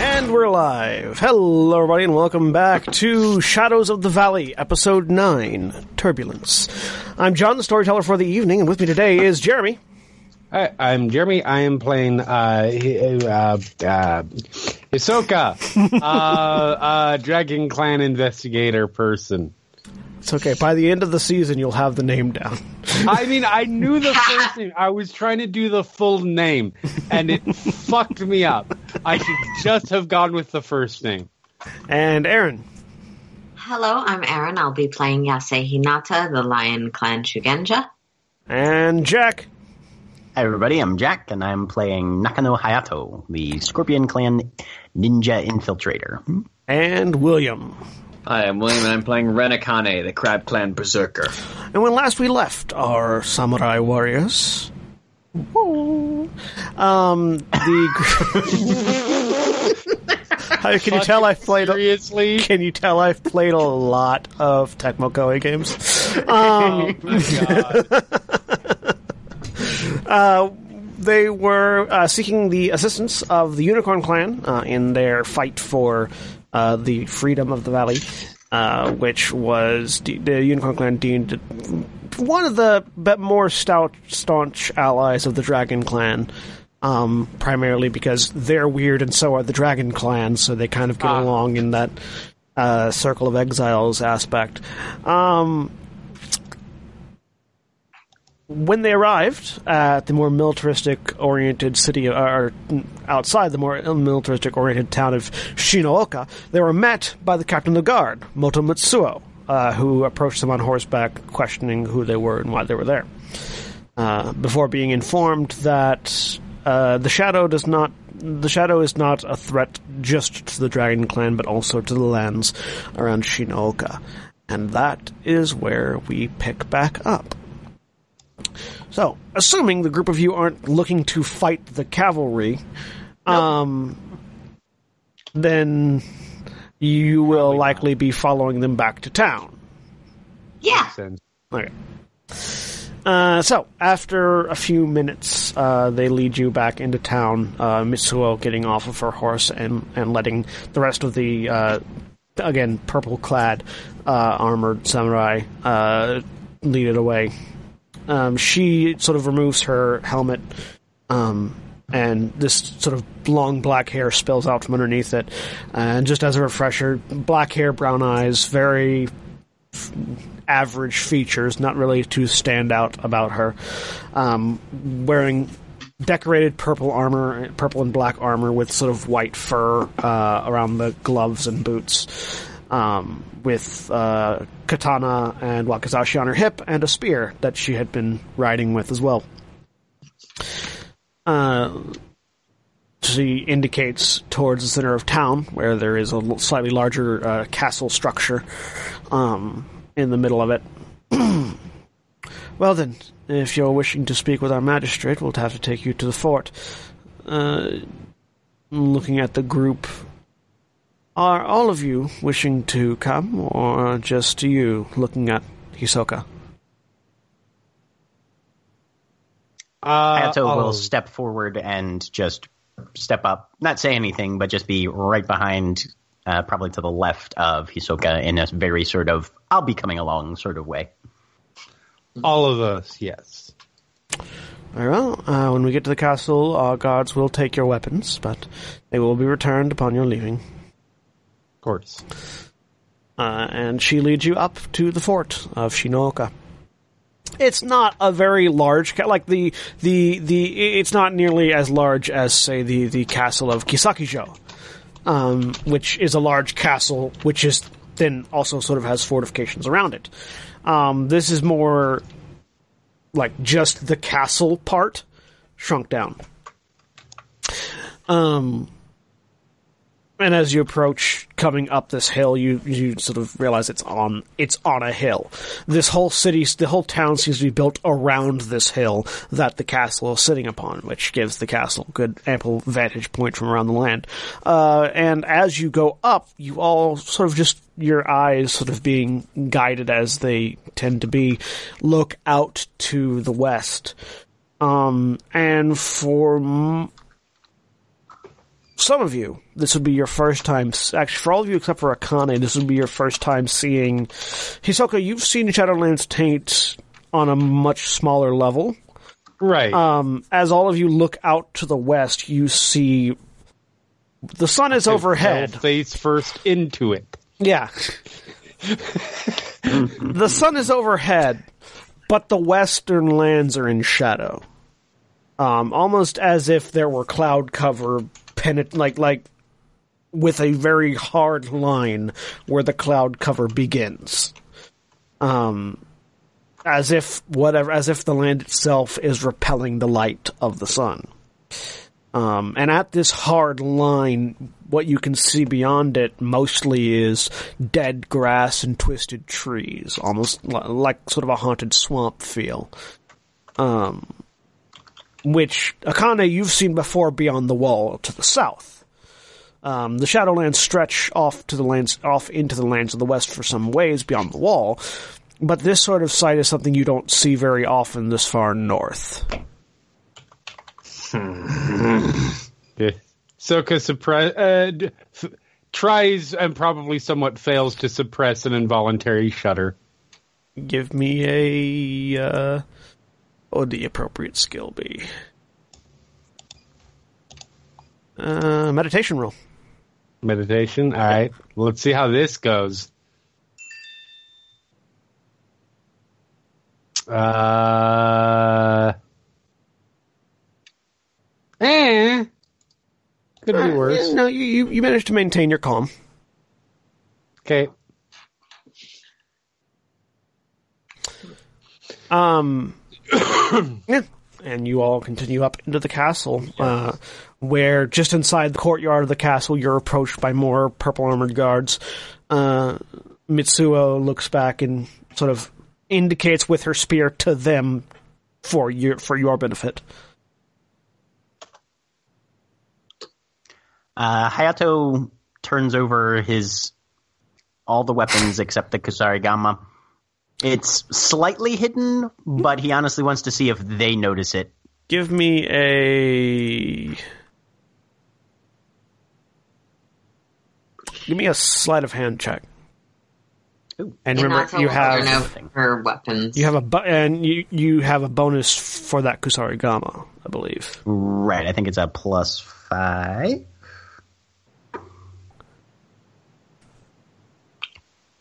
And we're live. Hello, everybody, and welcome back to Shadows of the Valley, Episode 9 Turbulence. I'm John, the storyteller for the evening, and with me today is Jeremy. Hi, I'm Jeremy. I am playing uh, uh, uh, Hisoka, uh, uh, Dragon Clan investigator person. It's okay. By the end of the season, you'll have the name down. I mean, I knew the first name. I was trying to do the full name, and it fucked me up. I should just have gone with the first name. And Erin. Hello, I'm Erin. I'll be playing Yasei Hinata, the Lion Clan Shugenja. And Jack. Hi everybody, I'm Jack, and I'm playing Nakano Hayato, the Scorpion Clan Ninja Infiltrator. Hmm? And William. Hi, I'm William, and I'm playing Ren Akane, the Crab Clan Berserker. And when last we left our samurai warriors, whoa, um, the How, can you tell I've played? Seriously? Can you tell I've played a lot of Tecmo Koei games? Um, uh, they were uh, seeking the assistance of the Unicorn Clan uh, in their fight for uh, the freedom of the valley, uh, which was de- the Unicorn Clan deemed one of the but more stout, staunch allies of the Dragon Clan. Um, primarily because they're weird and so are the Dragon Clan, so they kind of get Ah. along in that uh, Circle of Exiles aspect. Um, when they arrived at the more militaristic oriented city, or outside the more militaristic oriented town of Shinooka, they were met by the captain of the guard, Moto Mitsuo, uh, who approached them on horseback, questioning who they were and why they were there. Uh, before being informed that uh, the shadow does not, the shadow is not a threat just to the Dragon Clan, but also to the lands around Shinooka, and that is where we pick back up. So, assuming the group of you aren't looking to fight the cavalry, um, then you will likely be following them back to town. Yeah. Sense. Okay. Uh, so, after a few minutes, uh, they lead you back into town, uh, Mitsuo getting off of her horse and, and letting the rest of the, uh, again, purple clad, uh, armored samurai, uh, lead it away. Um, she sort of removes her helmet, um, and this sort of long black hair spills out from underneath it. And just as a refresher, black hair, brown eyes, very f- average features, not really to stand out about her. Um, wearing decorated purple armor, purple and black armor with sort of white fur uh, around the gloves and boots. Um, with uh, katana and wakizashi on her hip and a spear that she had been riding with as well. Uh, she indicates towards the center of town where there is a slightly larger uh, castle structure um, in the middle of it. well, then, if you're wishing to speak with our magistrate, we'll have to take you to the fort. Uh, looking at the group, are all of you wishing to come, or just you looking at Hisoka? Uh, Hayato all will of- step forward and just step up, not say anything, but just be right behind uh, probably to the left of Hisoka in a very sort of "I'll be coming along" sort of way. All of us, yes. Very well. Uh, when we get to the castle, our guards will take your weapons, but they will be returned upon your leaving. Of course. Uh, and she leads you up to the fort of Shinooka. It's not a very large, ca- like the the the. It's not nearly as large as say the the castle of Kisakijo, um, which is a large castle, which is then also sort of has fortifications around it. Um, this is more like just the castle part shrunk down. Um, and as you approach coming up this hill, you you sort of realize it's on it's on a hill. This whole city, the whole town seems to be built around this hill that the castle is sitting upon, which gives the castle good ample vantage point from around the land. Uh, and as you go up, you all sort of just your eyes sort of being guided as they tend to be, look out to the west. Um, and for m- some of you, this would be your first time. Actually, for all of you except for Akane, this would be your first time seeing Hisoka. You've seen Shadowlands Taint on a much smaller level. Right. Um, as all of you look out to the west, you see the sun is overhead. Face first into it. Yeah. the sun is overhead, but the western lands are in shadow. Um, almost as if there were cloud cover penet- like like with a very hard line where the cloud cover begins. Um as if whatever as if the land itself is repelling the light of the sun. Um, and at this hard line, what you can see beyond it mostly is dead grass and twisted trees, almost li- like sort of a haunted swamp feel. Um, which Akane you've seen before beyond the wall to the south. Um, the Shadowlands stretch off to the lands off into the lands of the west for some ways beyond the wall, but this sort of site is something you don't see very often this far north. Yeah. Soka suppress uh, f- tries and probably somewhat fails to suppress an involuntary shudder. Give me a uh, would the appropriate skill be? Uh, meditation roll. Meditation. All right. Let's see how this goes. Uh. Eh. Could be Uh, worse. yeah, no, you, you you managed to maintain your calm. Okay. Um, And you all continue up into the castle, uh, where just inside the courtyard of the castle, you're approached by more purple armored guards. Uh, Mitsuo looks back and sort of indicates with her spear to them for your for your benefit. Uh, Hayato turns over his all the weapons except the Kusarigama. It's slightly hidden, but he honestly wants to see if they notice it. Give me a. Give me a sleight of hand check. And remember, you have her weapons. you have a bu- and you you have a bonus for that Kusarigama, I believe. Right, I think it's a plus five.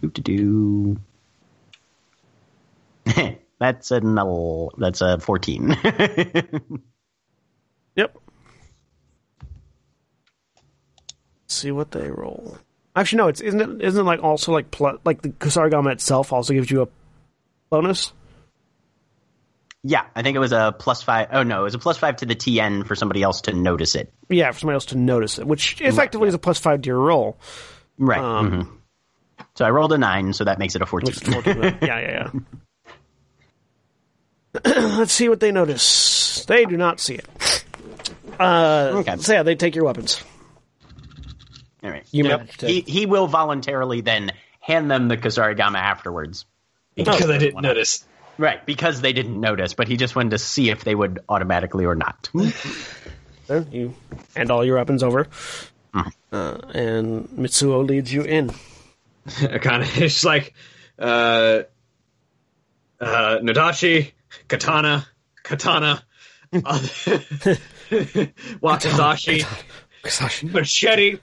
Do to do. That's a null. That's a fourteen. Yep. see what they roll. Actually, no. It's isn't it isn't it like also like plus, like the Kusarigama itself also gives you a bonus. yeah, I think it was a plus five. Oh no, it was a plus five to the TN for somebody else to notice it. Yeah, for somebody else to notice it, which effectively is a plus five to your roll. Right. Um, mhm. So I rolled a nine, so that makes it a fourteen. Which is 14, yeah, yeah, yeah. Let's see what they notice. They do not see it. Uh, Okay. So yeah, they take your weapons. All right. You Yep. to. He he will voluntarily then hand them the Kusarigama afterwards. because I didn't notice. Right, because they didn't notice, but he just wanted to see if they would automatically or not. So you hand all your weapons over. Uh, and Mitsuo leads you in. kind of it's like uh uh Nodachi, Katana, Katana, uh, Wakizashi, machete.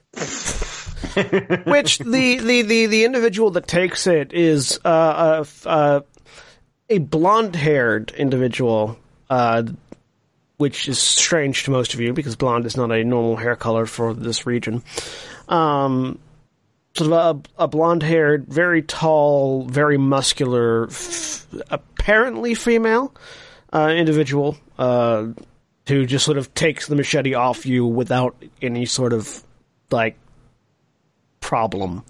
Which the, the, the, the individual that takes it is uh, a, uh, a blonde haired individual, uh, which is strange to most of you because blonde is not a normal hair color for this region. Um, sort of a, a blonde haired, very tall, very muscular, f- apparently female uh, individual uh, who just sort of takes the machete off you without any sort of like problem.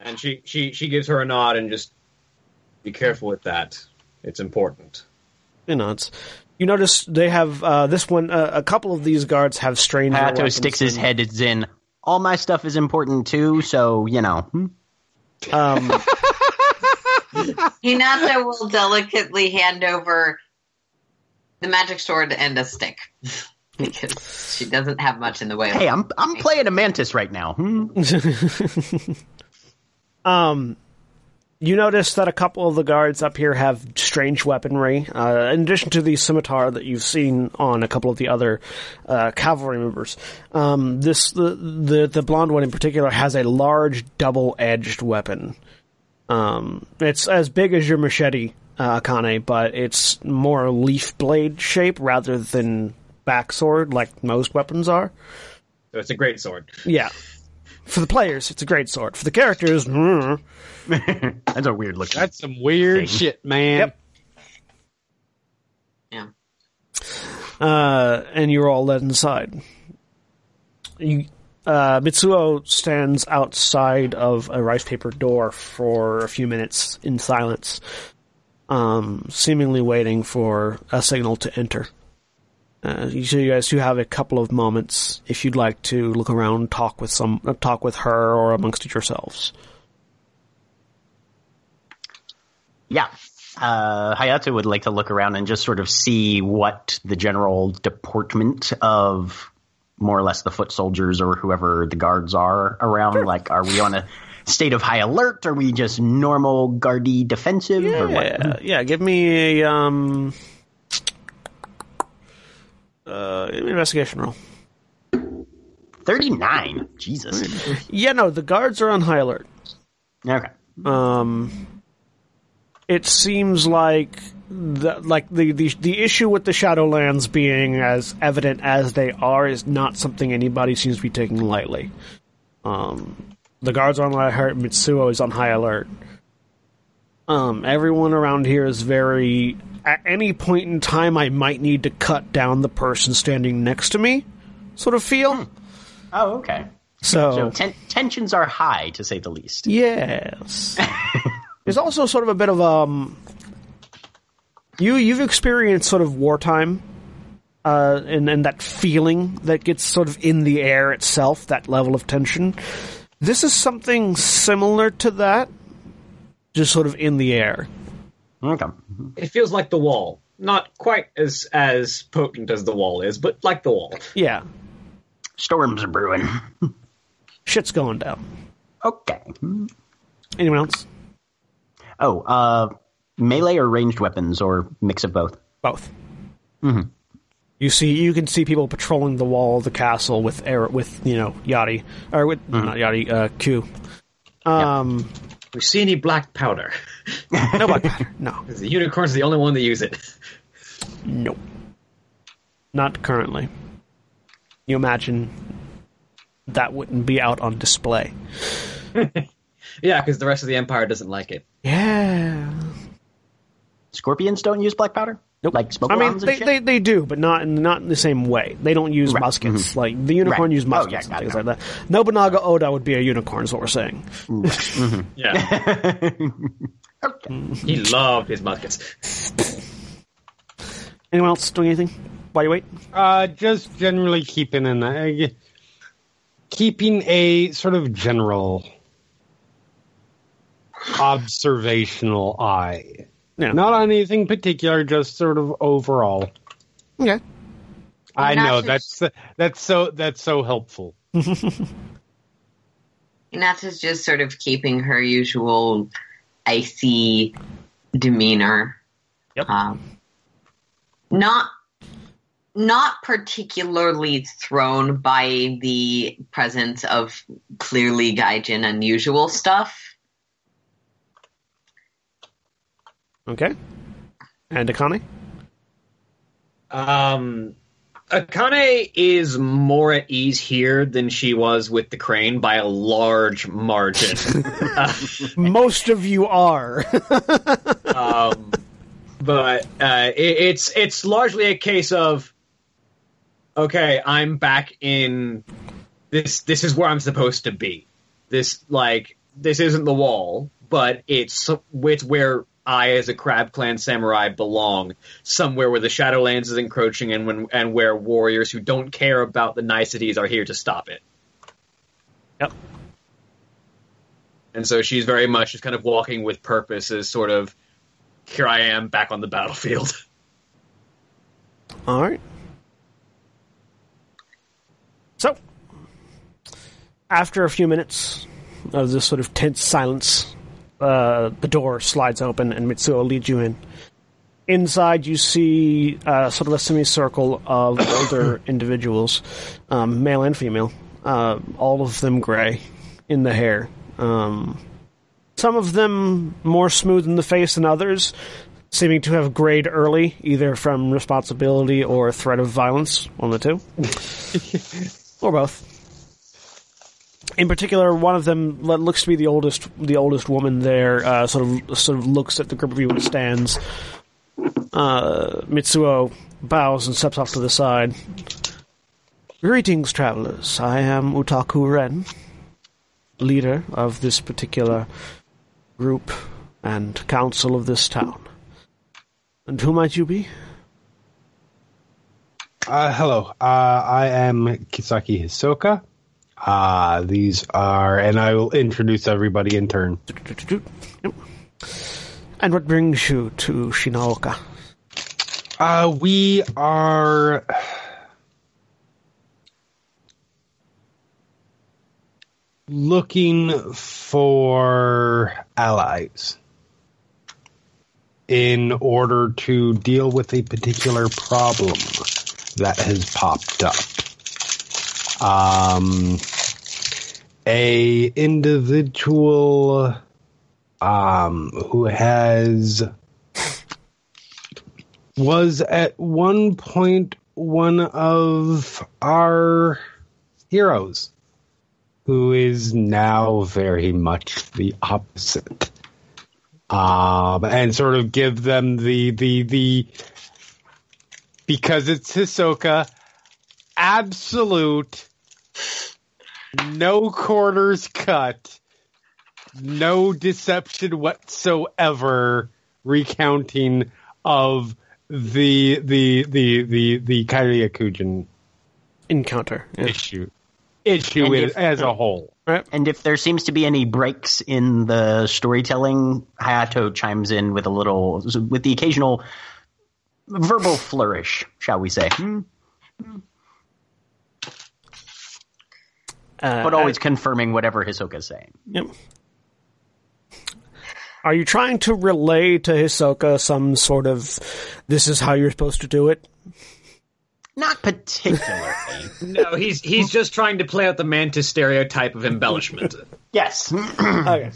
And she she she gives her a nod and just be careful with that. It's important. You know, it's. You notice they have uh, this one. Uh, a couple of these guards have strange. Hayato weapons sticks his head in. All my stuff is important too, so you know. hmm. Um, Hinata will delicately hand over the magic sword and a stick because she doesn't have much in the way. Of Hey, I'm I'm playing a mantis right now. hmm. um, you notice that a couple of the guards up here have strange weaponry, uh, in addition to the scimitar that you've seen on a couple of the other uh, cavalry members. Um, this the, the the blonde one in particular has a large double-edged weapon. Um, it's as big as your machete, uh, Akane, but it's more leaf blade shape rather than back sword like most weapons are. So it's a great sword. Yeah. For the players, it's a great sword. For the characters, mm, That's a weird looking. That's some weird Thing. shit, man. Yep. Yeah. uh, and you're all led inside. You, uh, Mitsuo stands outside of a rice paper door for a few minutes in silence, um, seemingly waiting for a signal to enter. Uh, you so you guys do have a couple of moments if you'd like to look around, talk with some, uh, talk with her or amongst yourselves. Yeah. Uh, Hayato would like to look around and just sort of see what the general deportment of more or less the foot soldiers or whoever the guards are around. Like, are we on a state of high alert? Are we just normal guardy defensive? Yeah, yeah. Give me a um, uh, investigation roll. 39. Jesus. Yeah, no, the guards are on high alert. Okay. Um, it seems like the like the, the the issue with the Shadowlands being as evident as they are is not something anybody seems to be taking lightly. Um, the guards are on high alert. Mitsuo is on high alert. Um, everyone around here is very. At any point in time, I might need to cut down the person standing next to me, sort of feel. Oh, okay. So, So ten- tensions are high, to say the least. Yes. There's also sort of a bit of um you you've experienced sort of wartime uh and and that feeling that gets sort of in the air itself, that level of tension. This is something similar to that just sort of in the air. Okay. It feels like the wall. Not quite as as potent as the wall is, but like the wall. Yeah. Storms are brewing. Shit's going down. Okay. Anyone else? Oh, uh, melee or ranged weapons, or mix of both. Both. Mm-hmm. You see, you can see people patrolling the wall of the castle with air, with you know Yachty or with not Yachty, uh, Q. Um, We see any black powder? no black powder. No, The unicorn's the only one that use it. nope. Not currently. You imagine that wouldn't be out on display. Yeah, because the rest of the empire doesn't like it. Yeah. Scorpions don't use black powder. Nope. Like smoke I mean, they, they they do, but not in not in the same way. They don't use Right. muskets like the unicorn Right. use Oh, muskets yeah, and things got like that. Nobunaga Oda would be a unicorn, is what we're saying. Yeah. He loved his muskets. Anyone else doing anything while you wait? Uh, just generally keeping an uh, keeping a sort of general observational eye. Yeah. Not on anything particular, just sort of overall. Okay. I know just- that's that's so that's so helpful. Hinata's just sort of keeping her usual icy demeanor. Yep. Um, not not particularly thrown by the presence of clearly Gaijin unusual stuff. Okay. And Akane? Um, Akane is more at ease here than she was with the crane by a large margin. Uh, Most of you are. um, but uh, it, it's it's largely a case of okay, I'm back in this. This is where I'm supposed to be. This like this isn't the wall, but it's it's where I, as a Crab Clan samurai, belong. Somewhere where the Shadowlands is encroaching, and when and where warriors who don't care about the niceties are here to stop it. Yep. And so she's very much just kind of walking with purpose, as sort of here I am back on the battlefield. All right. So, after a few minutes of this sort of tense silence, uh, the door slides open and Mitsuo leads you in. Inside, you see uh, sort of a semicircle of older individuals, um, male and female, uh, all of them gray in the hair. Um, some of them more smooth in the face than others, seeming to have grayed early, either from responsibility or threat of violence, one of the two, or both. In particular, one of them looks to be the oldest, the oldest woman there. Uh, sort of, sort of looks at the group of you and stands. Uh, Mitsuo bows and steps off to the side. Greetings, travelers. I am Utaku Ren, leader of this particular group and council of this town. And who might you be? Uh, hello, uh, I am Kisaki Hisoka. Uh, these are, and I will introduce everybody in turn. And what brings you to Shinooka? Uh, we are. Looking for allies in order to deal with a particular problem that has popped up. Um, a individual um, who has was at one point one of our heroes, who is now very much the opposite. Um, and sort of give them the the the because it's Hisoka, absolute, no corners cut, no deception whatsoever, recounting of the the the the the Karyakujin Encounter. Yeah. issue issue if- as a whole. And if there seems to be any breaks in the storytelling, Hayato chimes in with a little, with the occasional verbal flourish, shall we say. Hmm. Uh, But always confirming whatever Hisoka's saying. Yep. Are you trying to relay to Hisoka some sort of this is how you're supposed to do it? Not particularly. No, he's he's just trying to play out the mantis stereotype of embellishment. yes. Okay.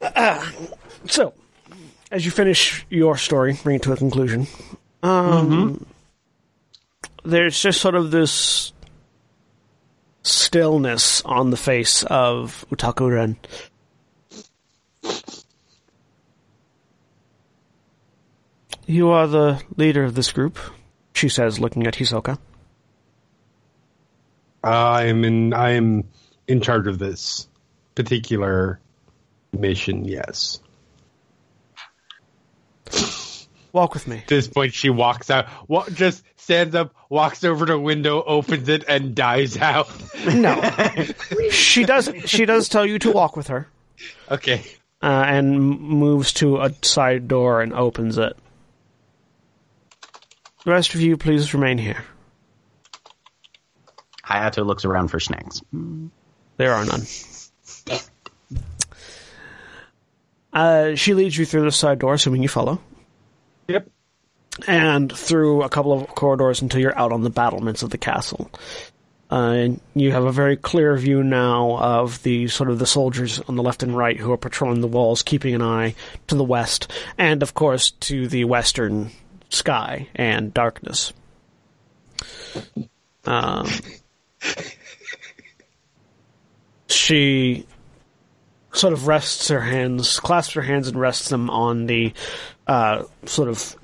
Uh, so, as you finish your story, bring it to a conclusion, um, there's just sort of this stillness on the face of Utaku Ren. You are the leader of this group, she says, looking at Hisoka. I am in. I am in charge of this particular mission. Yes. Walk with me. At this point, she walks out. Wa- just stands up, walks over to a window, opens it, and dies out. No, she does. She does tell you to walk with her. Okay. uh, and moves to a side door and opens it. The rest of you, please remain here. Hayato looks around for snacks. There are none. Uh, she leads you through the side door, assuming you follow, Yep. And through a couple of corridors until you're out on the battlements of the castle. Uh, and you have a very clear view now of the sort of the soldiers on the left and right who are patrolling the walls, keeping an eye to the west, and of course to the western sky and darkness. Um, she sort of rests her hands, clasps her hands, and rests them on the uh, sort of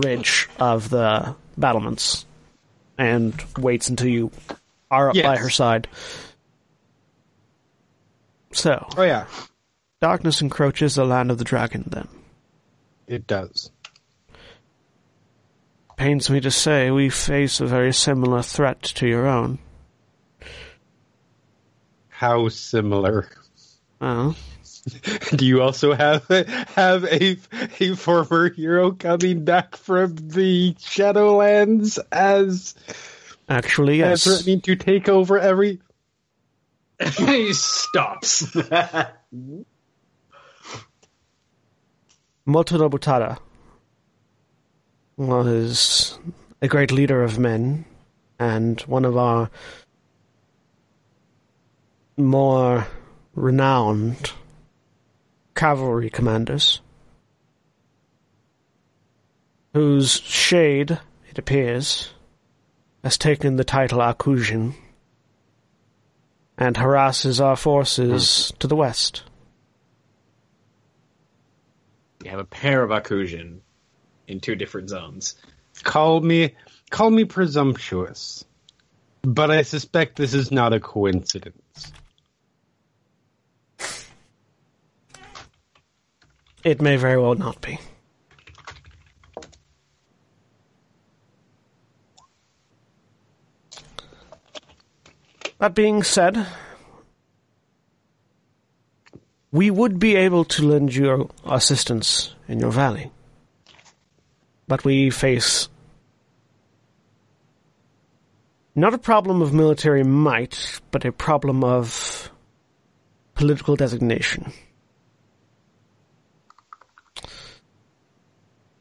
ridge of the battlements, and waits until you are up by her side. So, Oh yeah, darkness encroaches the land of the dragon. Then it does. pains me to say we face a very similar threat to your own. How similar. Well, Do you also have have a a former hero coming back from the Shadowlands as actually, as yes. threatening to take over every? he stops. Moto Nobutada was a great leader of men and one of our more renowned cavalry commanders, whose shade, it appears, has taken the title Akujin and harasses our forces hmm. to the west. You have a pair of Akujin in two different zones. Call me call me presumptuous, but I suspect this is not a coincidence. It may very well not be. That being said, we would be able to lend you assistance in your valley. But we face not a problem of military might, but a problem of political designation.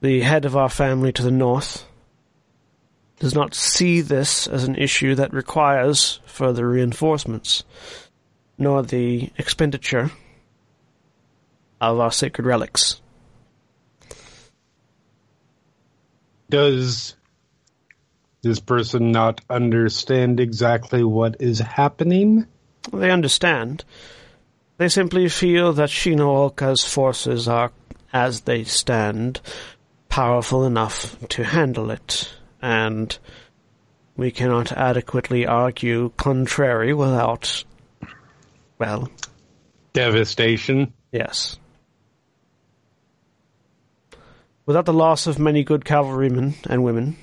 The head of our family to the north does not see this as an issue that requires further reinforcements, nor the expenditure of our sacred relics. Does this person not understand exactly what is happening? They understand. They simply feel that Shinooka's forces are, as they stand, powerful enough to handle it, and we cannot adequately argue contrary without, well, Devastation. yes. Without the loss of many good cavalrymen and women,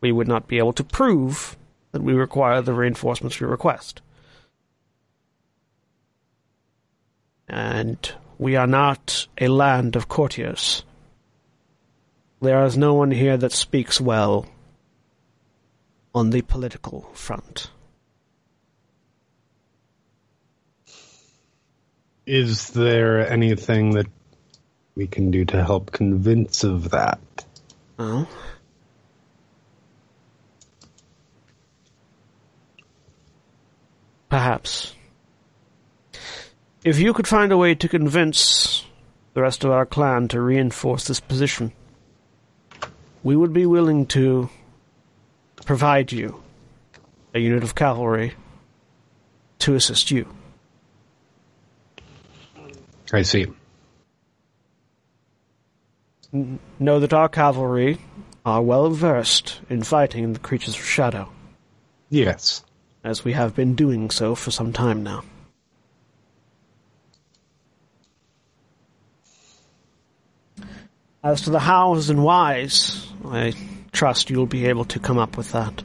we would not be able to prove that we require the reinforcements we request. And we are not a land of courtiers. There is no one here that speaks well on the political front. Is there anything that we can do to help convince of that? Oh? Perhaps. If you could find a way to convince the rest of our clan to reinforce this position, we would be willing to provide you a unit of cavalry to assist you. I see. Know that our cavalry are well versed in fighting the creatures of shadow, Yes. as we have been doing so for some time now. As to the hows and whys, I trust you'll be able to come up with that.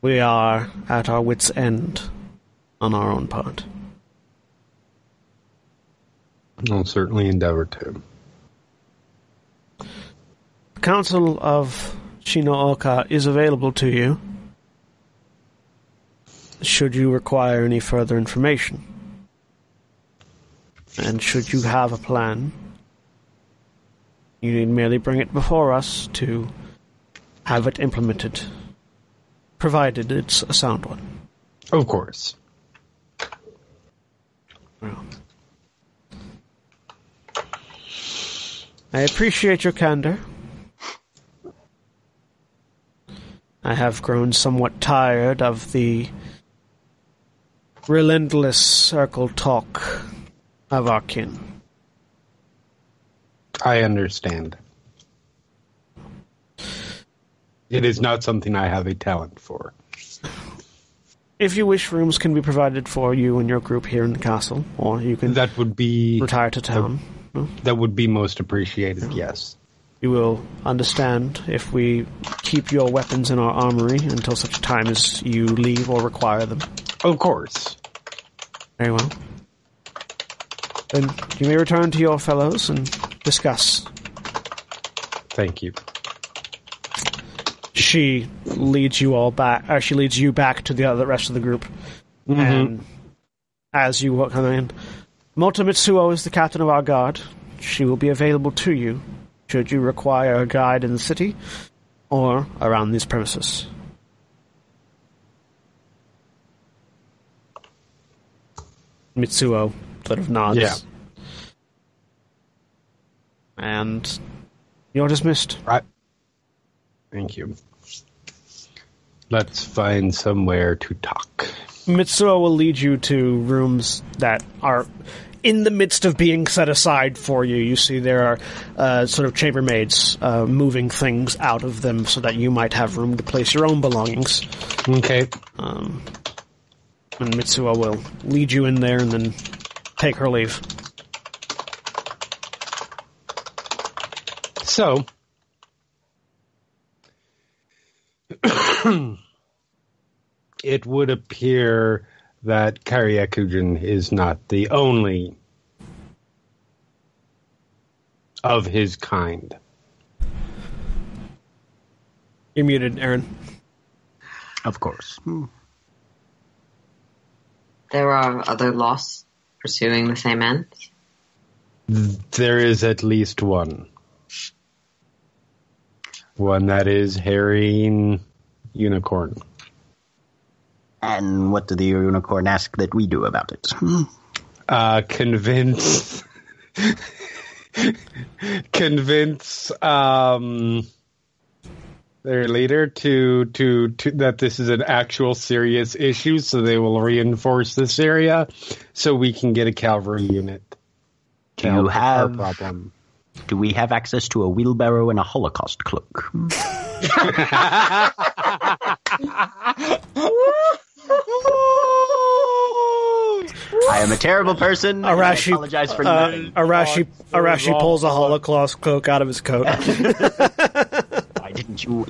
We are at our wits' end on our own part. I'll certainly endeavor to. The Council of Shinooka is available to you. should you require any further information. And should you have a plan, you need merely bring it before us to have it implemented, provided it's a sound one. Of course. Well. I appreciate your candor. I have grown somewhat tired of the relentless circle talk of our kin. I understand. It is not something I have a talent for. If you wish, rooms can be provided for you and your group here in the castle, or you can That would be retire to town. that would be most appreciated. Yes. You will understand if we keep your weapons in our armory until such time as you leave or require them. Of course. Very well. Then you may return to your fellows and discuss. Thank you. She leads you all back. Or she leads you back to the other rest of the group. Mm-hmm. And as you walk in, Moto Mitsuo is the captain of our guard. She will be available to you should you require a guide in the city or around these premises. Mitsuo sort of nods. Yeah. And you're dismissed. Right. Thank you. Let's find somewhere to talk. Mitsuo will lead you to rooms that are in the midst of being set aside for you. You see there are uh, sort of chambermaids uh, moving things out of them so that you might have room to place your own belongings. Okay. Um, and Mitsuo will lead you in there and then take her leave. So, it would appear that Karyakujin is not the only of his kind. You're muted, Erin. Of course. Hmm. There are other lost pursuing the same ends. There is at least one. One that is harrying unicorn. And what did the unicorn ask that we do about it? uh, convince convince um, their leader to, to to that this is an actual serious issue, so they will reinforce this area so we can get a cavalry unit. to Do you have- problem? Do we have access to a wheelbarrow and a Holocaust cloak? I am a terrible person. and I apologize for uh, nothing. Arashi, Arashi pulls a Holocaust cloak out of his coat. Why didn't you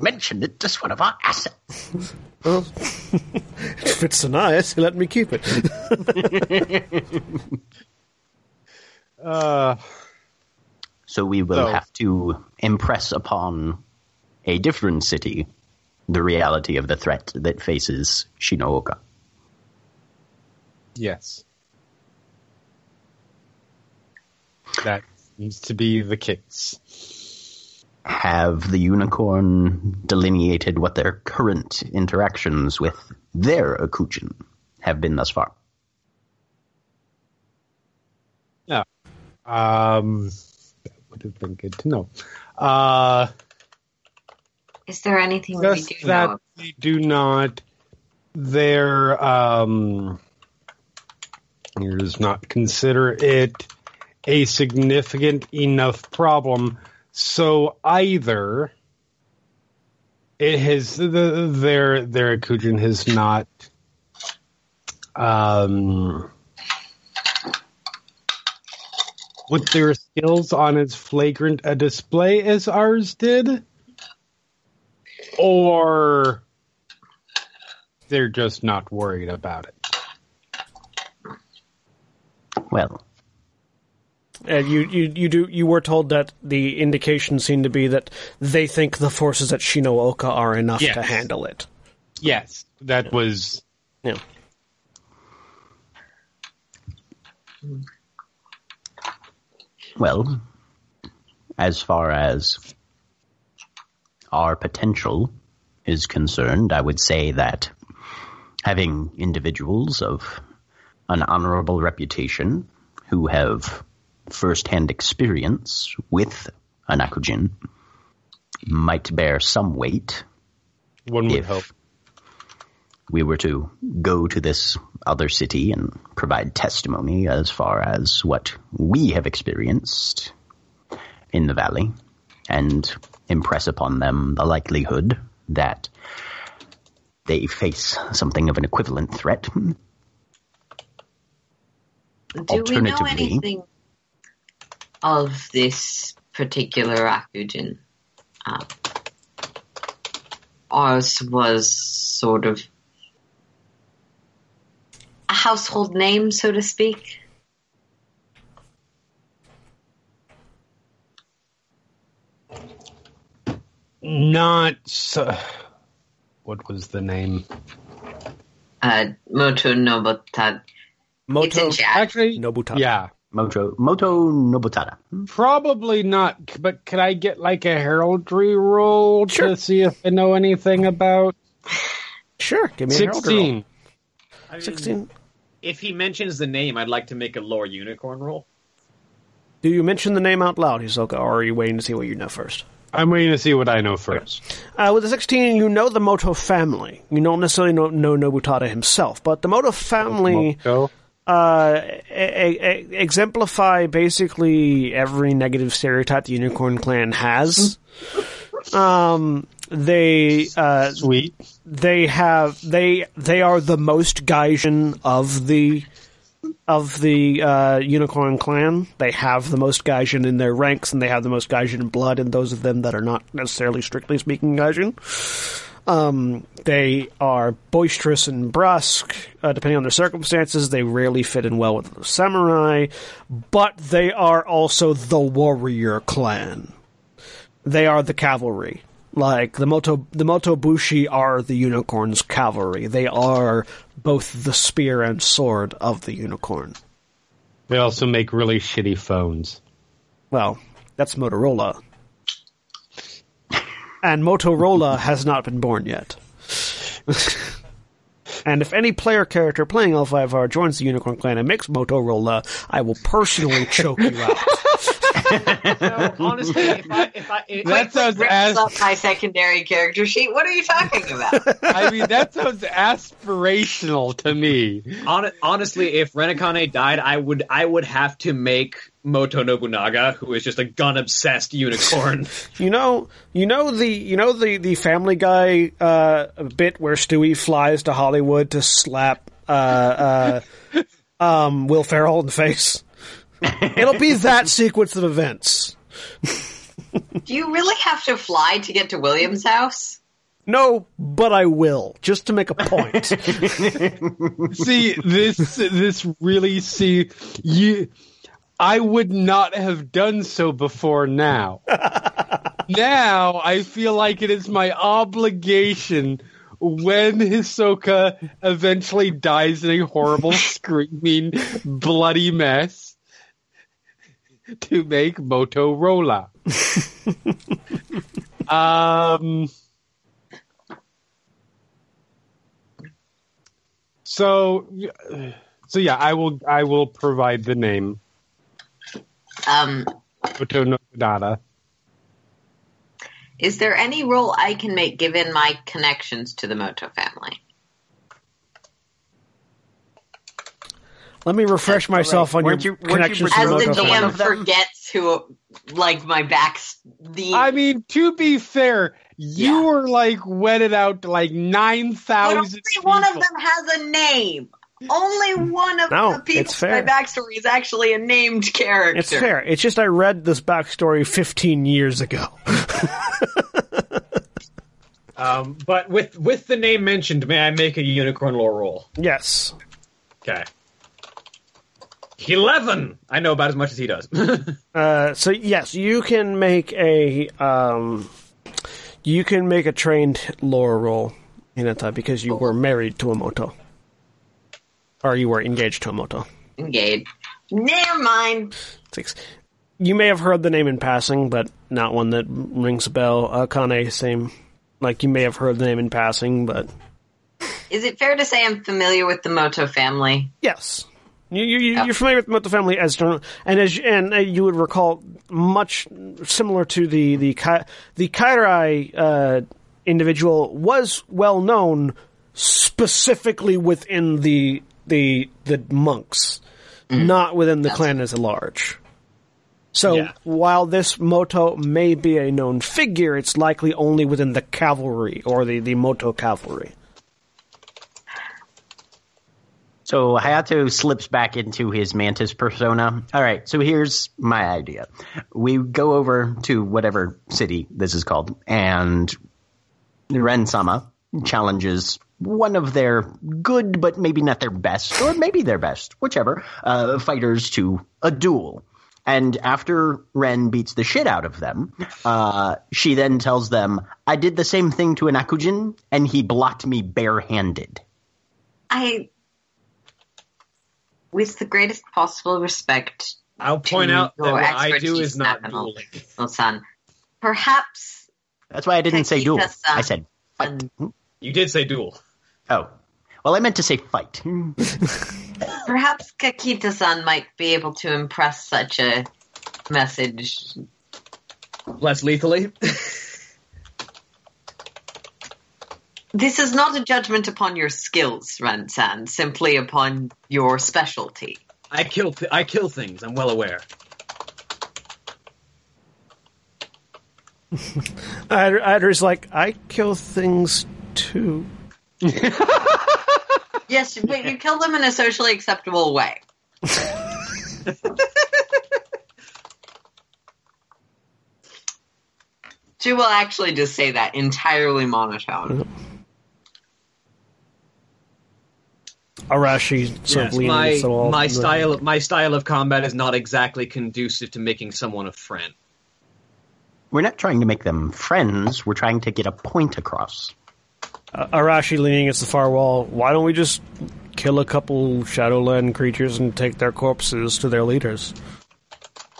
mention it as one of our assets? well, if it's so nice, let me keep it. Uh, So we will So- have to impress upon a different city the reality of the threat that faces Shinooka. yes, that needs to be the case. Have the unicorn delineated what their current interactions with their Akujin have been thus far? Um, that would have been good to know. Uh, Is there anything we just do that know? they do not their um does not consider it a significant enough problem so either it has the, their their Akujin has not um with their skills on as flagrant a display as ours did or they're just not worried about it. Well, And you, you, you do. You were told that the indications seem to be that they think the forces at Shinooka are enough Yes. to handle it. Yes, that was Yeah. Well, as far as our potential is concerned, I would say that having individuals of an honorable reputation who have first-hand experience with an Akujin might bear some weight one would if hope. We were to go to this other city and provide testimony as far as what we have experienced in the valley and impress upon them the likelihood that they face something of an equivalent threat. Do we know anything of this particular Akujin? Um, ours was sort of a household name, so to speak. Not so. What was the name? Uh, Moto Nobota. It's Moto in. Actually, Nobutada. yeah, Moto, Moto Nobutada. probably not. But could I get like a heraldry roll Sure. to see if I know anything about Sure, give me a heraldry roll. sixteen? I mean, 16. If he mentions the name, I'd like to make a lore unicorn roll. Do you mention the name out loud, Hisoka, or are you waiting to see what you know first? I'm waiting to see what I know first. Uh, with the 16, you know the Moto family. You don't necessarily know, know Nobutada himself, but the Moto family Go. uh, e- e- exemplify basically every negative stereotype the Unicorn Clan has. Um, they uh, Sweet. they have they they are the most Gaijin of the of the uh, Unicorn Clan. They have the most Gaijin in their ranks, and they have the most Gaijin blood, and those of them that are not necessarily strictly speaking Gaijin. Um, they are boisterous and brusque, uh, depending on their circumstances. They rarely fit in well with the samurai, but they are also the warrior clan. They are the cavalry. Like the Moto, the Motobushi are the unicorn's cavalry. They are both the spear and sword of the unicorn. They also make really shitty phones. Well, that's Motorola. And Motorola has not been born yet. and if any player character playing L5R joins the Unicorn Clan and makes Motorola, I will personally choke you out. No, honestly, if I, if I, if That sounds Rips as up my secondary character sheet. What are you talking about? I mean that sounds aspirational to me. Hon- honestly, if Ren Akane died, I would I would have to make Moto Nobunaga, who is just a gun obsessed unicorn. You know, you know the you know the the Family Guy uh, bit where Stewie flies to Hollywood to slap uh, uh, um, Will Ferrell in the face. It'll be that sequence of events. Do you really have to fly to get to William's house? No, but I will just to make a point. See this this really see you. I would not have done so before now. now I feel like it is my obligation when Hisoka eventually dies in a horrible, screaming, bloody mess to make Motorola. um. So, so yeah, I will. I will provide the name Um, Moto Nodada. is there any role I can make given my connections to the Moto family? Let me refresh myself on your Weren't you- weren't you connections As the the Moto Moto DM one of forgets who, like my back, the I mean, to be fair, you Yeah. were like wedded out to like nine thousand. but thousand. only one of them has a name. Only one of No, the people it's in my backstory is actually a named character. It's fair. It's just I read this backstory 15 years ago. um, but with with the name mentioned, may I make a unicorn lore roll? yes. Okay. Eleven. I know about as much as he does. Uh, so yes, you can make a um, you can make a trained lore roll. Hinata, because you were married to a Moto. Or you were engaged to a Moto. Engaged. Never mind. Six. You may have heard the name in passing, but not one that rings a bell. Uh, Kane, same. Like, you may have heard the name in passing, but Is it fair to say I'm familiar with the Moto family? yes. You, you, you're familiar with the Moto family as and as and uh, you would recall much similar to the the Kai, the Kairai uh, individual was well known specifically within the the the monks, not within the clan as a large. So Yeah. while this Moto may be a known figure, it's likely only within the cavalry or the, the Moto cavalry. So Hayato slips back into his mantis persona. All right, so here's my idea. We go over to whatever city this is called, and Ren Sama challenges one of their good, but maybe not their best, or maybe their best, whichever, uh, fighters to a duel. And after Ren beats the shit out of them, uh, she then tells them, I did the same thing to an Akujin, and he blocked me barehanded. I, with the greatest possible respect, I'll point to out that what I do expertise, is not Nathaniel, dueling. Son, perhaps That's why I didn't say duel. Kakita-san. I said fight. Hmm? You did say duel. Oh. Well, I meant to say fight. Hmm. perhaps Kakita-san might be able to impress such a message. Less lethally. This is not a judgment upon your skills, Ren-san, simply upon your specialty. I kill. Th- I kill things. I'm well aware. Ad- Adder's like, I kill things too. Yes, but you kill them in a socially acceptable way. she will actually just say that entirely monotone. Mm-hmm. Arashi sort Yes, of leaning my against the wall. my style my style of combat is not exactly conducive to making someone a friend. We're not trying to make them friends. We're trying to get a point across. Uh, Arashi leaning against the far wall. Why don't we just kill a couple Shadowland creatures and take their corpses to their leaders?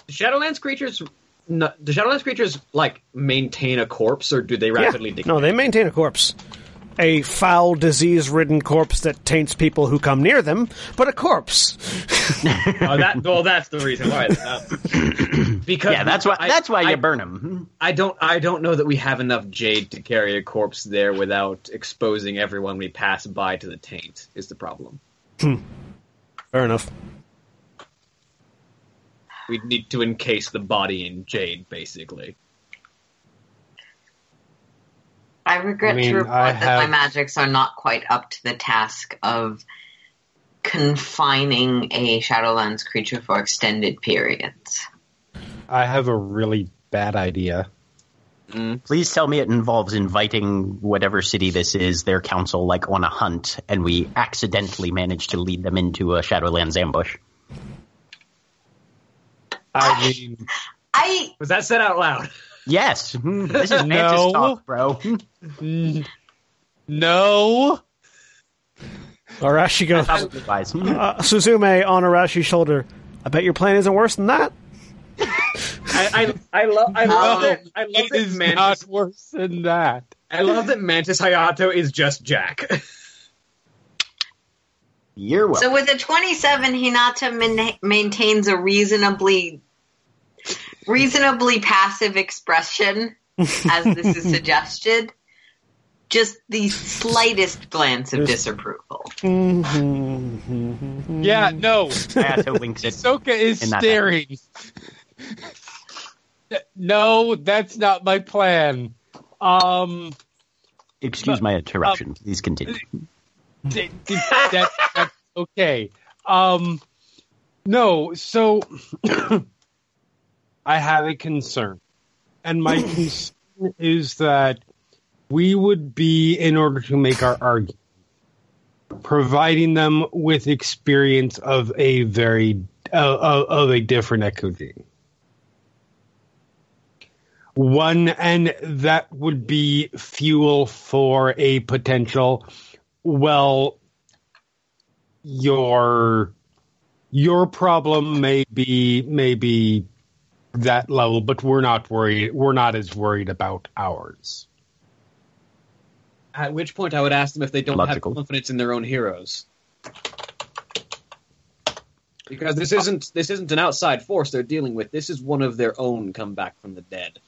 Do Shadowlands creatures, no, do Shadowlands creatures like maintain a corpse, or do they rapidly Yeah. decay? No, they maintain a corpse. A foul, disease-ridden corpse that taints people who come near them, but a corpse. Oh, that well, that's the reason why. Uh, because Yeah, that's why. I- that's why I, you burn them. I don't. I don't know that we have enough jade to carry a corpse there without exposing everyone we pass by to the taint. Is the problem? Fair enough. We need to encase the body in jade, basically. I regret I mean, to report I that my magics are not quite up to the task of confining a Shadowlands creature for extended periods. I have a really bad idea. Mm-hmm. Please tell me it involves inviting whatever city this is, their council, like on a hunt, and we accidentally manage to lead them into a Shadowlands ambush. I mean, I Was that said out load? Yes, Hmm, this is Mantis talk, bro. No. Arashi goes, Probably wise. Uh, Suzume on Arashi's shoulder. I bet your plan isn't worse than that. I, I, I love. I love that. I love It that is Mantis. not worse than that. I love that Mantis Hayato is just Jack. You're welcome. so with a 27 Hinata min- maintains a reasonably reasonably passive expression as this is suggested. Just the slightest glance of disapproval. Yeah, no. Hayato winks at Soka is In that staring. no, that's not my plan. Um, Excuse my interruption. Please continue. d- d- that, that's okay. Um, no, so I have a concern. And my concern is that we would be, in order to make our argument, providing them with experience of a very uh, of, of a different Akujin. One, and that would be fuel for a potential. Well, your your problem may be maybe that level, but we're not worried. We're not as worried about ours. At which point, I would ask them if they don't Logical. have confidence in their own heroes, because this isn't this isn't an outside force they're dealing with. This is one of their own come back from the dead.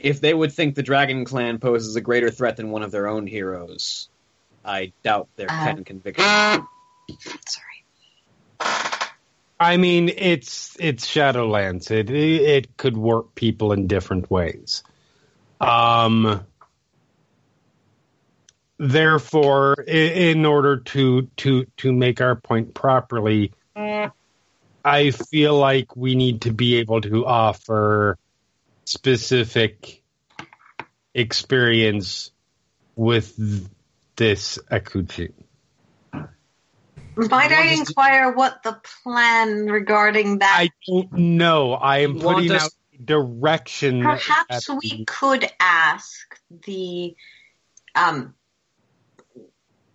If they would think the Dragon Clan poses a greater threat than one of their own heroes, I doubt their Uh. pen conviction. Sorry. I mean, it's it's Shadowlands. It it could work people in different ways. Um. Therefore, in order to to to make our point properly, I feel like we need to be able to offer specific experience with this Akujin. Might I want us inquire what the plan regarding that? I don't know. I am You putting us- out direction. Perhaps we the- could ask the um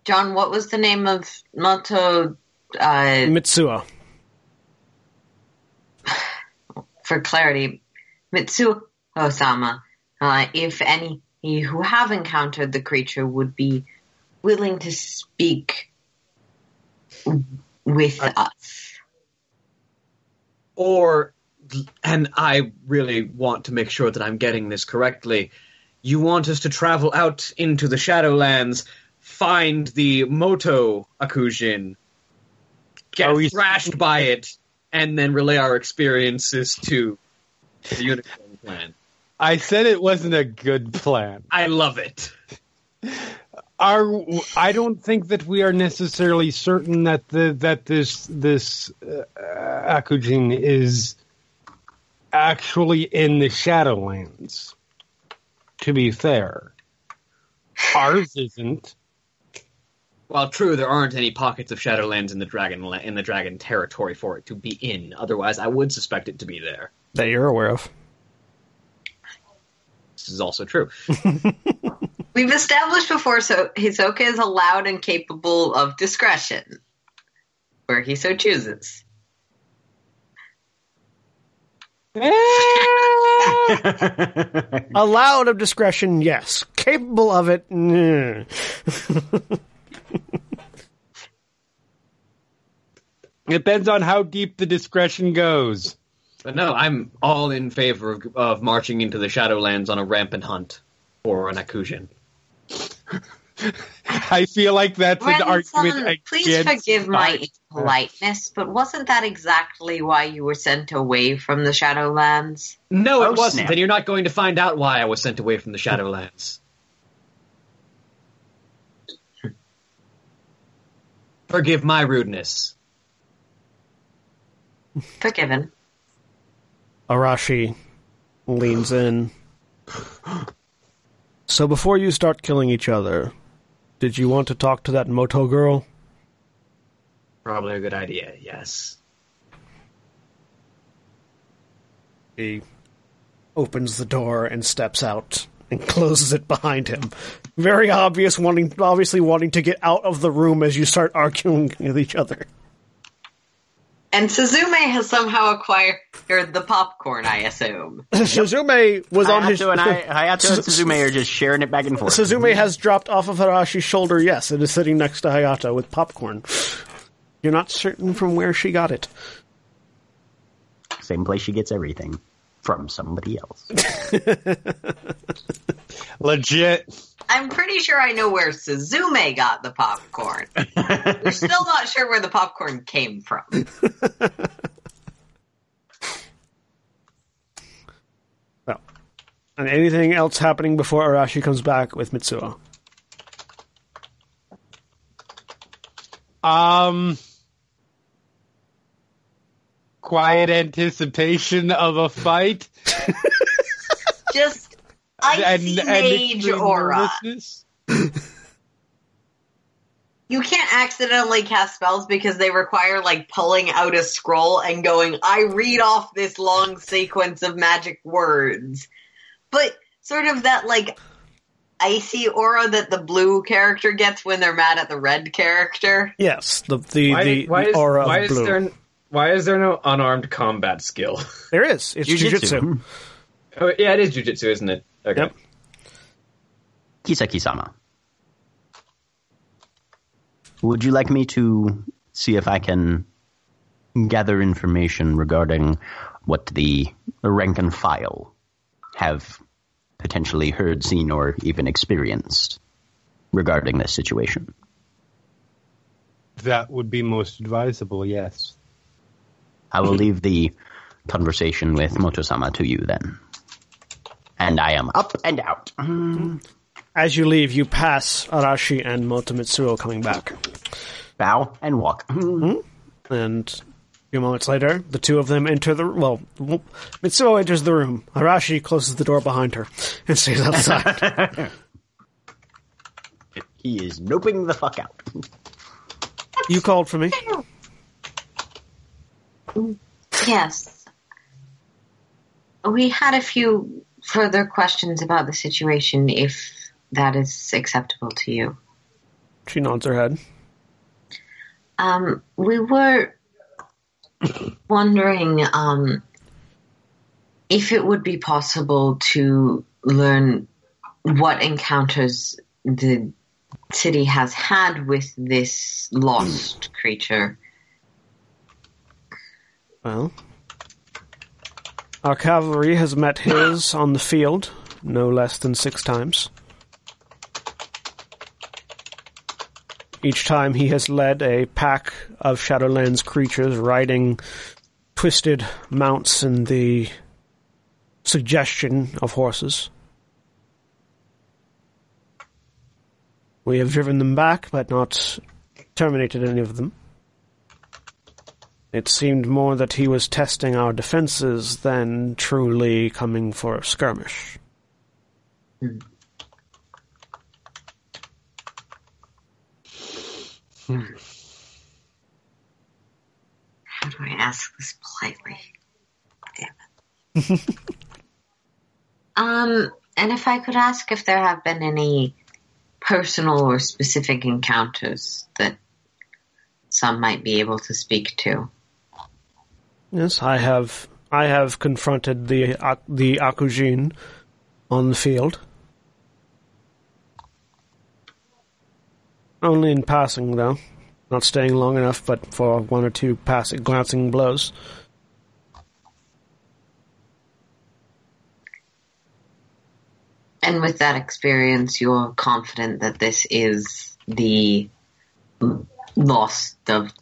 John, what was the name of Moto uh Mitsuo. for clarity, Mitsu Osama, uh, if any who have encountered the creature would be willing to speak with us. or and I really want to make sure that I'm getting this correctly. You want us to travel out into the Shadowlands, find the Moto Akujin, get oh, Are we- thrashed by it, and then relay our experiences to the Unicorn Clan. I said it wasn't a good plan. I love it. Are I don't think that we are necessarily certain that the that this this uh, Akujin is actually in the Shadowlands. To be fair, ours isn't. Well, true, there aren't any pockets of Shadowlands in the Dragon in the Dragon territory for it to be in. Otherwise, I would suspect it to be there. That you're aware of. This is also true. We've established before so Hisoka is allowed and capable of discretion where he so chooses. Eh! Allowed of discretion, yes. Capable of it, nah. Depends on how deep the discretion goes. But no, I'm all in favor of, of marching into the Shadowlands on a rampant hunt for an Akujin. I feel like that's an argument Grandson, please against forgive my us. impoliteness, but wasn't that exactly why you were sent away from the Shadowlands? No, Oh, it wasn't, snap. and you're not going to find out why I was sent away from the Shadowlands. Forgive my rudeness. Forgiven. Arashi leans in. So before you start killing each other, did you want to talk to that Moto girl? Probably a good idea, yes. He opens the door and steps out and closes it behind him. Very obvious wanting obviously wanting to get out of the room as you start arguing with each other. And Suzume has somehow acquired the popcorn, I assume. Suzume was on his Hayato and I, Hayato and Suzume are just sharing it back and forth. Suzume has dropped off of Arashi's shoulder, yes, and is sitting next to Hayato with popcorn. You're not certain from where she got it. Same place she gets everything from somebody else. Legit. I'm pretty sure I know where Suzume got the popcorn. We're still not sure where the popcorn came from. Well, and anything else happening before Arashi comes back with Mitsuo? Um, quiet anticipation of a fight Just icy mage extreme aura. You can't accidentally cast spells because they require like pulling out a scroll and going, I read off this long sequence of magic words. but sort of that like icy aura that the blue character gets when they're mad at the red character. Yes, the the, Why, the, why the is, aura why of is blue. there why is there no unarmed combat skill? There is. It's jujitsu. Jujitsu. oh, yeah, it is jujitsu, isn't it? Okay. Yep. Kisaki-sama. Would you like me to see if I can gather information regarding what the rank and file have potentially heard, seen, or even experienced regarding this situation? That would be most advisable, yes. I will leave the conversation with Motosama to you then. And I am up and out. As you leave, you pass Arashi and Moto Mitsuo coming back. Bow and walk. Hmm? And a few moments later, the two of them enter the well. Mitsuo enters the room. Arashi closes the door behind her and stays outside. He is noping the fuck out. you called for me. Yes. We had a few further questions about the situation, if that is acceptable to you. She nods her head. Um, we were wondering um, if it would be possible to learn what encounters the city has had with this lost creature. Well, our cavalry has met his on the field no less than six times. Each time he has led a pack of Shadowlands creatures riding twisted mounts in the suggestion of horses. We have driven them back, but not terminated any of them. It seemed more that he was testing our defenses than truly coming for a skirmish. How do I ask this politely? Damn it. um, and if I could ask if there have been any personal or specific encounters that some might be able to speak to. Yes, I have. I have confronted the Ak- the Akujin on the field. Only in passing, though. Not staying long enough, but for one or two passing, glancing blows. And with that experience, you're confident that this is the lost of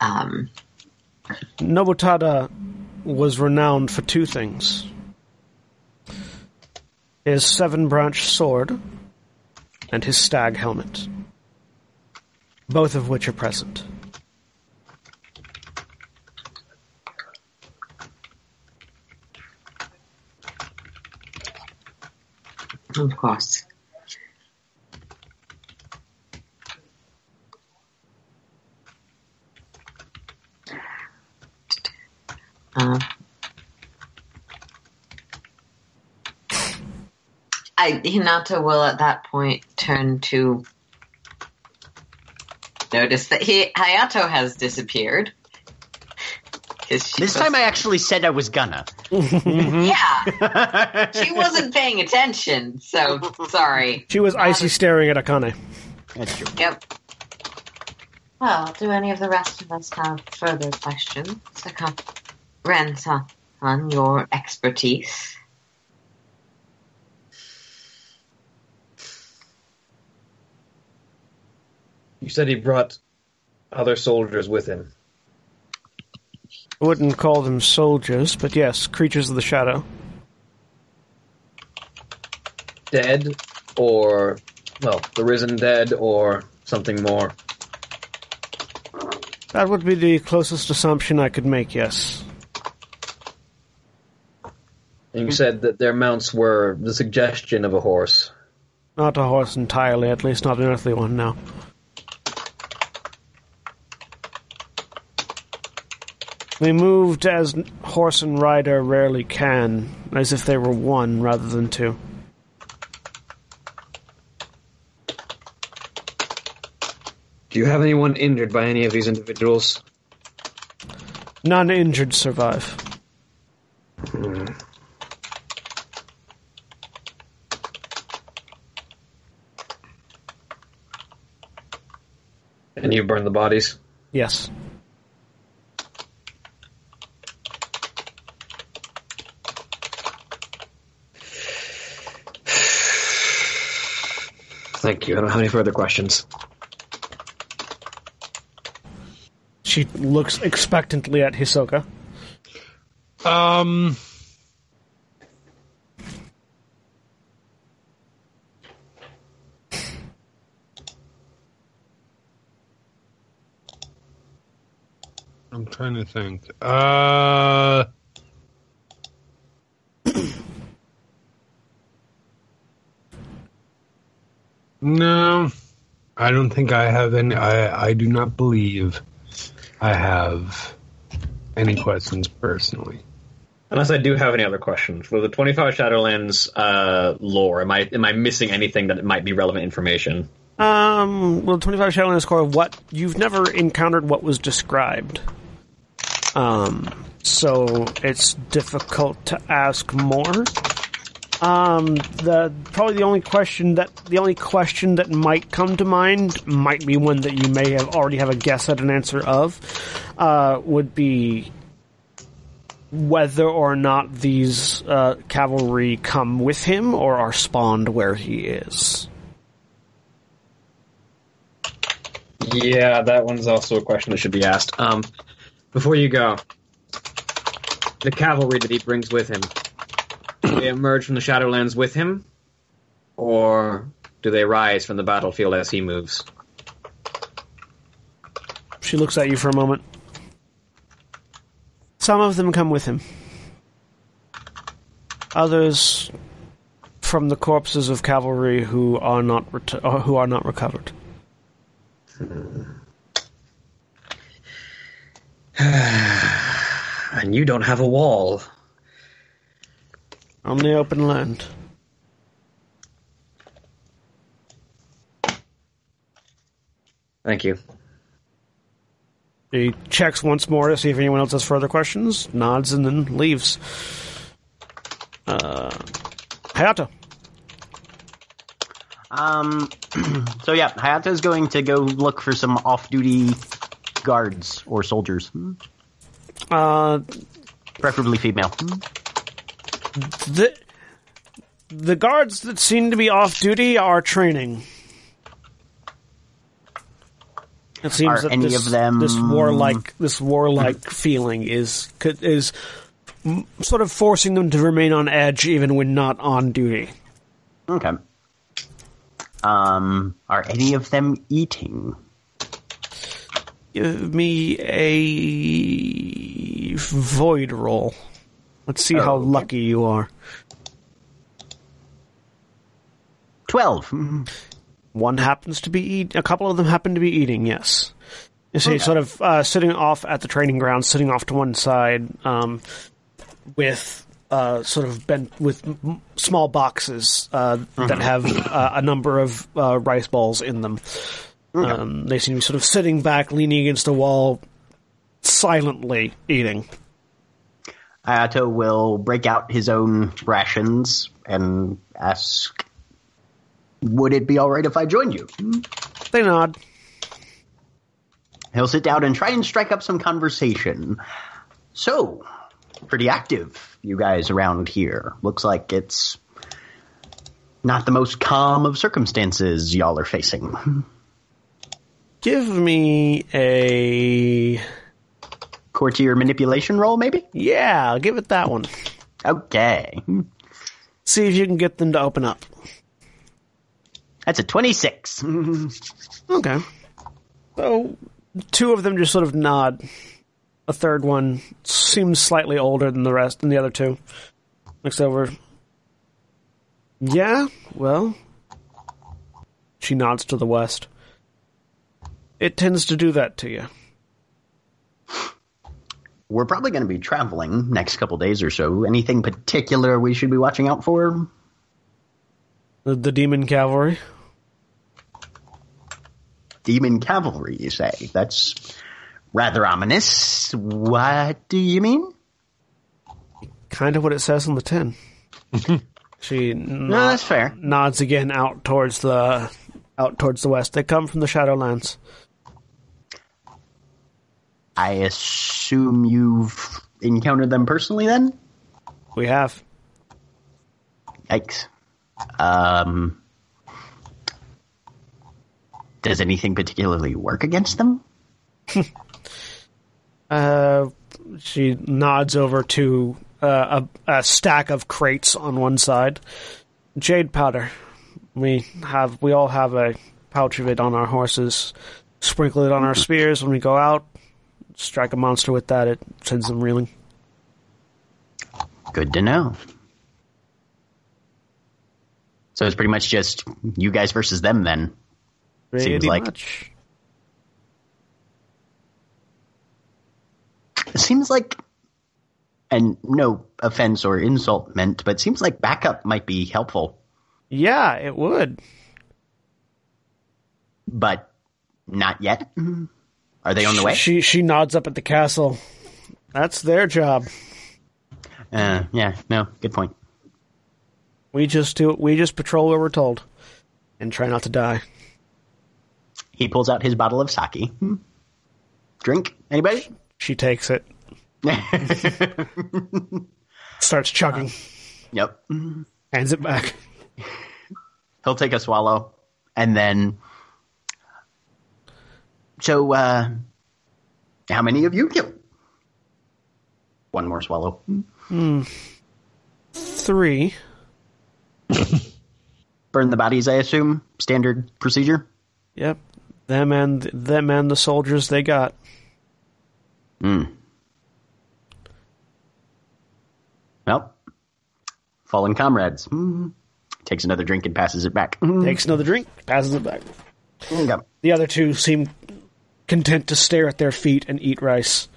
um, Nobutada was renowned for two things his seven branch sword and his stag helmet, both of which are present. Of course. Uh, I Hinata will at that point turn to notice that he, Hayato has disappeared. This was- time I actually said I was gonna. yeah, she wasn't paying attention, so sorry. She was icy staring at Akane. That's true. Yep. Well, do any of the rest of us have further questions? Saka- Ren-san, on your expertise. You said he brought other soldiers with him. I wouldn't call them soldiers, but yes, creatures of the shadow. Dead, or well, the risen dead, or something more. That would be the closest assumption I could make, yes. And you said that their mounts were the suggestion of a horse. Not a horse entirely, at least not an earthly one, no. They moved as horse and rider rarely can, as if they were one rather than two. Do you have anyone injured by any of these individuals? None injured survive. And you burned the bodies? Yes. Thank you. I don't have any further questions. She looks expectantly at Hisoka. Um. Trying to think. Uh. no, I don't think I have any. I I do not believe I have any questions personally. Unless I do have any other questions. For the 25 Shadowlands uh, lore, am I am I missing anything that might be relevant information? Um, well, 25 Shadowlands Lore, what you've never encountered what was described. Um, so it's difficult to ask more. Um, the probably the only question that the only question that might come to mind might be one that you may have already have a guess at an answer of. Uh, would be whether or not these uh, cavalry come with him or are spawned where he is. Yeah, that one's also a question that should be asked. Um, before you go, the cavalry that he brings with him, do they emerge from the Shadowlands with him, or do they rise from the battlefield as he moves? She looks at you for a moment. Some of them come with him. Others from the corpses of cavalry who are not ret- uh, who are not recovered. And you don't have a wall. On the open land. Thank you. He checks once more to see if anyone else has further questions, nods, and then leaves. Uh, Hayato. Um, so yeah, Hayato's going to go look for some off-duty guards or soldiers, Hmm. Uh, preferably female. Hmm. the the guards that seem to be off duty are training. It seems Are that any this, of them- this warlike this warlike feeling is is sort of forcing them to remain on edge even when not on duty. Okay. Um, are any of them eating? Give me a void roll. Let's see how Okay. lucky you are. Twelve. Hmm. One happens to be eat. A couple of them happen to be eating. Yes. You see, sort of uh, sitting off at the training ground, sitting off to one side, um, with uh, sort of bent with m- small boxes uh, that have uh, a number of uh, rice balls in them. Um, they seem to be sort of sitting back, leaning against a wall, silently eating. Hayato will break out his own rations and ask, "Would it be all right if I joined you?" They nod. He'll sit down and try and strike up some conversation. So, pretty active, you guys around here. Looks like it's not the most calm of circumstances y'all are facing. Give me a Courtier manipulation roll, maybe? yeah. I'll give it that one. Okay. See if you can get them to open up. That's a 26. Okay. So two of them just sort of nod. A third one seems slightly older than the rest, than the other two. Looks over. Yeah, well. She nods to the west. It tends to do that to you. we're probably going to be traveling next couple days or so. Anything particular we should be watching out for? The, the demon cavalry. Demon cavalry, you say? That's rather ominous. What do you mean? Kind of what it says on the tin. she No, that's fair. nods again out towards the out towards the west. They come from the Shadowlands. I assume you've encountered them personally then? We have. Yikes. Um, does anything particularly work against them? Uh, she nods over to uh, a, a stack of crates on one side. Jade powder. We have. We all have a pouch of it on our horses. Sprinkle it on our spears when we go out. Strike a monster with that. It sends them reeling. Good to know. So it's pretty much just you guys versus them then. Pretty like- much. It seems like, and no offense or insult meant, but it seems like backup might be helpful, Yeah, it would. but not yet. Are they on the way? She she nods up at the castle. That's their job. Uh, yeah, no, good point. We just do. We just patrol where we're told, and try not to die. He pulls out his bottle of sake. Drink? Anybody? She takes it, starts chugging, yep. hands it back. He'll take a swallow, and then. So, uh, how many of you killed? One more swallow. Three. Burn the bodies, I assume. Standard procedure. Yep. Them and them and the soldiers they got. Well, fallen comrades. Hmm. Takes another drink and passes it back. Hmm. Takes another drink, passes it back. The other two seem content to stare at their feet and eat rice.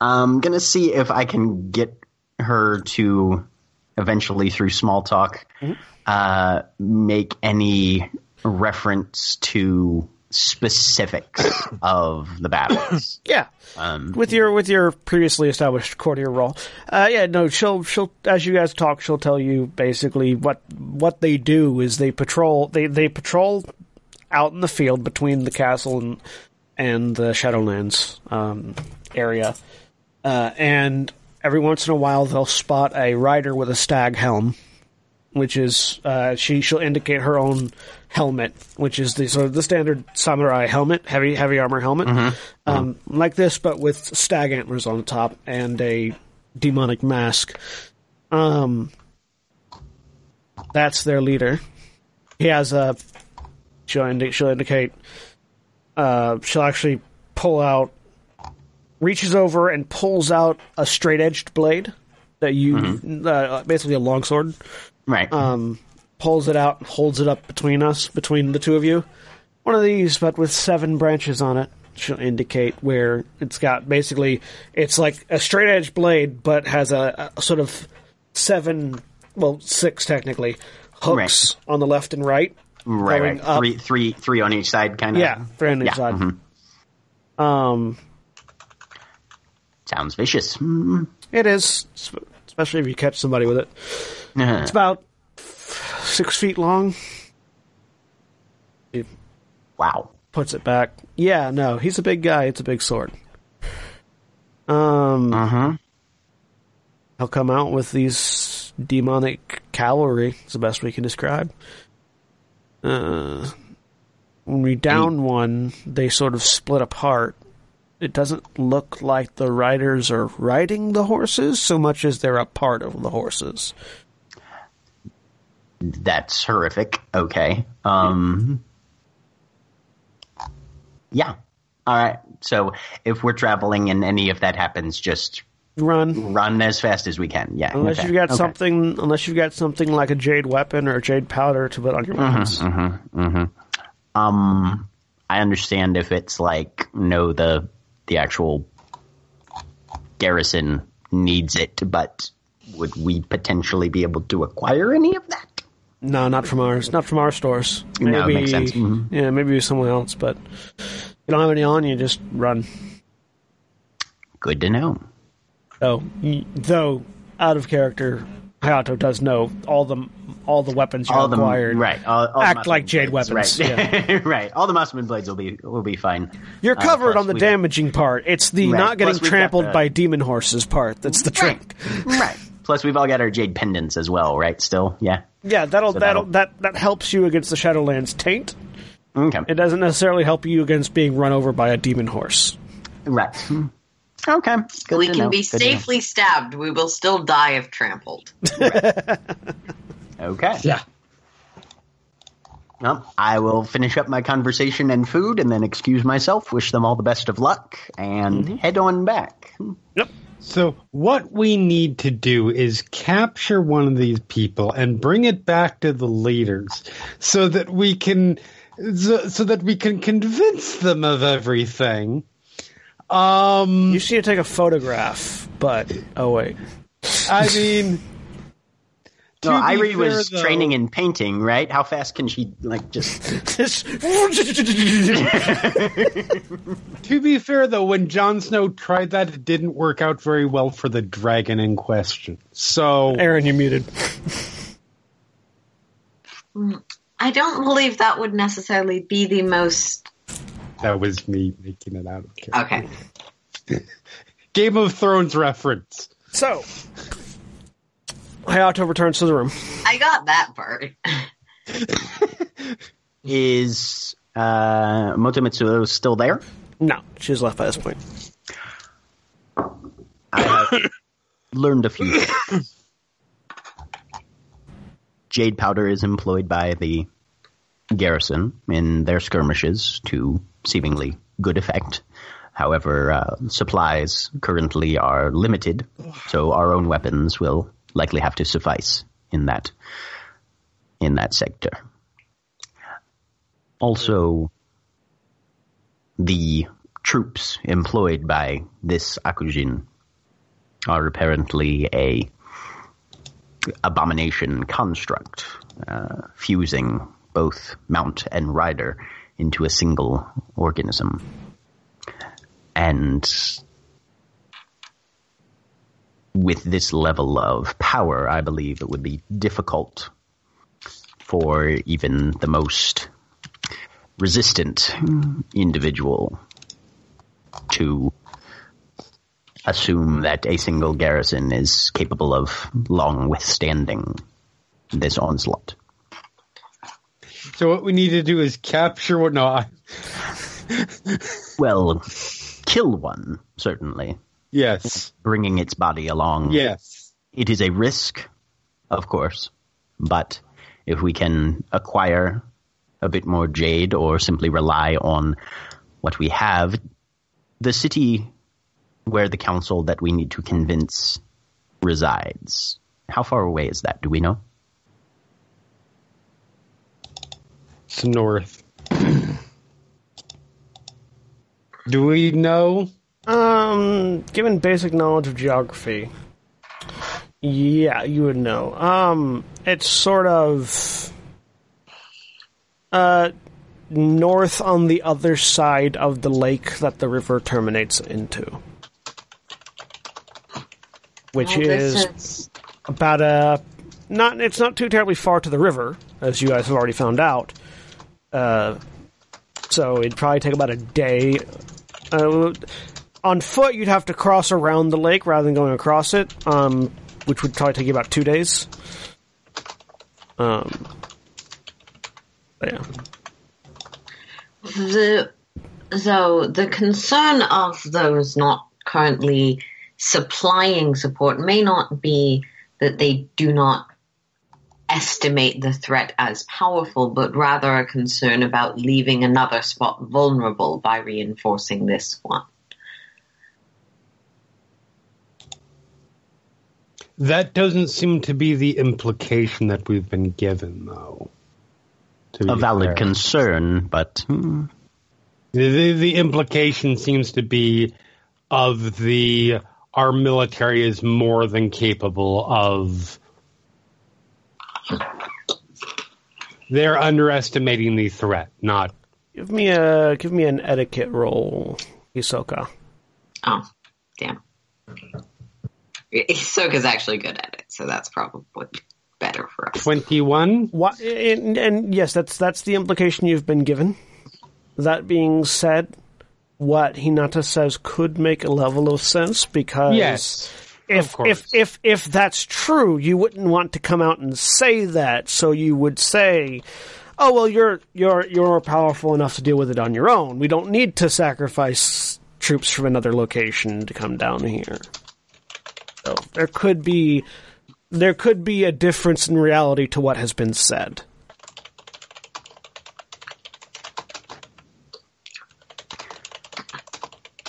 I'm gonna see if I can get her to eventually, through small talk, uh, make any reference to specifics of the battles. Yeah. Um, with your with your previously established courtier role. Uh, yeah, no, she'll she'll as you guys talk, she'll tell you basically what what they do is they patrol they they patrol out in the field between the castle and and the Shadowlands um, area, uh, and every once in a while they'll spot a rider with a stag helm. Which is uh, she? She'll indicate her own helmet, which is the sort of the standard samurai helmet, heavy heavy armor helmet, um, like this, but with stag antlers on the top and a demonic mask. Um, that's their leader. He has a. She'll, indi- she'll indicate. Uh, she'll actually pull out, reaches over and pulls out a straight edged blade that you, uh, basically a longsword right. um, pulls it out and holds it up between us, between the two of you. One of these, but with seven branches on it. She'll indicate where it's got basically, it's like a straight edge blade, but has a, a sort of seven, well, six technically, hooks on the left and right. Right. Right. up. Three, three, three on each side, kind of. Yeah, three on each Yeah, side. mhm. Um, Sounds vicious. It is, especially if you catch somebody with it. It's about six feet long. He wow. puts it back. Yeah, no, he's a big guy. It's a big sword. Um, Uh huh. he'll come out with these demonic cavalry. It's the best we can describe. Uh, when we down one, they sort of split apart. It doesn't look like the riders are riding the horses so much as they're a part of the horses. That's horrific. Okay. Um. Yeah. All right. So if we're traveling and any of that happens, just Run. run as fast as we can. Yeah. Unless okay. you've got Okay. something, unless you've got something like a jade weapon or a jade powder to put on your weapons. Um, I understand if it's like no the the actual garrison needs it, but would we potentially be able to acquire any of that? No, not from ours. Not from our stores. Maybe, No, it makes sense. Mhm. Yeah, maybe someone else, but you don't have any on you, just run. Good to know. Y- though out of character, Hayato does know all the all the weapons you All the acquired. right, all, all Act like jade blades, weapons, right? right. All the Muscleman blades will be will be fine. You're Uh, covered plus on the damaging part. It's the Right, not getting trampled the- by demon horses part that's the trick. Right. Plus, we've all got our jade pendants as well, right? Still, yeah. Yeah, that'll, So that'll that'll- that that helps you against the Shadowlands taint. Okay. It doesn't necessarily help you against being run over by a demon horse. Right. Okay. Good we can know. be Good safely stabbed. We will still die if trampled. Okay. Yeah. Well, I will finish up my conversation and food, and then excuse myself. Wish them all the best of luck, and Mm-hmm. head on back. Yep. So what we need to do is capture one of these people and bring it back to the leaders so that we can so, so that we can convince them of everything. Um You should take a photograph, but oh wait. I mean to No, be Airi fair, was though- training in painting, right? How fast can she, like, just. To be fair though, when Jon Snow tried that it didn't work out very well for the dragon in question. So Erin, you're muted. I don't believe that would necessarily be the most. That was me making it out of character. Okay. Game of Thrones reference. So, Hayato returns to the room. I got that part. Is uh, Moto Mitsuo still there? No, she's left by this point. I have learned a few things. Jade powder is employed by the garrison in their skirmishes to seemingly good effect. However, uh, supplies currently are limited, so our own weapons will likely have to suffice in that in that sector. Also, the troops employed by this Akujin are apparently a abomination construct, uh, fusing both mount and rider into a single organism. And with this level of power, I believe it would be difficult for even the most resistant individual to assume that a single garrison is capable of long withstanding this onslaught. So what we need to do is capture what no I, Well, kill one, certainly, yes. bringing its body along. Yes. It is a risk, of course, but if we can acquire a bit more jade or simply rely on what we have, the city where the council that we need to convince resides, how far away is that? Do we know? It's north. Do we know? Um, given basic knowledge of geography, yeah, you would know. Um, it's sort of uh north on the other side of the lake that the river terminates into, which Well, this is is- about a not. It's not too terribly far to the river, as you guys have already found out. Uh, so it'd probably take about a day. Uh, on foot, you'd have to cross around the lake rather than going across it, um, which would probably take you about two days. Um, yeah. the so the concern of those not currently supplying support may not be that they do not estimate the threat as powerful, but rather a concern about leaving another spot vulnerable by reinforcing this one. That doesn't seem to be the implication that we've been given, though. To be A valid fair. concern, but hmm, The, the, the implication seems to be of the our military is more than capable of. They're underestimating the threat, not Give me a give me an etiquette roll, Hisoka. Oh, damn. Hisoka's actually good at it, so that's probably better for us. 21. What, and, and yes, that's that's the implication you've been given. That being said, what Hinata says could make a level of sense because Yes. If if if if that's true, you wouldn't want to come out and say that. So you would say, "Oh well, you're you're you're powerful enough to deal with it on your own. We don't need to sacrifice troops from another location to come down here." So there could be there could be a difference in reality to what has been said.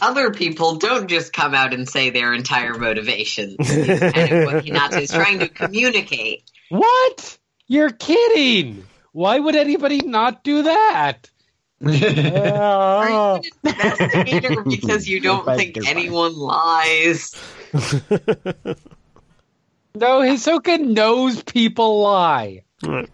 Other people don't just come out and say their entire motivations. It's kind of what Hinata is trying to communicate. What? You're kidding. Why would anybody not do that? Are you an investigator because you don't think fine. anyone lies? No, Hisoka knows people lie. Right.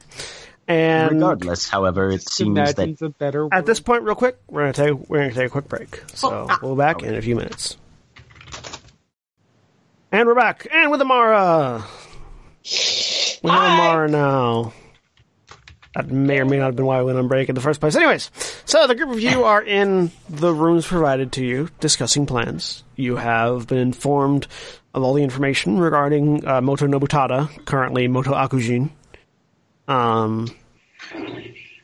And Regardless, however, it seems that a better at this point, real quick, we're gonna take we're gonna take a quick break. So Oh, we'll be back in a few minutes. And we're back, and with Amara. We have Amara now. That may or may not have been why we went on break in the first place. Anyways, so the group of you are in the rooms provided to you, discussing plans. You have been informed of all the information regarding uh, Moto Nobutada, currently Moto Akujin. Um,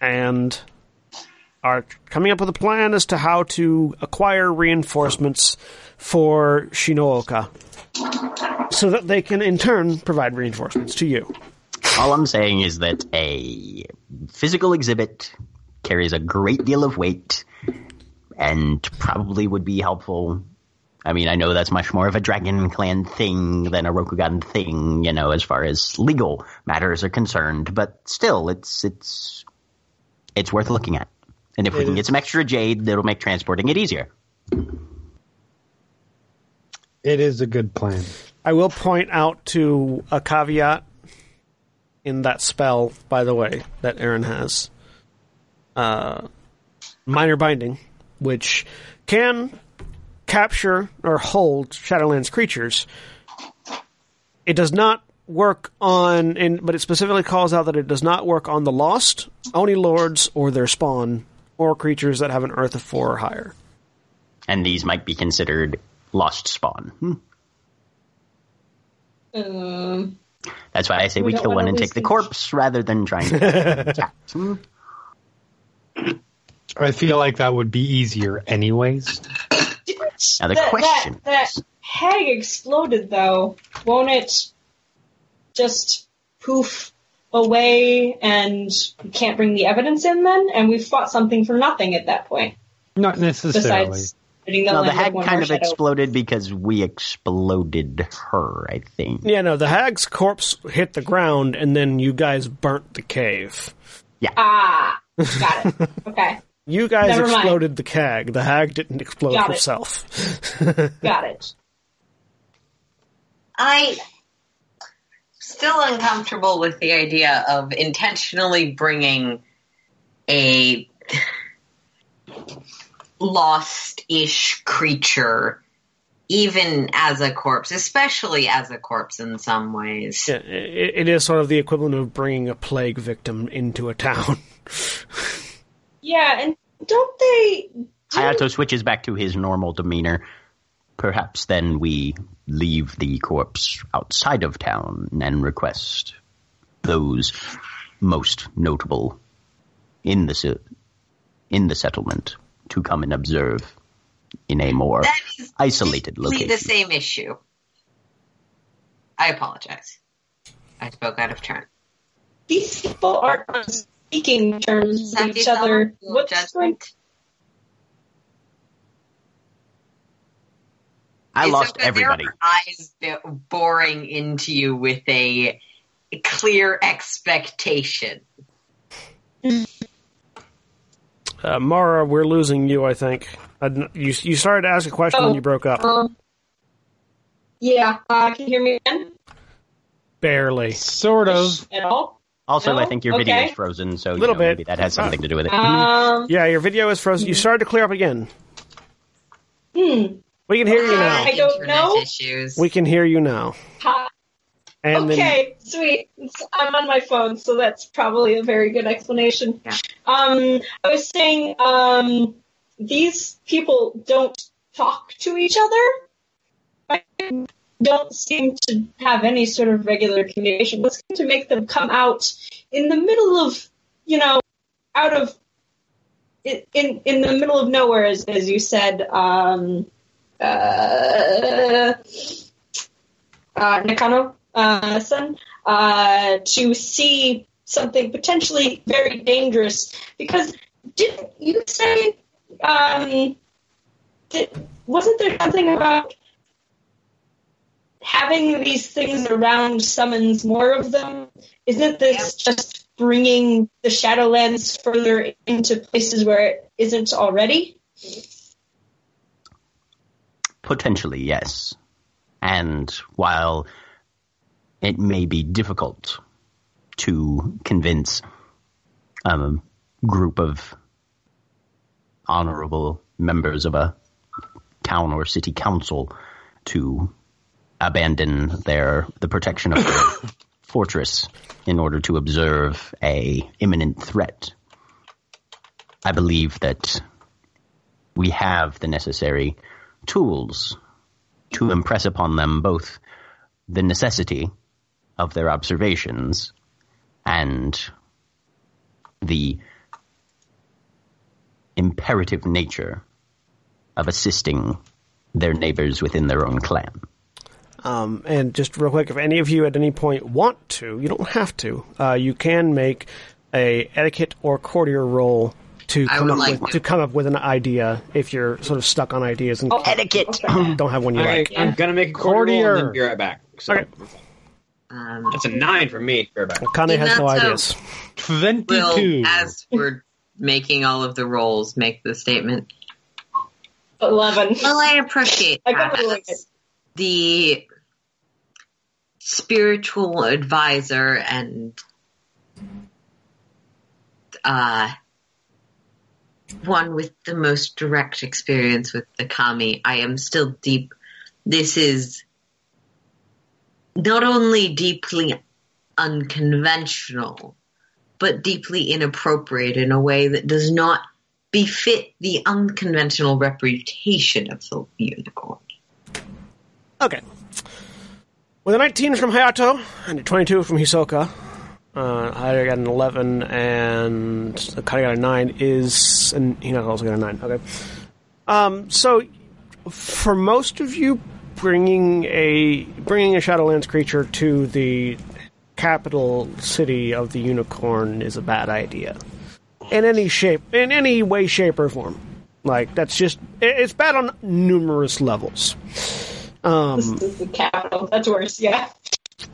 and are coming up with a plan as to how to acquire reinforcements for Shinooka so that they can in turn provide reinforcements to you. all I'm saying is that a physical exhibit carries a great deal of weight and probably would be helpful. I mean, I know that's much more of a Dragon Clan thing than a Rokugan thing, you know, as far as legal matters are concerned, but still, it's, it's, it's worth looking at. And if we can get some extra jade, that'll make transporting it easier. It is a good plan. I will point out to a caveat in that spell, by the way, that Erin has. Uh, minor binding, which can capture or hold Shadowlands creatures. It does not work on, and but it specifically calls out that it does not work on the lost, Oni lords, or their spawn, or creatures that have an Earth of four or higher. And these might be considered lost spawn. Hmm. Um, That's why I say we, We kill one and take the these- corpse rather than trying to attack. Hmm. I feel like that would be easier anyways. Now the that, question that, that hag exploded though. Won't it just poof away and we can't bring the evidence in then? And we've fought something for nothing at that point. Not necessarily. Besides hitting the No, the hag kind more of shadow. exploded because we exploded her, I think. Yeah, no, the hag's corpse hit the ground, and then you guys burnt the cave. Yeah. Ah, got it. Okay, You guys Never mind. exploded the hag. The hag didn't explode Got it. herself. got it. I still uncomfortable with the idea of intentionally bringing a lost-ish creature even as a corpse, especially as a corpse in some ways. Yeah, it, it is sort of the equivalent of bringing a plague victim into a town. Yeah, and don't they? Hayato switches back to his normal demeanor. Perhaps then we leave the corpse outside of town and request those most notable in the se- in the settlement to come and observe in a more That is isolated location. the same issue. I apologize. I spoke out of turn. These people aren't on speaking terms with each other. What's going? judgment? I It's lost so everybody. There are eyes boring into you with a clear expectation. Uh, Mara, we're losing you. I think I you you started to ask a question and Oh. you broke up. Um, Yeah, uh, can you hear me again? Barely. Sort of. At all? Also, I think your video Okay. is frozen, so you know, bit. maybe that has something to do with it. Um, Yeah, your video is frozen. You started to clear up again. hmm. We can hear you now. I don't Internet know. Issues. We can hear you now. Hi. And okay, sweet. I'm on my phone, so that's probably a very good explanation. Yeah. Um, I was saying, um, these people don't talk to each other. Don't seem to have any sort of regular communication. What's going to make them come out in the middle of, you know, out of in in, in the middle of nowhere, as, as you said, um, uh, uh, Nakano uh, son, uh, to see something potentially very dangerous. Because didn't you say, um, did, wasn't there something about having these things around summons more of them? Isn't this just bringing the Shadowlands further into places where it isn't already? Potentially, yes. And while it may be difficult to convince um, a group of honorable members of a town or city council to abandon their the protection of their fortress in order to observe a imminent threat. I believe that we have the necessary tools to impress upon them both the necessity of their observations and the imperative nature of assisting their neighbors within their own clan. Um, and just real quick, if any of you at any point want to, you don't have to. Uh, you can make a etiquette or courtier roll to come up like with to. to come up with an idea if you're sort of stuck on ideas and Etiquette! don't have one you All right, like. I'm gonna make a courtier roll and then be right back. So Okay. Um, that's a nine for me. Be right. Kane has no ideas. Twenty-two. will, as we're making all of the rolls, make the statement. Eleven. Well, I appreciate I got that it. the spiritual advisor and uh, one with the most direct experience with the kami. I am still deep. This is not only deeply unconventional, but deeply inappropriate in a way that does not befit the unconventional reputation of the unicorn. Okay. With a 19 from Hayato and a 22 from Hisoka, uh, I got an 11 and Kane got a 9 is, and Hinata also got a 9. Okay. Um, so, for most of you, bringing a bringing a Shadowlands creature to the capital city of the unicorn is a bad idea. In any shape, in any way, shape, or form. Like, that's just, it's bad on numerous levels. Um, This is the capital. That's worse. Yeah.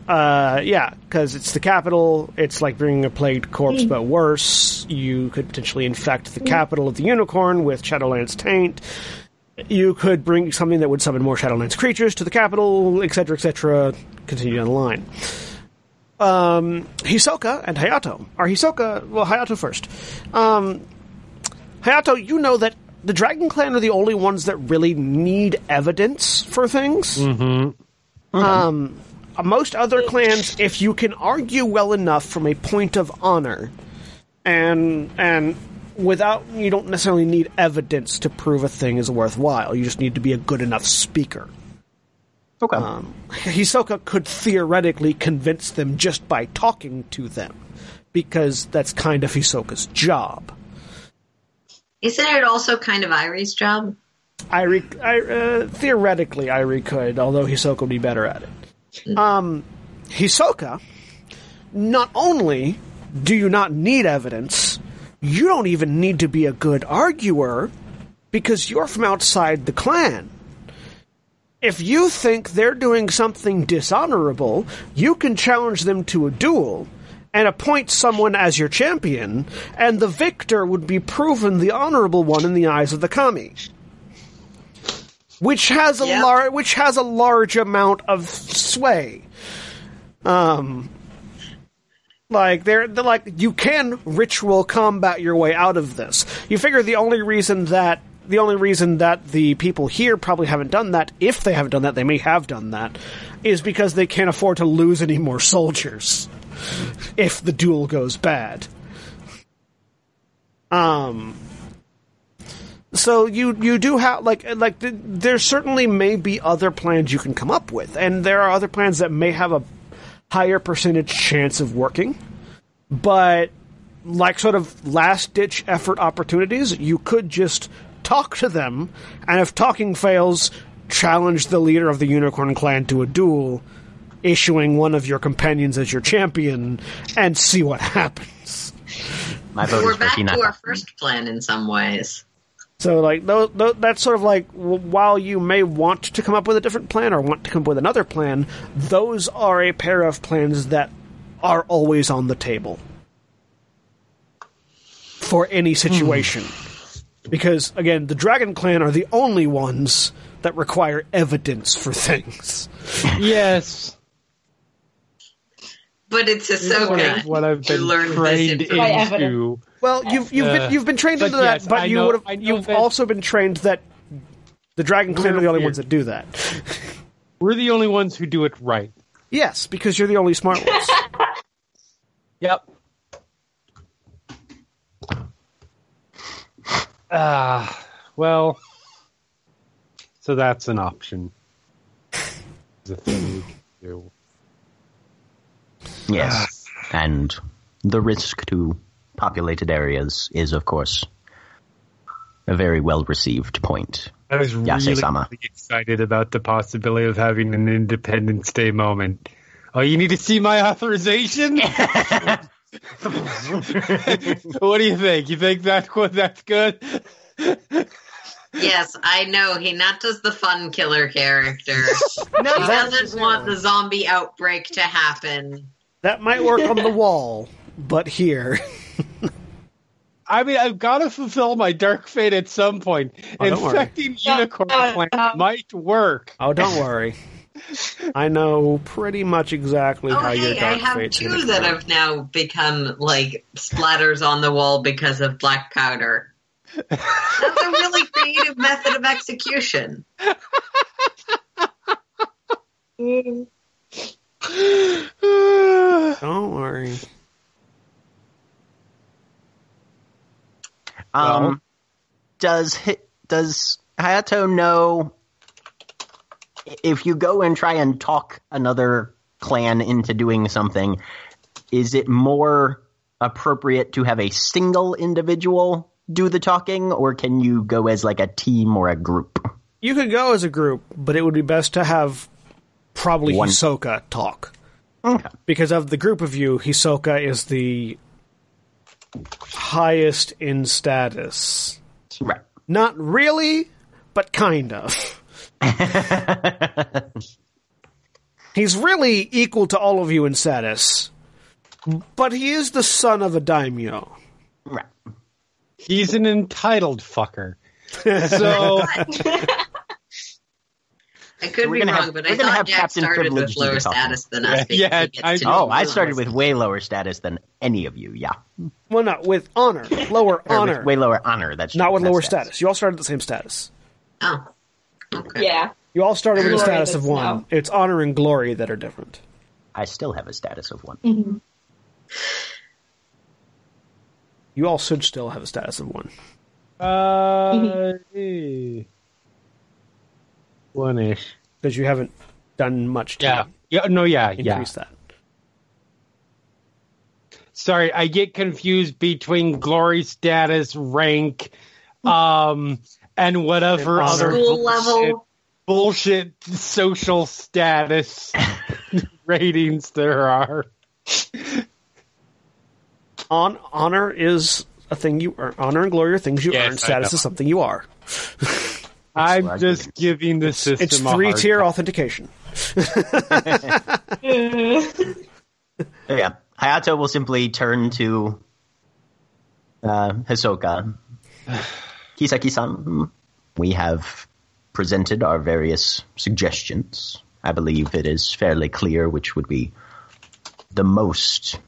uh, yeah, because it's the capital. It's like bringing a plagued corpse, but worse. You could potentially infect the capital of the unicorn with Shadowlands taint. You could bring something that would summon more Shadowlands creatures to the capital, etc., etc. Continue down the line. Um, Hisoka and Hayato. Are Hisoka, well, Hayato first. Um, Hayato, you know that the Dragon Clan are the only ones that really need evidence for things. Um, most other clans, if you can argue well enough from a point of honor, and and without you don't necessarily need evidence to prove a thing is worthwhile. You just need to be a good enough speaker. Okay. Um, Hisoka could theoretically convince them just by talking to them, because that's kind of Hisoka's job. Isn't it also kind of Airi's job? Airi, I, uh, theoretically, Airi could, although Hisoka would be better at it. Um, Hisoka, not only do you not need evidence, you don't even need to be a good arguer because you're from outside the clan. If you think they're doing something dishonorable, you can challenge them to a duel and appoint someone as your champion, and the victor would be proven the honorable one in the eyes of the kami. which has a Yep. lar- which has a large amount of sway. Um, like they're, they're like you can ritual combat your way out of this. You figure the only reason that the only reason that the people here probably haven't done that, if they haven't done that, they may have done that, is because they can't afford to lose any more soldiers if the duel goes bad. Um, so you you do have like like th- there certainly may be other plans you can come up with, and there are other plans that may have a higher percentage chance of working, but like sort of last ditch effort opportunities, you could just talk to them, and if talking fails, challenge the leader of the Unicorn Clan to a duel, issuing one of your companions as your champion, and see what happens. My vote We're is back to Hinata. our first plan in some ways. So, like, tho- tho- that's sort of like while you may want to come up with a different plan or want to come up with another plan, those are a pair of plans that are always on the table for any hmm. situation. Because, again, the Dragon Clan are the only ones that require evidence for things. Yes. But it's What, I, Hisoka. what I've been learned trained into. Well, you've you've Uh, been, you've been trained but into that, yes, but I you would have you've that- also been trained that the Dragon Clan are the only We're ones that do that. We're the only ones who do it right. yes, because you're the only smart ones. Yep. Ah, well, so that's an option. It's a thing we can do. Yes. and the risk to populated areas is, of course, a very well received point. I was Yeah, really, really excited about the possibility of having an Independence Day moment. Oh, you need to see my authorization? what do you think? You think that that's good? Yes, I know. He not just the fun killer character. no, he doesn't want the zombie outbreak to happen. That might work on the wall, but here. I mean, I've got to fulfill my dark fate at some point. Oh, don't worry. Infecting unicorn plant might work. Oh, don't worry. I know pretty much exactly Oh, how your hey, I dark have fate's two gonna that have now become like splatters on the wall because of black powder. That's a really creative method of execution. Mm, Don't worry. Um, Well- does does Hayato know if you go and try and talk another clan into doing something? Is it more appropriate to have a single individual do the talking, or can you go as like a team or a group? You could go as a group, but it would be best to have probably One. Hisoka talk. Okay. Because of the group of you, Hisoka is the highest in status. Right. Not really, but kind of. He's really equal to all of you in status, but he is the son of a daimyo. Right. He's an entitled fucker. So I could we're be gonna wrong, have- but I thought have Jack Captain started Privilege with lower status than us. Yeah, yeah, he I- to Oh, I started with way lower status than any of you. Yeah. Well, no, with honor, lower honor, With way lower honor. That's not true. with That's lower stats. status. You all started at the same status. Oh, okay. yeah. You all started with a status of one. now. It's honor and glory that are different. I still have a status of one. Mhm. You all should still have a status of one. uh, eh. One ish. because you haven't done much to Yeah. Yeah. No. Yeah. Yeah. that. Sorry, I get confused between glory status, rank, um, and whatever And other bullshit, level. bullshit social status ratings there are. On honor is a thing you earn. Honor and glory are things you Yes, earn. Status is something you are. I'm what I just giving the system It's three tier authentication. Yeah. Hayato will simply turn to uh, Hisoka. Kisaki-san, we have presented our various suggestions. I believe it is fairly clear which would be the most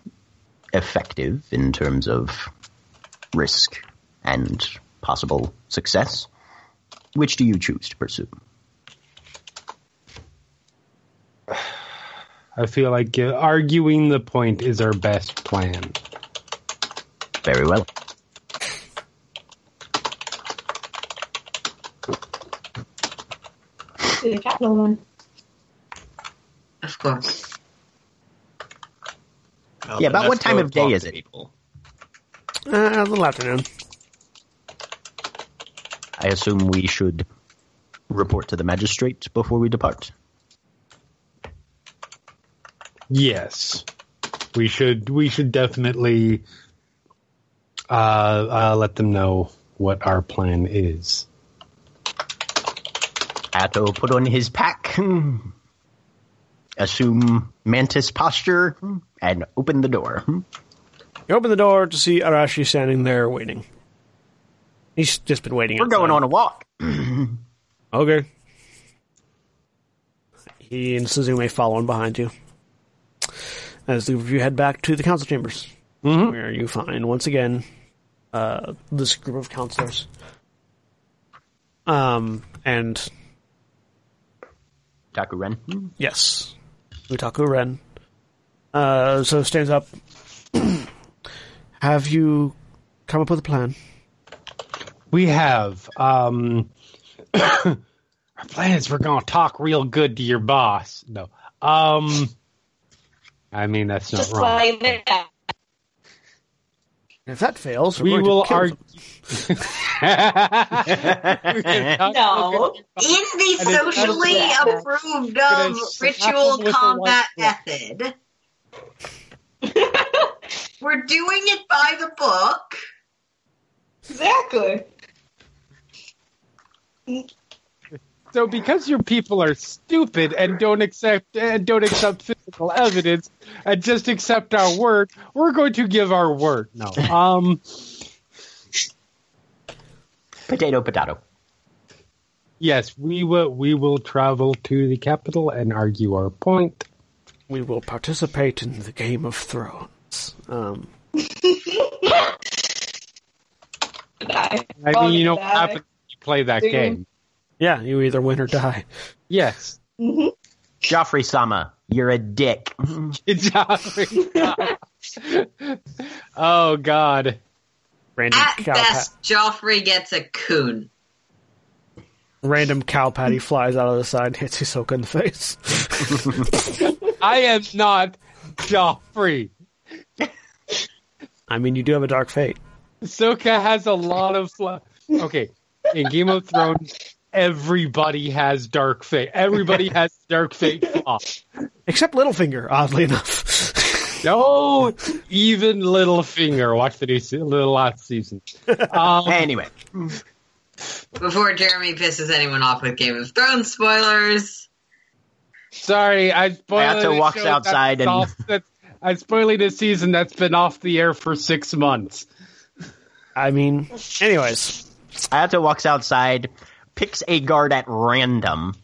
effective in terms of risk and possible success. Which do you choose to pursue? I feel like uh, arguing the point is our best plan. Very well. The capital then. Of course. Well, Yeah, about what time of day is it? People. Uh, a little afternoon. I assume we should report to the magistrate before we depart. Yes, we should. We should definitely uh, uh, let them know what our plan is. Hayato put on his pack, assume mantis posture, and open the door. You open the door to see Arashi standing there waiting. He's just been waiting. We're going on a walk. Okay. He and Suzume following behind you. As the you head back to the council chambers, where you find once again uh, this group of counselors. Um, and Takuren. yes, Utaku Ren. Uh, so stands up. Have you come up with a plan? We have um, our plan is we're gonna talk real good to your boss. No, um, I mean that's not Just wrong. like that. If that fails, we're we going to will kill argue. No. In the socially approved of ritual him with a combat method. We're doing it by the book. Exactly. So because your people are stupid and don't accept and don't accept physical evidence and just accept our word, we're going to give our word. No. Um Potato, potato. yes, we will we will travel to the capital and argue our point. we will participate in the Game of Thrones. Um, I mean, you know what die. happens when you play that Ding. game. yeah, you either win or die. Yes. Mm-hmm. Joffrey Sama, you're a dick. Joffrey. oh God. Random At cow, pat- best, Joffrey gets a coon. random cow patty flies out of the side and hits Hisoka in the face. I am not Joffrey. I mean, you do have a dark fate. Hisoka has a lot of fl- okay. In Game of Thrones, everybody has dark fate. Everybody has dark fate flaw. Except Littlefinger, oddly enough. No, even Littlefinger. Watch the new se- the last season. Um, Anyway, Before Jeremy pisses anyone off with Game of Thrones spoilers. sorry, I spoiled. Hayato a walks show outside and- off- I'm spoiling a season that's been off the air for six months. I mean, anyways, Hayato walks outside, picks a guard at random.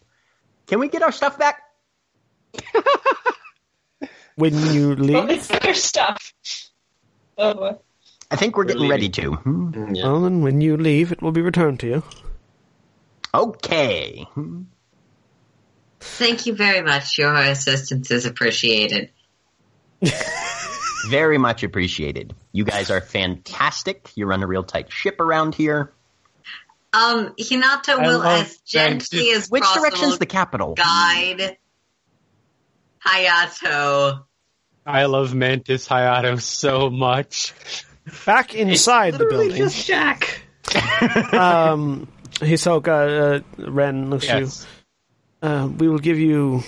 Can we get our stuff back? when you Oh, leave, it's their stuff. Oh. I think we're getting We're ready to. Hmm. Yeah. well, then when you leave, it will be returned to you. Okay. Thank you very much. Your assistance is appreciated. Very much appreciated. You guys are fantastic. You run a real tight ship around here. Um, Hinata will, as gently as Which possible, direction's the capital? guide Hayato. I love Mantis Hayato so much. Back inside the building, just Jack. um, Hisoka uh, Ren looks Yes. you. Uh, we will give you.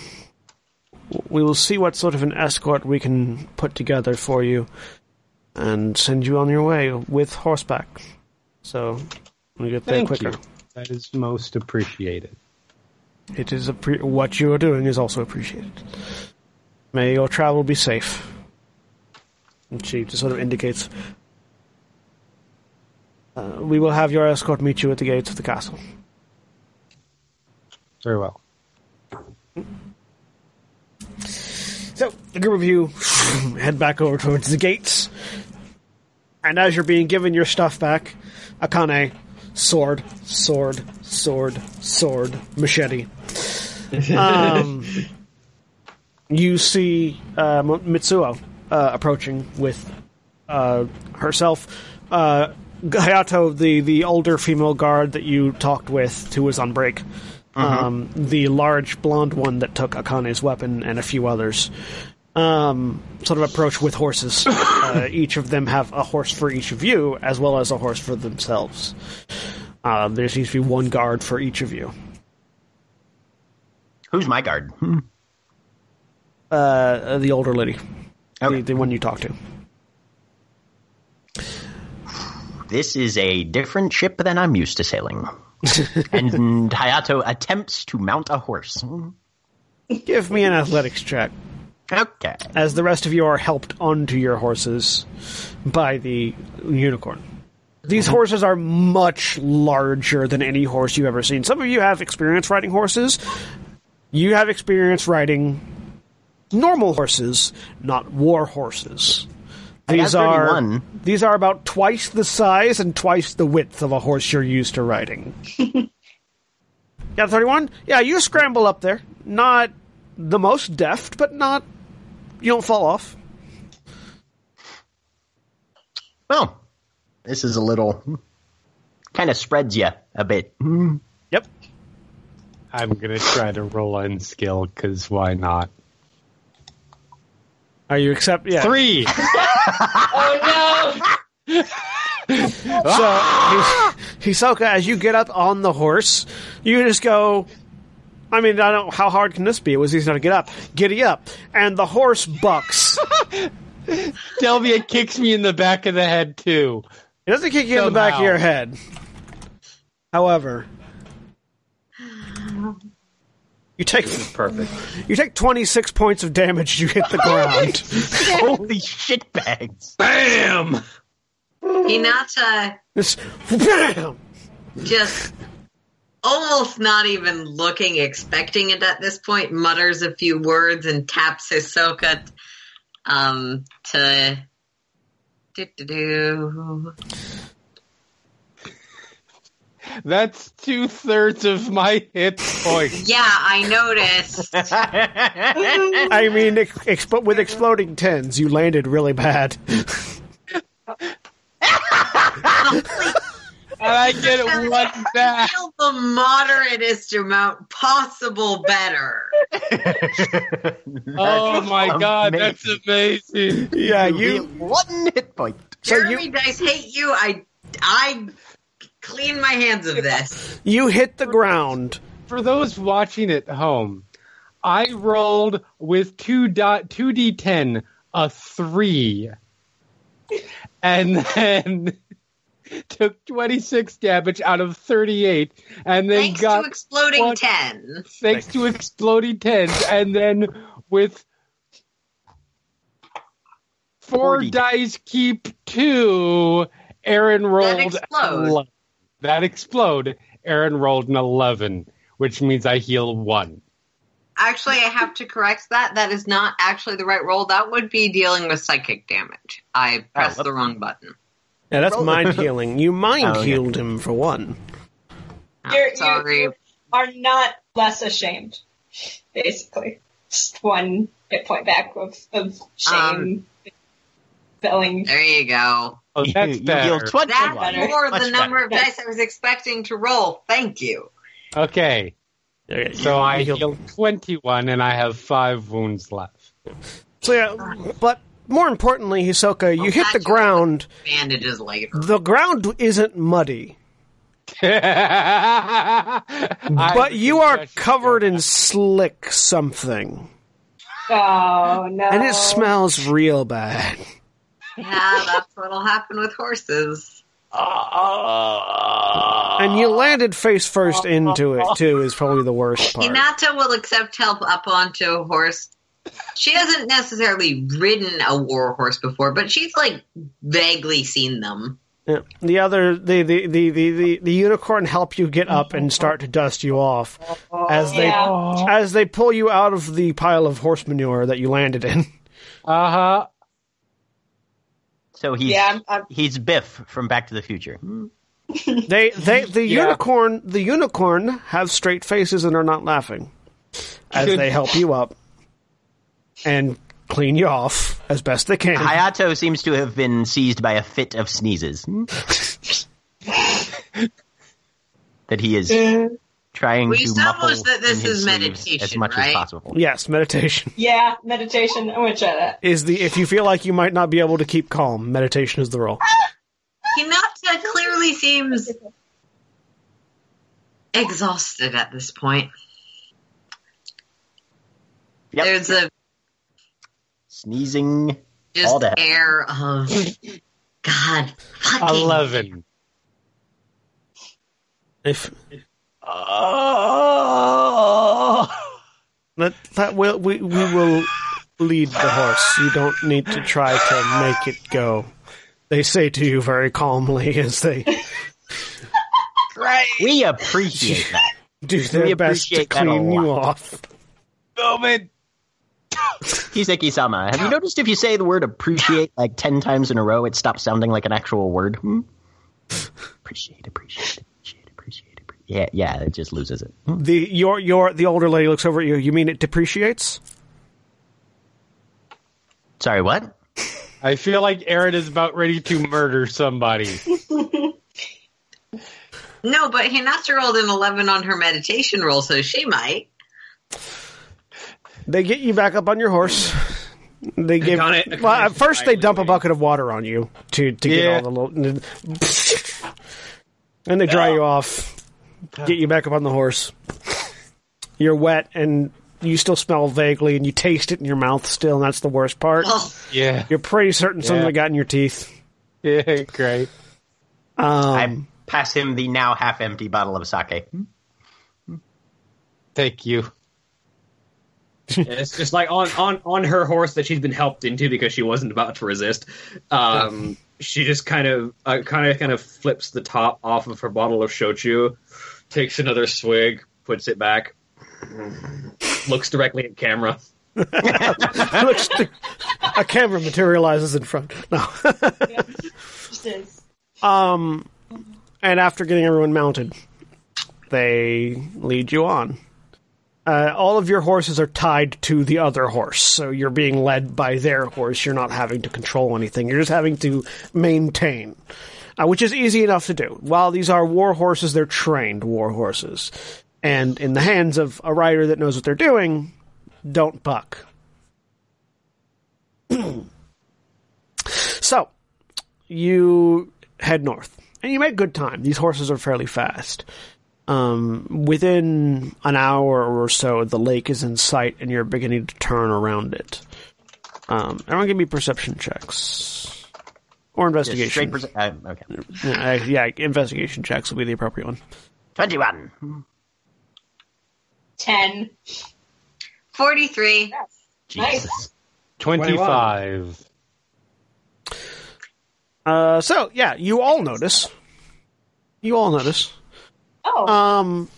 We will see what sort of an escort we can put together for you, and send you on your way with horseback. So we get there Thank quicker. you. That is most appreciated. It is appre- what you are doing is also appreciated. May your travel be safe. And she just sort of indicates. Uh, we will have your escort meet you at the gates of the castle. Very well. So the group of you head back over towards the gates, and as you're being given your stuff back, Akane, sword, sword, sword, sword, machete. Um, you see uh, Mitsuo uh, approaching with uh, herself. Uh, Hayato, the, the older female guard that you talked with, who was on break. Um, the large blonde one that took Akane's weapon, and a few others. Um, sort of approach with horses. uh, each of them have a horse for each of you, as well as a horse for themselves. Uh, there seems to be one guard for each of you. Who's my guard? Hmm. Uh, the older lady, Okay. the, the one you talked to. This is a different ship than I'm used to sailing. and Hayato attempts to mount a horse. Give me an athletics check. Okay. as the rest of you are helped onto your horses by the unicorn. These horses are much larger than any horse you've ever seen. Some of you have experience riding horses. You have experience riding normal horses, not war horses. These are these are about twice the size and twice the width of a horse you're used to riding. Got thirty one? Yeah, you scramble up there. Not the most deft, but not you don't fall off. Well, this is a little. Kind of spreads you a bit. Yep. I'm gonna try to roll in skill because why not? Are you accept? Yeah. Three. Oh no! So His- Hisoka, as you get up on the horse, you just go. I mean, I don't. How hard can this be? It was easy to get up. Giddy up, and the horse bucks. Delvia kicks me in the back of the head too. It doesn't kick you in the back of your head. However, you take Perfect. you take twenty six points of damage. You hit the ground. Holy shit bags. Bam! Hinata This- bam! just almost not even looking, expecting it at this point, mutters a few words and taps Hisoka um, to. Do-do-do. That's two thirds of my hit points. Yeah, I noticed. I mean, ex- expo- with exploding tens, you landed really bad. And I get one back. Feel the moderatest amount possible better. Oh my god, that's amazing. yeah, You you. one hit point. So you Jeremy Dice hate you. I I clean my hands of this. you hit the ground. For those watching at home, I rolled with two dot two D ten a three. And then took twenty six damage out of thirty eight and then Thanks got to exploding ten. thanks to exploding tens, and then with four 40. dice keep two, Erin rolled that explode. That explode. Erin rolled an eleven, which means I heal one. Actually, I have to correct that. That is not actually the right roll. That would be dealing with psychic damage. I oh, pressed what- the wrong button. Yeah, that's mind healing. You mind Oh, yeah. healed him for one. Oh, You're, sorry. you are not less ashamed, basically. Just one hit point back of, of shame. Um, feeling. There you go. Oh, You, that's you heal better. That's better. more Much the number of dice I was expecting to roll. Thank you. Okay, Okay, so I healed- healed twenty-one, and I have five wounds left. So yeah, but more importantly, Hisoka, you I'll hit the you up. ground. Bandages later. The ground isn't muddy, but you are covered in slick something, Oh no! and it smells real bad. Yeah, that's what'll happen with horses. And you landed face first into it too. Is probably the worst part. Hinata will accept help up onto a horse. She hasn't necessarily ridden a war horse before, but she's like vaguely seen them. Yeah. The other, the, the, the, the, the, the unicorn help you get up and start to dust you off as they Yeah. as they pull you out of the pile of horse manure that you landed in. Uh huh. So he's Yeah, I'm, I'm, he's Biff from Back to the Future. They they the Yeah. unicorn the unicorn have straight faces and are not laughing as Good. they help you up and clean you off as best they can. Hayato seems to have been seized by a fit of sneezes. Hmm? that he is trying We to established muffle that this in his is sleeves meditation, as much right? as possible. Yes, meditation yeah, meditation. I'm gonna try that. is the if you feel like you might not be able to keep calm, meditation is the role. Hinata clearly seems exhausted at this point. Yep. There's a Sneezing. All just that. air of God fucking Eleven. If Oh. that that will we we will lead the horse. You don't need to try to make it go. They say to you very calmly as they We appreciate that. do their We best to appreciate that a clean you lot. off. Moment. Kisaki-sama, have you noticed if you say the word appreciate like ten times in a row, it stops sounding like an actual word? Hmm? Appreciate, appreciate, appreciate, appreciate, appreciate. Yeah, yeah, it just loses it. Hmm? The your your the older lady looks over at you. You mean it depreciates? Sorry, what? I feel like Erin is about ready to murder somebody. No, but Hinata rolled an 11 on her meditation roll, so she might. They get you back up on your horse. They give. Akane- Akane well, at first they slightly dump a bucket of water on you to to get all the little. And they dry you off, get you back up on the horse. You're wet and you still smell vaguely, and you taste it in your mouth still, and that's the worst part. Oh, Yeah. You're pretty certain something got in your teeth. Yeah. Great. Um, I pass him the now half empty bottle of sake. Thank you. It's just like on, on, on her horse that she's been helped into because she wasn't about to resist. Um, she just kind of uh, kind of kind of flips the top off of her bottle of shochu, takes another swig, puts it back, looks directly at camera. looks to- a camera materializes in front. No. Just. Um, and after getting everyone mounted, they lead you on. Uh, all of your horses are tied to the other horse, so you're being led by their horse. You're not having to control anything. You're just having to maintain, uh, which is easy enough to do. While these are war horses, they're trained war horses, and in the hands of a rider that knows what they're doing, don't buck. so, you head north, and you make good time. These horses are fairly fast. Um, within an hour or so, the lake is in sight, and you're beginning to turn around it. Um, everyone, give me perception checks or investigation. straight perce- uh, okay. yeah, uh, yeah, investigation checks will be the appropriate one. 21. Ten. 43. Jesus. Twenty-five. Uh, so yeah, you all notice. You all notice. Oh, Um,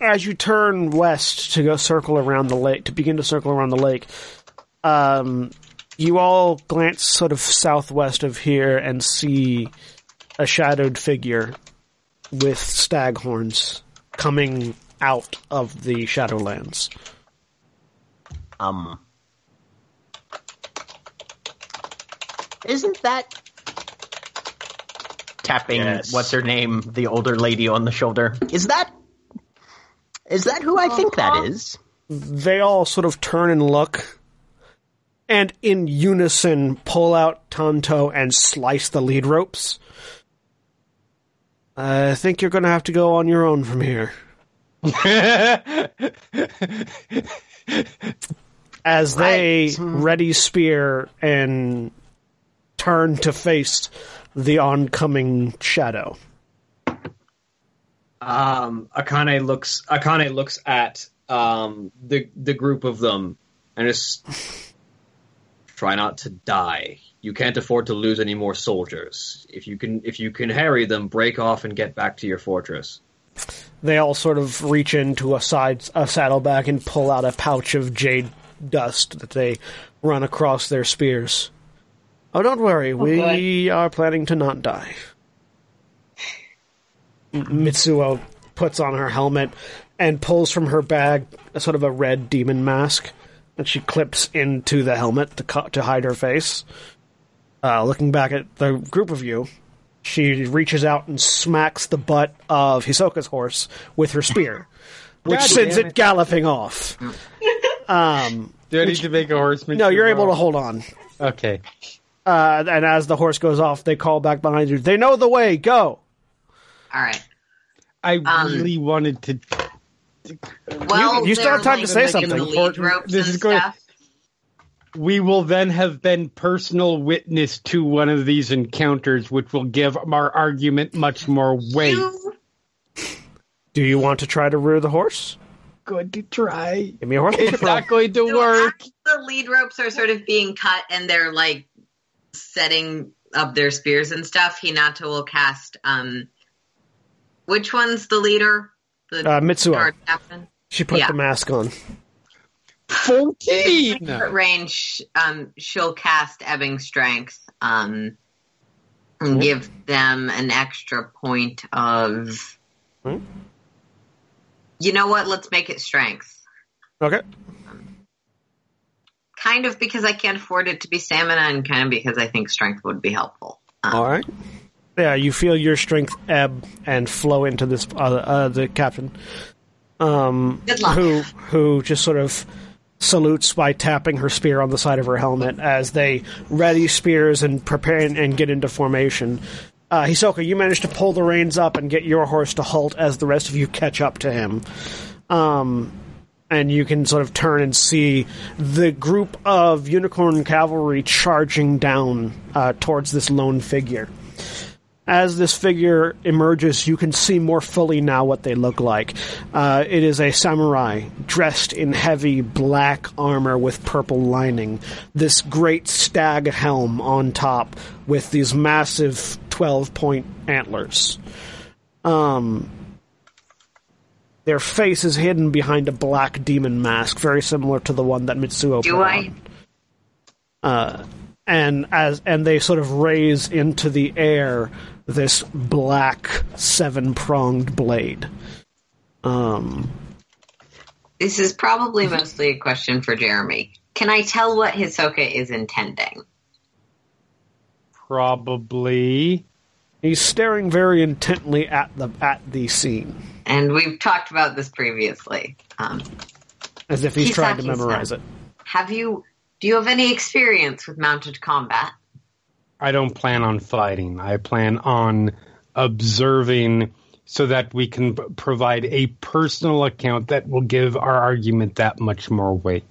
as you turn west to go circle around the lake, to begin to circle around the lake, um, you all glance sort of southwest of here and see a shadowed figure with stag horns coming out of the Shadowlands. Um. Isn't that tapping Yes. what's her name, the older lady on the shoulder? Is that is that who I think that uh-huh. is? They all sort of turn and look, and in unison pull out tanto and slice the lead ropes. I think you're going to have to go on your own from here. as they ready spear and turn to face the oncoming shadow. Um, Akane looks Akane looks at um, the the group of them and just Try not to die. You can't afford to lose any more soldiers. If you can, if you can harry them, break off and get back to your fortress. They all sort of reach into a side a saddlebag and pull out a pouch of jade dust that they run across their spears. Oh, don't worry, we are planning to not die. Mitsuo puts on her helmet and pulls from her bag a sort of a red demon mask that she clips into the helmet to co- to hide her face. Uh, looking back at the group of you, she reaches out and smacks the butt of Hisoka's horse with her spear, which God sends it it. galloping off. Um, Do I need to make a horseman? no, you're able to hold on. Okay. Uh, and as the horse goes off, they call back behind you. They know the way. Go. All right. I Um, really wanted to. Well, you still have time to say making something. The lead ropes This and is going- stuff. We will then have been personal witness to one of these encounters, which will give our argument much more weight. Do you want to try to rear the horse? Going to try. Give me a horsemanship It's not going to So work. the lead ropes are sort of being cut and they're like setting up their spears and stuff. Hinata will cast. um Which one's the leader? The Uh, Mitsuo. She put Yeah. the mask on. Fourteen. Range, um, she'll cast ebbing strength. Um, and give them an extra point of. Hmm? You know what? Let's make it strength. Okay. Kind of because I can't afford it to be stamina, and kind of because I think strength would be helpful. Um, All right. Yeah, you feel your strength ebb and flow into this uh, uh, the captain, um, Good luck. who who just sort of salutes by tapping her spear on the side of her helmet as they ready spears and prepare and, and get into formation. Uh, Hisoka, you manage to pull the reins up and get your horse to halt as the rest of you catch up to him. Um, and you can sort of turn and see the group of unicorn cavalry charging down uh, towards this lone figure. As this figure emerges, you can see more fully now what they look like. Uh, it is a samurai dressed in heavy black armor with purple lining. This great stag helm on top with these massive 12 point antlers. Um, their face is hidden behind a black demon mask, very similar to the one that Mitsuo Do put I? on. Uh, and as and they sort of raise into the air this black seven pronged blade. Um, This is probably mostly a question for Jeremy. Can I tell what Hisoka is intending? Probably. he's staring very intently at the at the scene, And we've talked about this previously. Um, as if he's He's trying to talking memorize it. have you? Do you have any experience with mounted combat? I don't plan on fighting. I plan on observing so that we can provide a personal account that will give our argument that much more weight.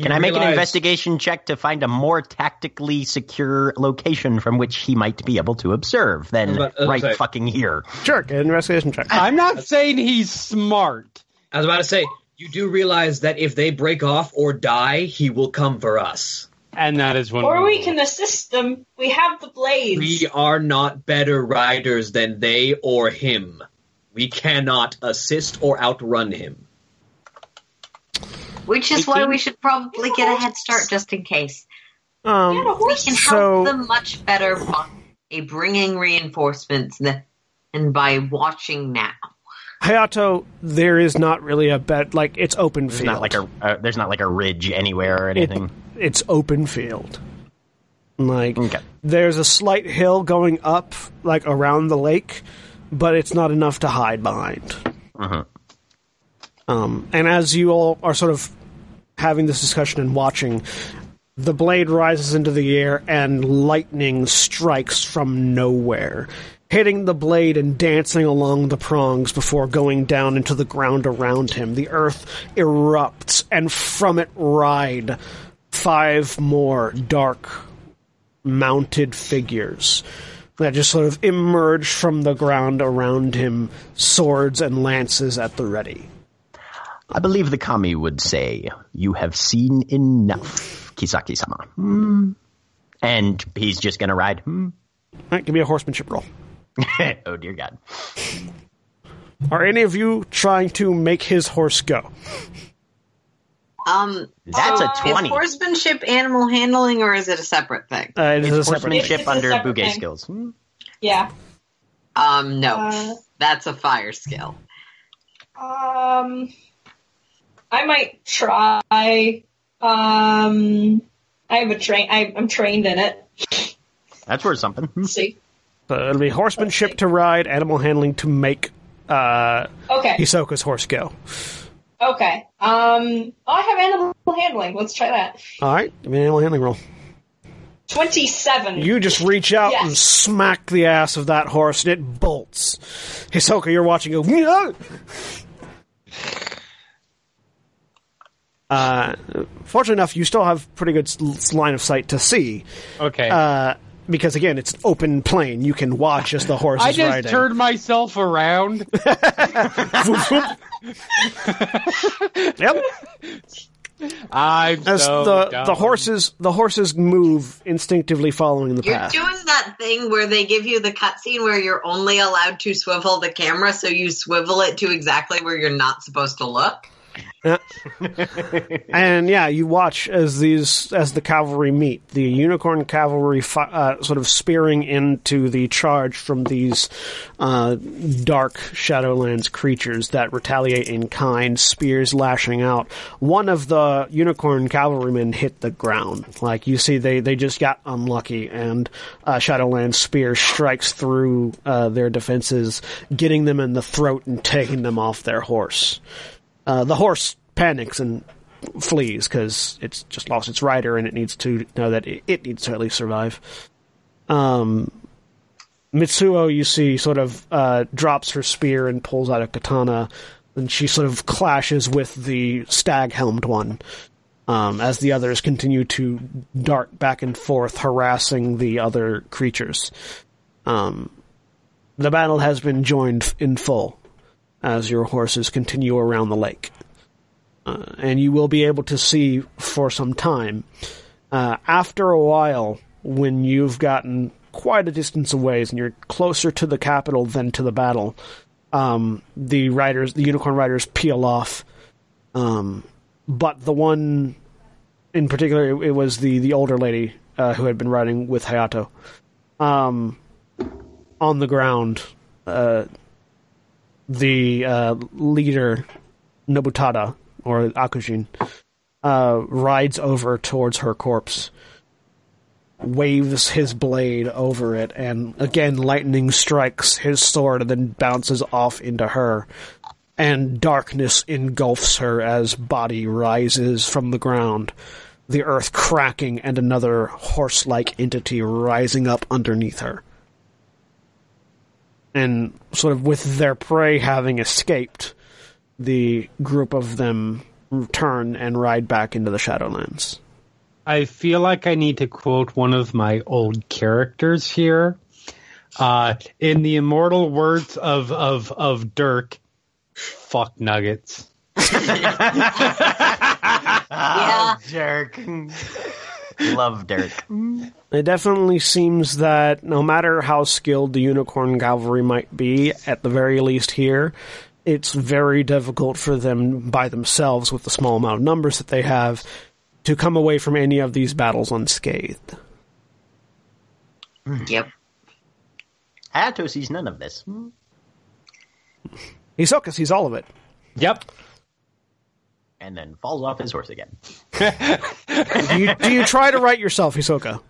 Can I make an investigation check to find a more tactically secure location from which he might be able to observe than about- right about say- fucking here? Sure, get an investigation check. I'm not saying he's smart. I was about to say, you do realize that if they break off or die, he will come for us. And that is when Or we can assist them. We have the blades. We are not better riders than they or him. We cannot assist or outrun him. Which is why we should probably get a head start just in case. Um, Yeah, We can help So- them much better by bringing reinforcements than, and by watching now. Hayato, there is not really a bet. Like it's open There's field. not like a uh, there's not like a ridge anywhere or It- anything. it's open field. Like Okay. there's a slight hill going up, like around the lake, but it's not enough to hide behind. Mhm. Um, and as you all are sort of having this discussion and watching, the blade rises into the air and lightning strikes from nowhere, hitting the blade and dancing along the prongs before going down into the ground around him. The earth erupts, and from it ride five more dark mounted figures that just sort of emerge from the ground around him, swords and lances at the ready. I believe the kami would say, "You have seen enough, Kisaki-sama." Hmm. And he's just gonna ride. Hmm. All right, give me a horsemanship roll. oh dear God! Are any of you trying to make his horse go? Um, That's a is twenty. horsemanship animal handling, or is it a separate thing? Uh, it is It's separate. horsemanship It's a under separate Bugei thing. skills. Hmm. Yeah. Um, no, Uh, that's a fire skill. Um, I might try. Um, I have a train. I, I'm trained in it. That's worth something. Let's see. So it'll be horsemanship to ride, animal handling to make uh, Okay. Hisoka's horse go. Okay. Um, I have animal handling. Let's try that. All right, give me an animal handling roll. Twenty-seven. You just reach out Yes. and smack the ass of that horse, and it bolts. Hisoka, you're watching go. "Nyah!" Uh, fortunately enough, you still have pretty good s- line of sight to see, Okay. uh, because again, it's an open plain. You can watch as the horse I is just riding. turned myself around. Yep. I'm As so the dumb. the horses the horses move instinctively following the You're path. doing that thing where they give you the cutscene where you're only allowed to swivel the camera, so you swivel it to exactly where you're not supposed to look. And yeah, you watch as these as the cavalry meet. The unicorn cavalry fi- uh, sort of spearing into the charge from these uh, dark Shadowlands creatures that retaliate in kind, spears lashing out. One of the unicorn cavalrymen hit the ground. Like you see, they they just got unlucky, and uh, Shadowlands spear strikes through uh, their defenses, getting them in the throat and taking them off their horse. Uh, the horse panics and flees because it's just lost its rider and it needs to know that it, it needs to at least survive. Um, Mitsuo, you see, sort of uh, drops her spear and pulls out a katana, and she sort of clashes with the stag helmed one. Um, as the others continue to dart back and forth, harassing the other creatures. Um, the battle has been joined in full as your horses continue around the lake. Uh, and you will be able to see for some time. Uh, after a while, when you've gotten quite a distance away and you're closer to the capital than to the battle, um, the riders, the unicorn riders, peel off. Um, but the one in particular, it, it was the the older lady uh, who had been riding with Hayato. Um, on the ground, uh, the uh, leader Nobutada or Akujin uh, rides over towards her corpse, waves his blade over it, and again lightning strikes his sword and then bounces off into her. And darkness engulfs her as body rises from the ground, the earth cracking and another horse-like entity rising up underneath her and sort of with their prey having escaped, the group of them turn and ride back into the Shadowlands. I feel like I need to quote one of my old characters here. Uh, in the immortal words of of of Dirk, "Fuck nuggets." Yeah. Dirk. Love Dirk. Mm. It definitely seems that no matter how skilled the Unicorn Cavalry might be, at the very least here, it's very difficult for them by themselves, with the small amount of numbers that they have, to come away from any of these battles unscathed. Hmm. Yep. Hayato sees none of this. Hisoka sees all of it. Yep. And then falls off his horse again. Do you, do you try to right yourself, Hisoka?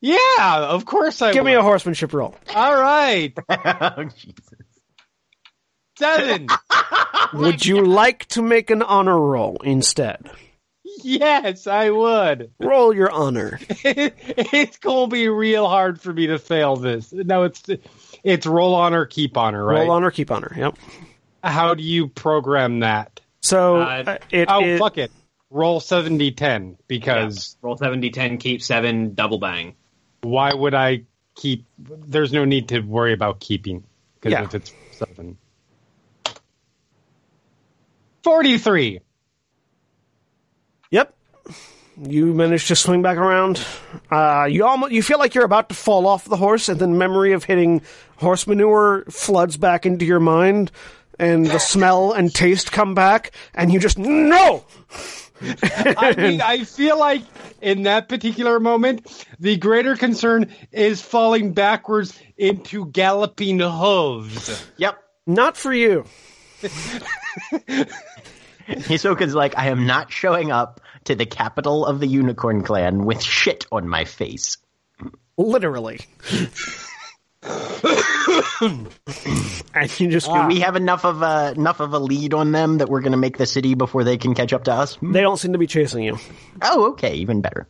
Yeah, of course I. Give me a horsemanship roll. All right, oh, Jesus. seven. Would you like to make an honor roll instead? yes, I would. Roll your honor. it's gonna be real hard for me to fail this. No, it's it's roll honor, keep honor, right? Roll honor, keep honor. Yep. How do you program that? So Uh, uh, it oh, is- fuck it. Roll 70-10 because Roll 70, 10, keep 7, double bang. why would I keep? There's no need to worry about keeping because Yeah. if it's seven. 43. Yep. You manage to swing back around. Uh, you almost you feel like you're about to fall off the horse, and then memory of hitting horse manure floods back into your mind, and the smell and taste come back, and you just no. I mean, I feel like in that particular moment, the greater concern is falling backwards into galloping hooves. Yep. Not for you. Hisoka's like, I am not showing up to the capital of the Unicorn Clan with shit on my face. Literally. and you just Do we have enough of a enough of a lead on them that we're going to make the city before they can catch up to us? they don't seem to be chasing you. Oh, okay, even better.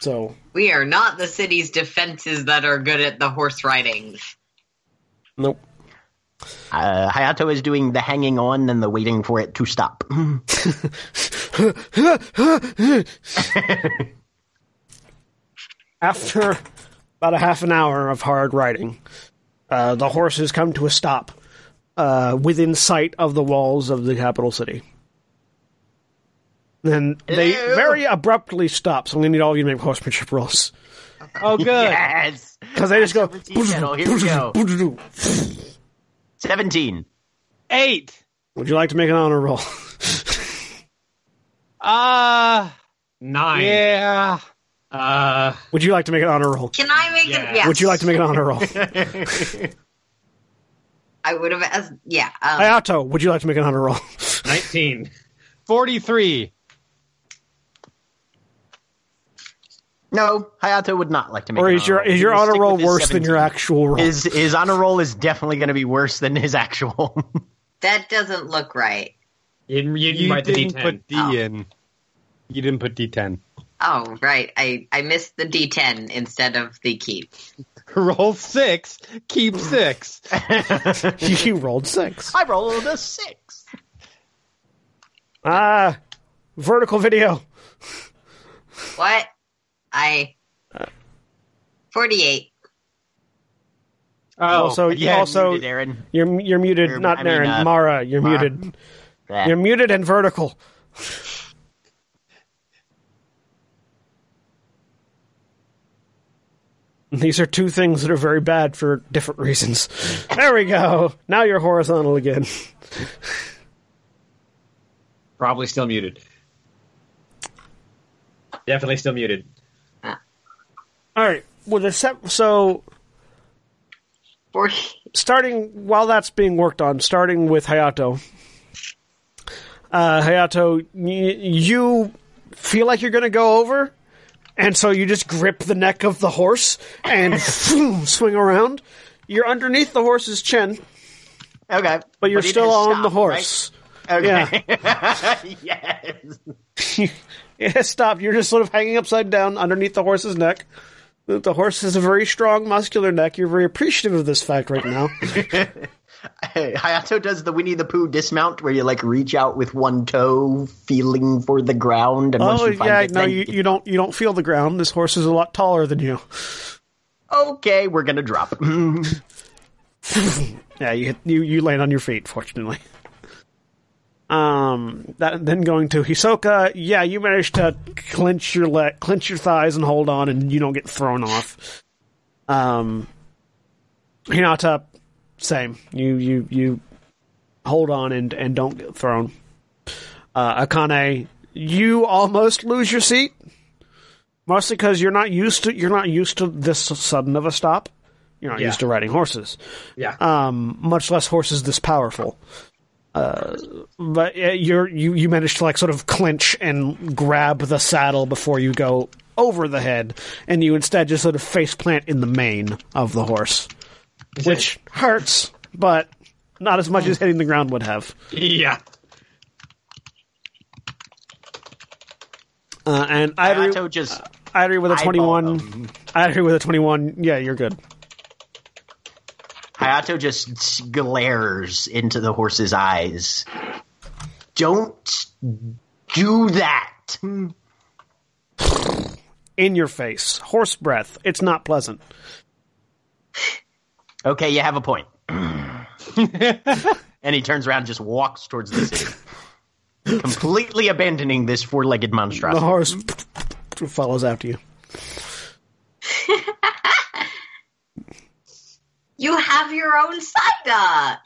So We are not the city's defenses that are good at the horse ridings. nope. Uh, Hayato is doing the hanging on and the waiting for it to stop. After about a half an hour of hard riding, uh, the horses come to a stop uh, within sight of the walls of the capital city. Then they Ew. very abruptly stop. So I'm going to need all of you to make horsemanship rolls Oh, good. yes, because they just go. Channel, here we go. seventeen. Eight. Would you like to make an honor roll? Uh, Nine. yeah. Uh, Would you like to make an honor roll? Can I make Yeah. it? Yes. Would you like to make an honor roll? I would have asked. Yeah. Um, Hayato, would you like to make an honor roll? 19. 43. No, Hayato would not like to make. or an is your honor roll. is your honor roll with his worse than your actual roll? His his honor roll is definitely going to be worse than his actual. that doesn't look right. You didn't, you didn't You the didn't D10. put D Oh. in. You didn't put D10. Oh, right. I, I missed the D10 instead of the keep. Roll six, keep six. you rolled six. I rolled a six. Ah, vertical video. What? I. 48. Oh, also, Yeah, also, muted, Erin. you're you're muted. Or, not I mean, Darren. uh, Mara, you're Mara. muted. Yeah. You're muted and vertical. These are two things that are very bad for different reasons. There we go. Now you're horizontal again. Probably still muted. Definitely still muted. All right. Well, the set, so starting while that's being worked on, starting with Hayato. Uh, Hayato, y- you feel like you're going to go over, and so you just grip the neck of the horse and swing around. You're underneath the horse's chin, Okay, but you're it still on the horse. right? Okay. yes. It has stopped. You're just sort of hanging upside down underneath the horse's neck. The horse has a very strong, muscular neck. You're very appreciative of this fact right now. Hayato does the Winnie the Pooh dismount where you like reach out with one toe, feeling for the ground, and oh you find yeah, it, no, you, you don't you don't feel the ground. This horse is a lot taller than you. okay, we're gonna drop. Yeah, you hit, you you land on your feet. Fortunately. Um, that then going to Hisoka. Yeah, you managed to clench your leg, clench your thighs, and hold on, and you don't get thrown off. Um, Hinata, same. You you you hold on and and don't get thrown. Uh, Akane, you almost lose your seat, mostly because you're not used to you're not used to this sudden of a stop. You're not Yeah. used to riding horses Yeah. um, much less horses this powerful. Uh, but uh, you're you you manage to like sort of clinch and grab the saddle before you go over the head, and you instead just sort of face plant in the mane of the horse, which hurts, but not as much as hitting the ground would have. yeah. Uh, and Airi, Hayato just Airi with a eyeball twenty-one, them. Airi with a twenty-one. Yeah, you're good. Hayato just glares into the horse's eyes. Don't do that. In your face, horse breath. It's not pleasant. Okay, you have a point. and he turns around and just walks towards the city, completely abandoning this four-legged monstrosity. The horse follows after you. You have your own Psyduck.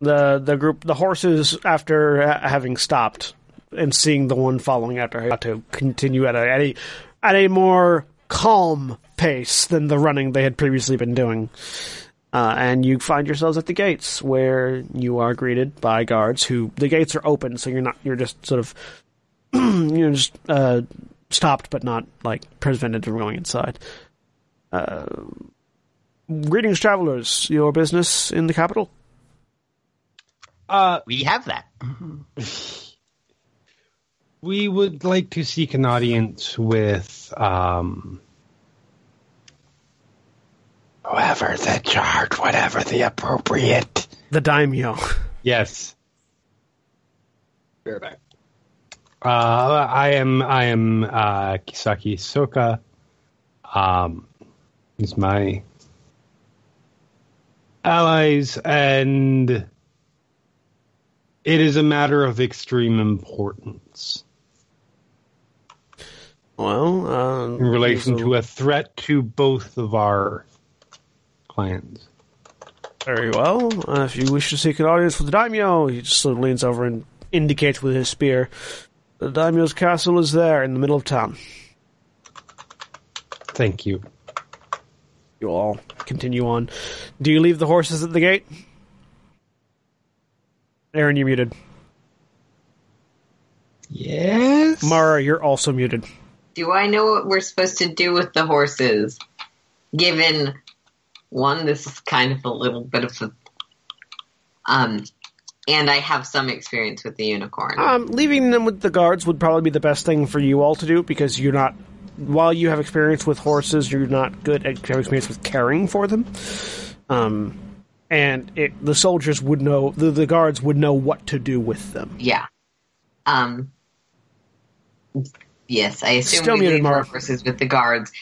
the the group the horses after ha- having stopped and seeing the one following after had to continue at a at a, at a more calm pace than the running they had previously been doing. Uh, and you find yourselves at the gates where you are greeted by guards who the gates are open so you're not you're just sort of you're just uh, stopped but not like prevented from going inside. Uh, greetings travelers, your business in the capital? Uh, We have that. we would like to seek an audience with um, whoever's in charge, whatever the appropriate. The daimyo. Yes. Bareback. Uh, I am. I am uh, Kisaki Hisoka. Um, he's my allies, and it is a matter of extreme importance Well, uh, in relation to a threat to both of our clans. Very well. Uh, if you wish to seek an audience with the daimyo, he just sort of leans over and indicates with his spear. The daimyo's castle is there in the middle of town. Thank you. You all continue on. Do you leave the horses at the gate? Erin, you're muted. Yes. Mara, you're also muted. Do I know what we're supposed to do with the horses? Given one, this is kind of a little bit of a um and I have some experience with the unicorn. Um, leaving them with the guards would probably be the best thing for you all to do because you're not. While you have experience with horses, you're not good at have experience with caring for them. Um, and it, the soldiers would know, the, the guards would know what to do with them. Yeah. Um Yes, I assume Still we muted, leave horses with the guards.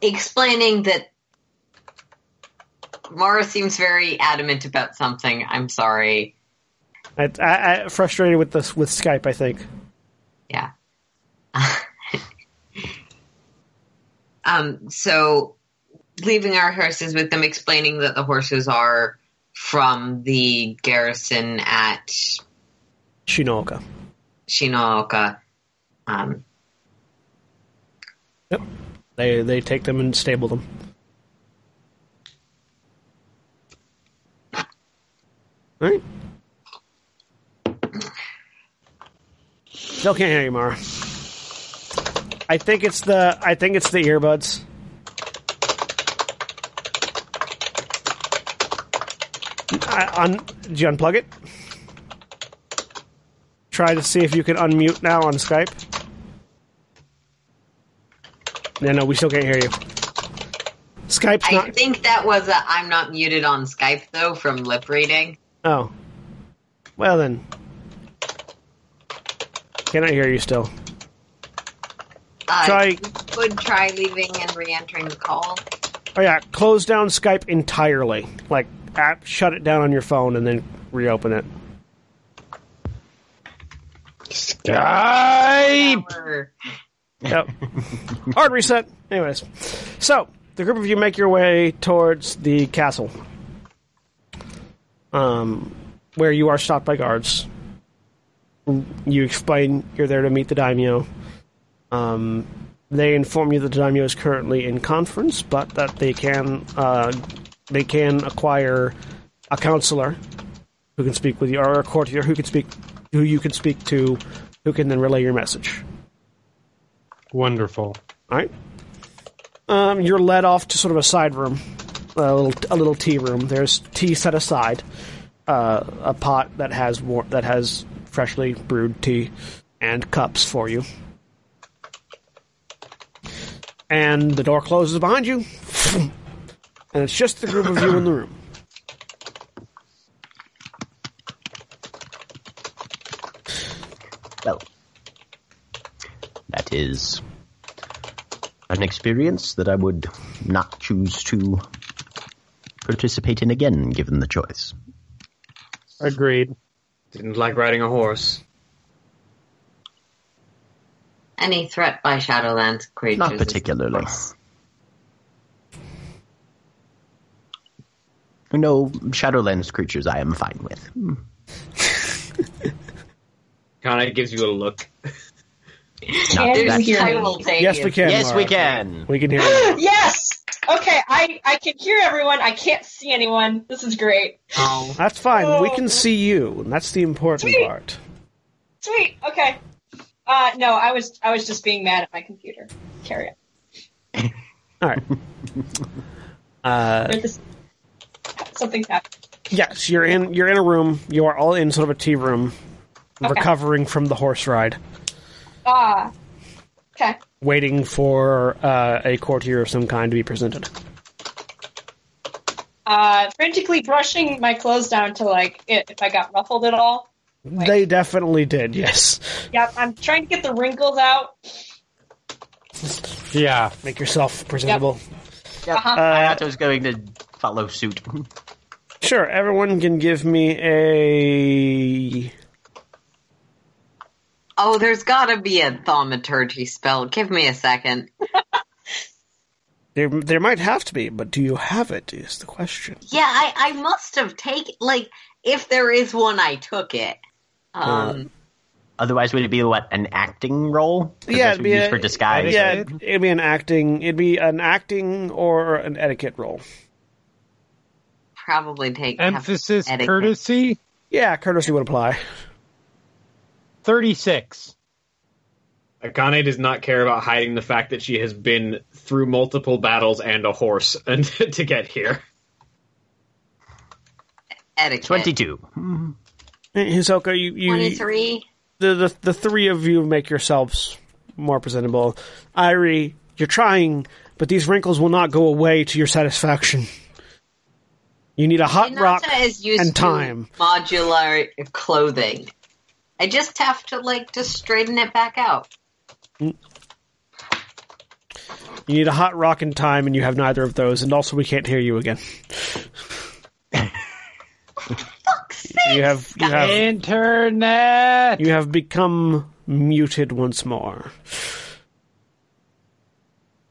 Explaining that Mara seems very adamant about something. I'm sorry. I, I, I frustrated with this with Skype. I think. Yeah. um, so leaving our horses with them, explaining that the horses are from the garrison at Shinoka. Shinooka. Um, Yep. They they take them and stable them. All right. Still can't hear you, Mara. I think it's the I think it's the earbuds. I, un, did you unplug it? Try to see if you can unmute now on Skype. No, no, we still can't hear you. Skype's I not. think that was a I'm not muted on Skype though from lip reading. Oh. Well then. Can I hear you still? Uh, Try- you could try leaving and re-entering the call. Oh yeah, close down Skype entirely. Like, app, shut it down on your phone and then reopen it. Skype. Or- Yep. Hard reset. Anyways, so the group of you make your way towards the castle, um, where you are stopped by guards. You explain you're there to meet the daimyo. Um, they inform you that the daimyo is currently in conference, but that they can uh, they can acquire a counselor who can speak with you, or a courtier who can speak, who you can speak to, who can then relay your message. Wonderful. All right. Um, you're led off to sort of a side room, a little a little tea room. There's tea set aside, uh, a pot that has war- that has freshly brewed tea, and cups for you. And the door closes behind you, and it's just the group of you in the room. Is an experience that I would not choose to participate in again, given the choice. Agreed. Didn't like riding a horse. Any threat by Shadowlands creatures? Not particularly. No Shadowlands creatures I am fine with. Kind of gives you a look. Not Can that- you hear me? Simultaneous. Yes, we can. Yes, we can. We can hear you. Yes. Okay, I I can hear everyone. I can't see anyone. This is great. Oh. That's fine. We can see you, and that's the important Sweet. part. Sweet. Okay. Uh, no, I was I was just being mad at my computer. Carry on. All right. Uh, Or this- Something's happened. yes, you're in. You're in a room. You are all in sort of a tea room, Okay. recovering from the horse ride, Ah. Okay. waiting for uh, a courtier of some kind to be presented. Uh, frantically brushing my clothes down to like if I got ruffled at all. They definitely did. Yes. Yep. I'm trying to get the wrinkles out. Yeah. Make yourself presentable. Yep. Uh-huh. Hayato's going to follow suit. Sure. Everyone can give me a. Oh, there's gotta be a thaumaturgy spell. Give me a second. There, there might have to be, but do you have it? Is the question. Yeah, I, I must have taken, like, if there is one, I took it. Um, Otherwise, would it be what an acting role? Yeah, it'd be we use a- for disguise. Yeah, it'd, it'd be an acting. It'd be an acting or an etiquette role. probably take Emphasis courtesy. Yeah, courtesy would apply. 36. Akane does not care about hiding the fact that she has been through multiple battles and a horse and to get here. etiquette. Twenty-two. Hisoka, you, you 23. the, the the three of you make yourselves more presentable. Airi, you're trying, but these wrinkles will not go away to your satisfaction. You need a hot Hinata rock is used and time. to modular clothing. I just have to, like, just straighten it back out. You need a hot rock and time, and you have neither of those. And also, we can't hear you again. you have you have Internet. you have become muted once more.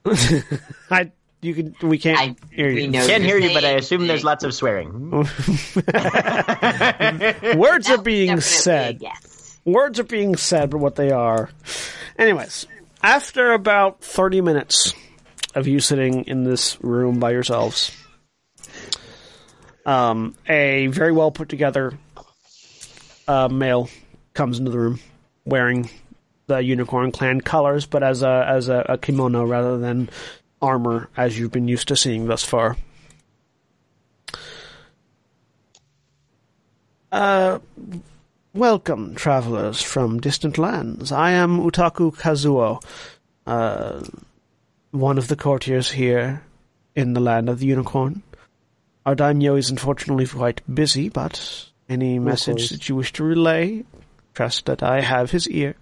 I you can we can't I- hear you. know Can't hear you're but I assume there's lots of swearing. Words are being said. Yes. Words are being said, but what they are. Anyways, after about 30 minutes of you sitting in this room by yourselves, um, a very well put together uh, male comes into the room wearing the Unicorn Clan colors, but as a as a, a kimono rather than armor, as you've been used to seeing thus far. Uh, welcome, travelers from distant lands. I am Utaku Kazuo, uh, one of the courtiers here in the land of the unicorn. Our daimyo is unfortunately quite busy, but any message that you wish to relay, trust that I have his ear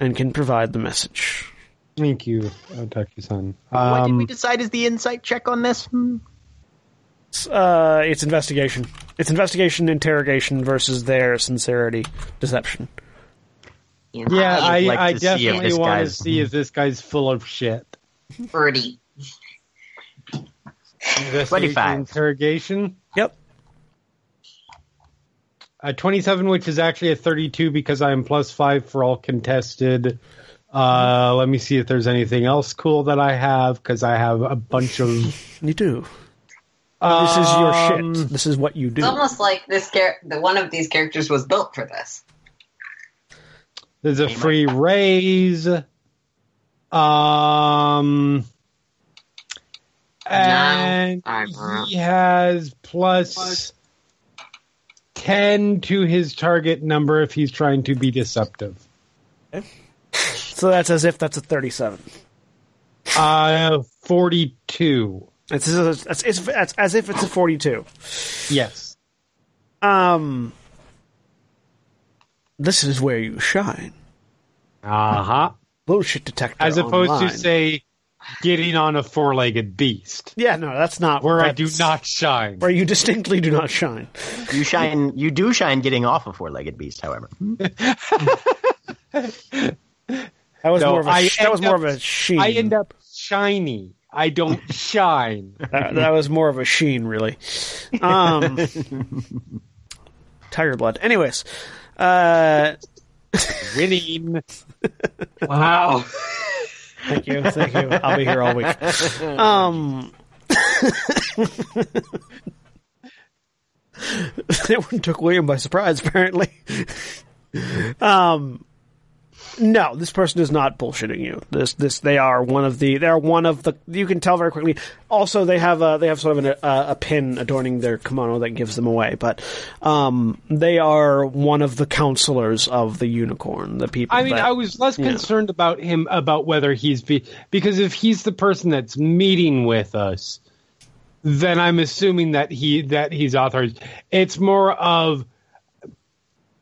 and can provide the message. Thank you, Utaku-san. what did we Um, decide is the insight check on this? It's, uh, it's investigation. It's investigation, interrogation versus their sincerity, deception. You know, Yeah, I, like I to definitely want to see if this guy's full of shit. birdie. Investigation, 25. Interrogation. Yep. A 27, which is actually a 32 because I am plus five for all contested. Uh, let me see if there's anything else cool that I have because I have a bunch of. You do. This is your Um, shit. This is what you do. It's almost like this char- the one of these characters was built for this. There's a free raise. Um, and armor. he has plus 10 to his target number if he's trying to be deceptive. So that's as if that's a 37. Uh, 42. It's, it's, it's, it's, it's as if it's a 42. Yes. Um, this is where you shine. Uh huh. Bullshit detector. As opposed online. to, say, getting on a four-legged beast, Yeah, no, that's not where I do not shine. Where you distinctly do not shine. You shine. You do shine getting off a four-legged beast, however. That was No, more of a I that was end more up- of a sheen. I end up shiny. I don't shine. that, that was more of a sheen, really. Um, tiger blood. Anyways, uh, Winning. Wow. thank you, thank you. I'll be here all week. Um, that one took William by surprise, apparently. um, no, this person is not bullshitting you. This, this, they are one of the, they are one of the. You can tell very quickly. Also, they have a, they have sort of an, a, a pin adorning their kimono that gives them away. But, um, they are one of the counselors of the unicorn. The people. I mean, that- I was less concerned about him about whether he's be because if he's the person that's meeting with us, then I'm assuming that he that he's authorized. It's more of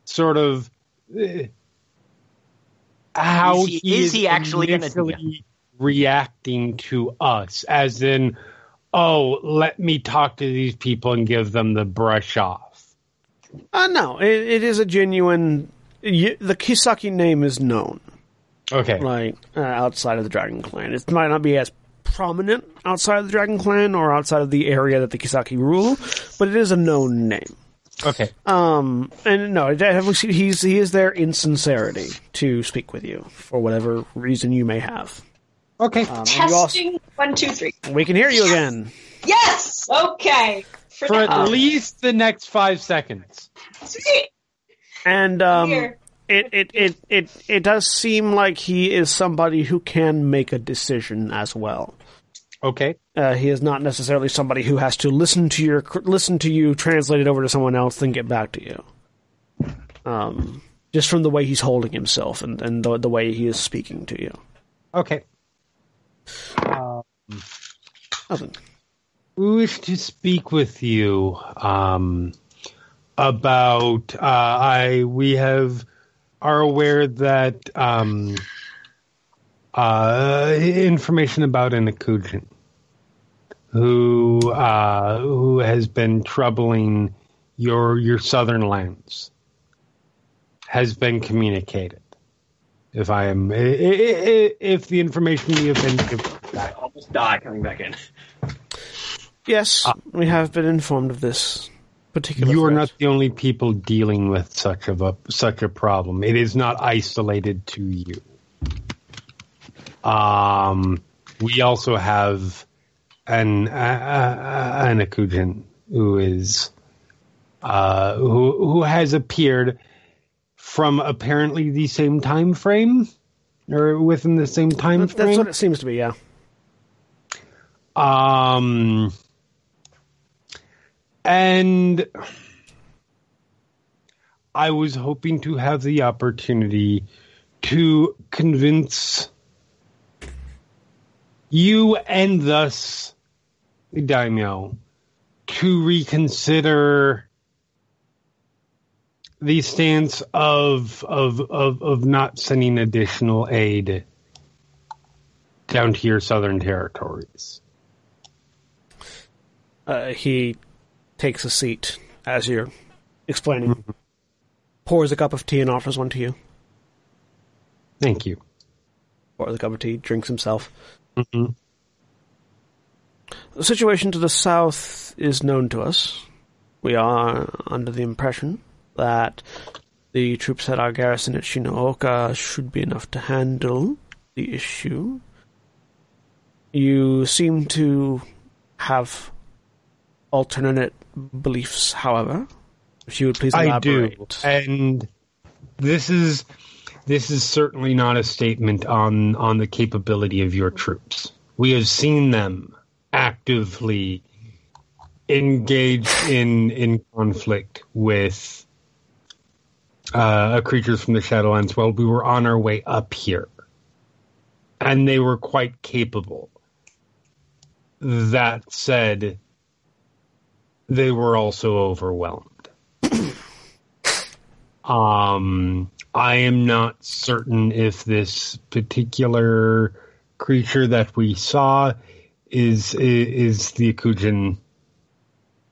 sort of uh, how Is he- is he actually gonna initially reacting to us, as in, oh, let me talk to these people and give them the brush off. Uh, no, it, it is a genuine. You, the Kisaki name is known, Okay, like uh, outside of the Dragon Clan. It might not be as prominent outside of the Dragon Clan or outside of the area that the Kisaki rule, but it is a known name. Okay. Um, and no, it- he's he is there in sincerity to speak with you for whatever reason you may have. Okay. Um, and you also- Testing one, two, three. we can hear you again. Yes. Okay. For, For now. at least the next five seconds. Sweet. And um, Here. it, it, it, it, it does seem like he is somebody who can make a decision as well. Okay. Uh, he is not necessarily somebody who has to listen to your listen to you, translate it over to someone else, then get back to you. Um, just from the way he's holding himself and, and the, the way he is speaking to you. Okay. Nothing. We wish to speak with you um, about. Uh, I we have are aware that um, uh, information about an Akujin who uh, who has been troubling your your southern lands has been communicated. If I am, i- i- i- if the information we have been given I almost die coming back in. Yes, we have been informed of this particular. You are threat. not the only people dealing with such of a such a problem. It is not isolated to you. Um, we also have an uh, uh, an Akujin who is uh, who who has appeared from apparently the same time frame or within the same time That's, frame. that's what it seems to be. Yeah. Um, and I was hoping to have the opportunity to convince you and thus daimyo to reconsider the stance of of of, of not sending additional aid down to your southern territories. Uh, he takes a seat as you're explaining. Pours a cup of tea and offers one to you. Thank you. Pours a cup of tea, drinks himself. hmm The situation to the south is known to us. We are under the impression that the troops at our garrison at Shinooka should be enough to handle the issue. You seem to have alternate beliefs, however. If you would please elaborate. I do, and this is this is certainly not a statement on on the capability of your troops. We have seen them actively engaged in in conflict with uh, creatures from the Shadowlands while we were on our way up here, and they were quite capable. That said, they were also overwhelmed. Um, I am not certain if this particular creature that we saw is is the Akujin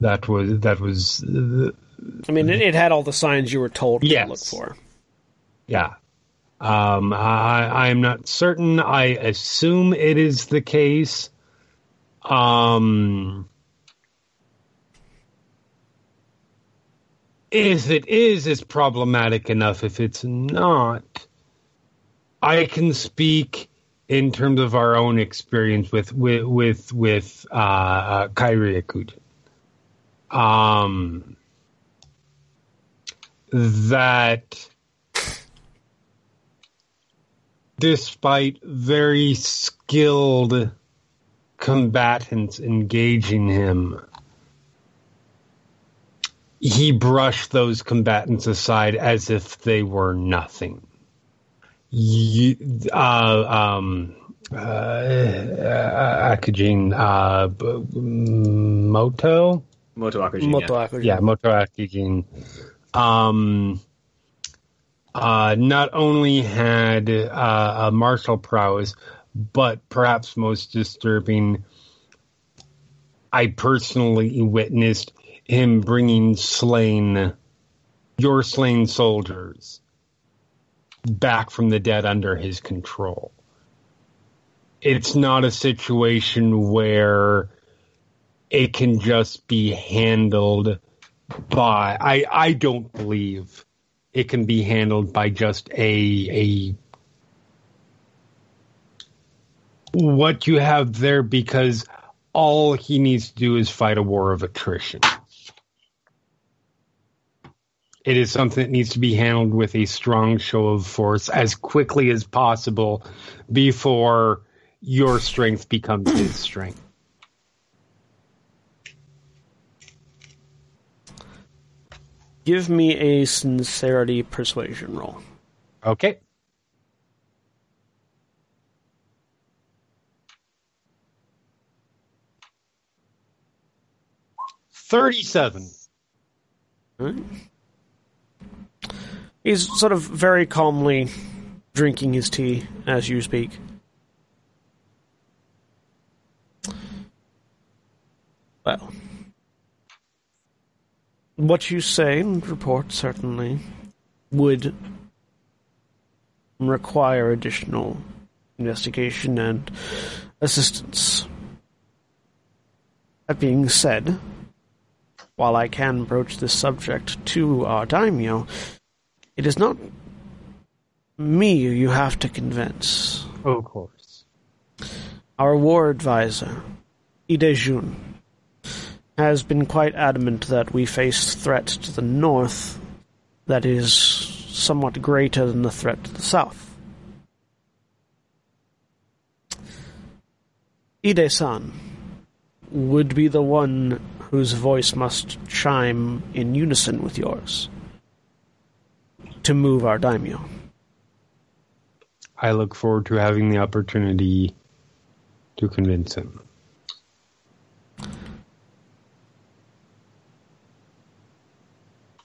that was that was uh, I mean, it, it had all the signs you were told Yes. to look for. yeah. Um, I I am not certain. I assume it is the case. Um, if it is, it's problematic enough. If it's not, I can speak in terms of our own experience with with with with uh, uh, Kyrie Akujin. Um, that despite very skilled combatants engaging him, he brushed those combatants aside as if they were nothing. You, uh, um, uh, uh, Akujin, uh, Moto? Moto Akujin, Moto yeah. Akujin. yeah, Moto Akujin, um, uh, not only had uh, a martial prowess, but perhaps most disturbing, I personally witnessed him bringing slain, your slain soldiers, back from the dead under his control. It's not a situation where it can just be handled by I I don't believe it can be handled by just a a what you have there because all he needs to do is fight a war of attrition. It is something that needs to be handled with a strong show of force as quickly as possible before your strength becomes his strength. Give me a sincerity persuasion roll. Okay. Thirty-seven. He's sort of very calmly drinking his tea as you speak. Well, what you say and report certainly would require additional investigation and assistance. That being said, while I can broach this subject to our daimyo, it is not me you have to convince. Of course. Our war advisor, Ide Jun, has been quite adamant that we face threat to the north that is somewhat greater than the threat to the south. Ide-san would be the one whose voice must chime in unison with yours to move our daimyo. I look forward to having the opportunity to convince him.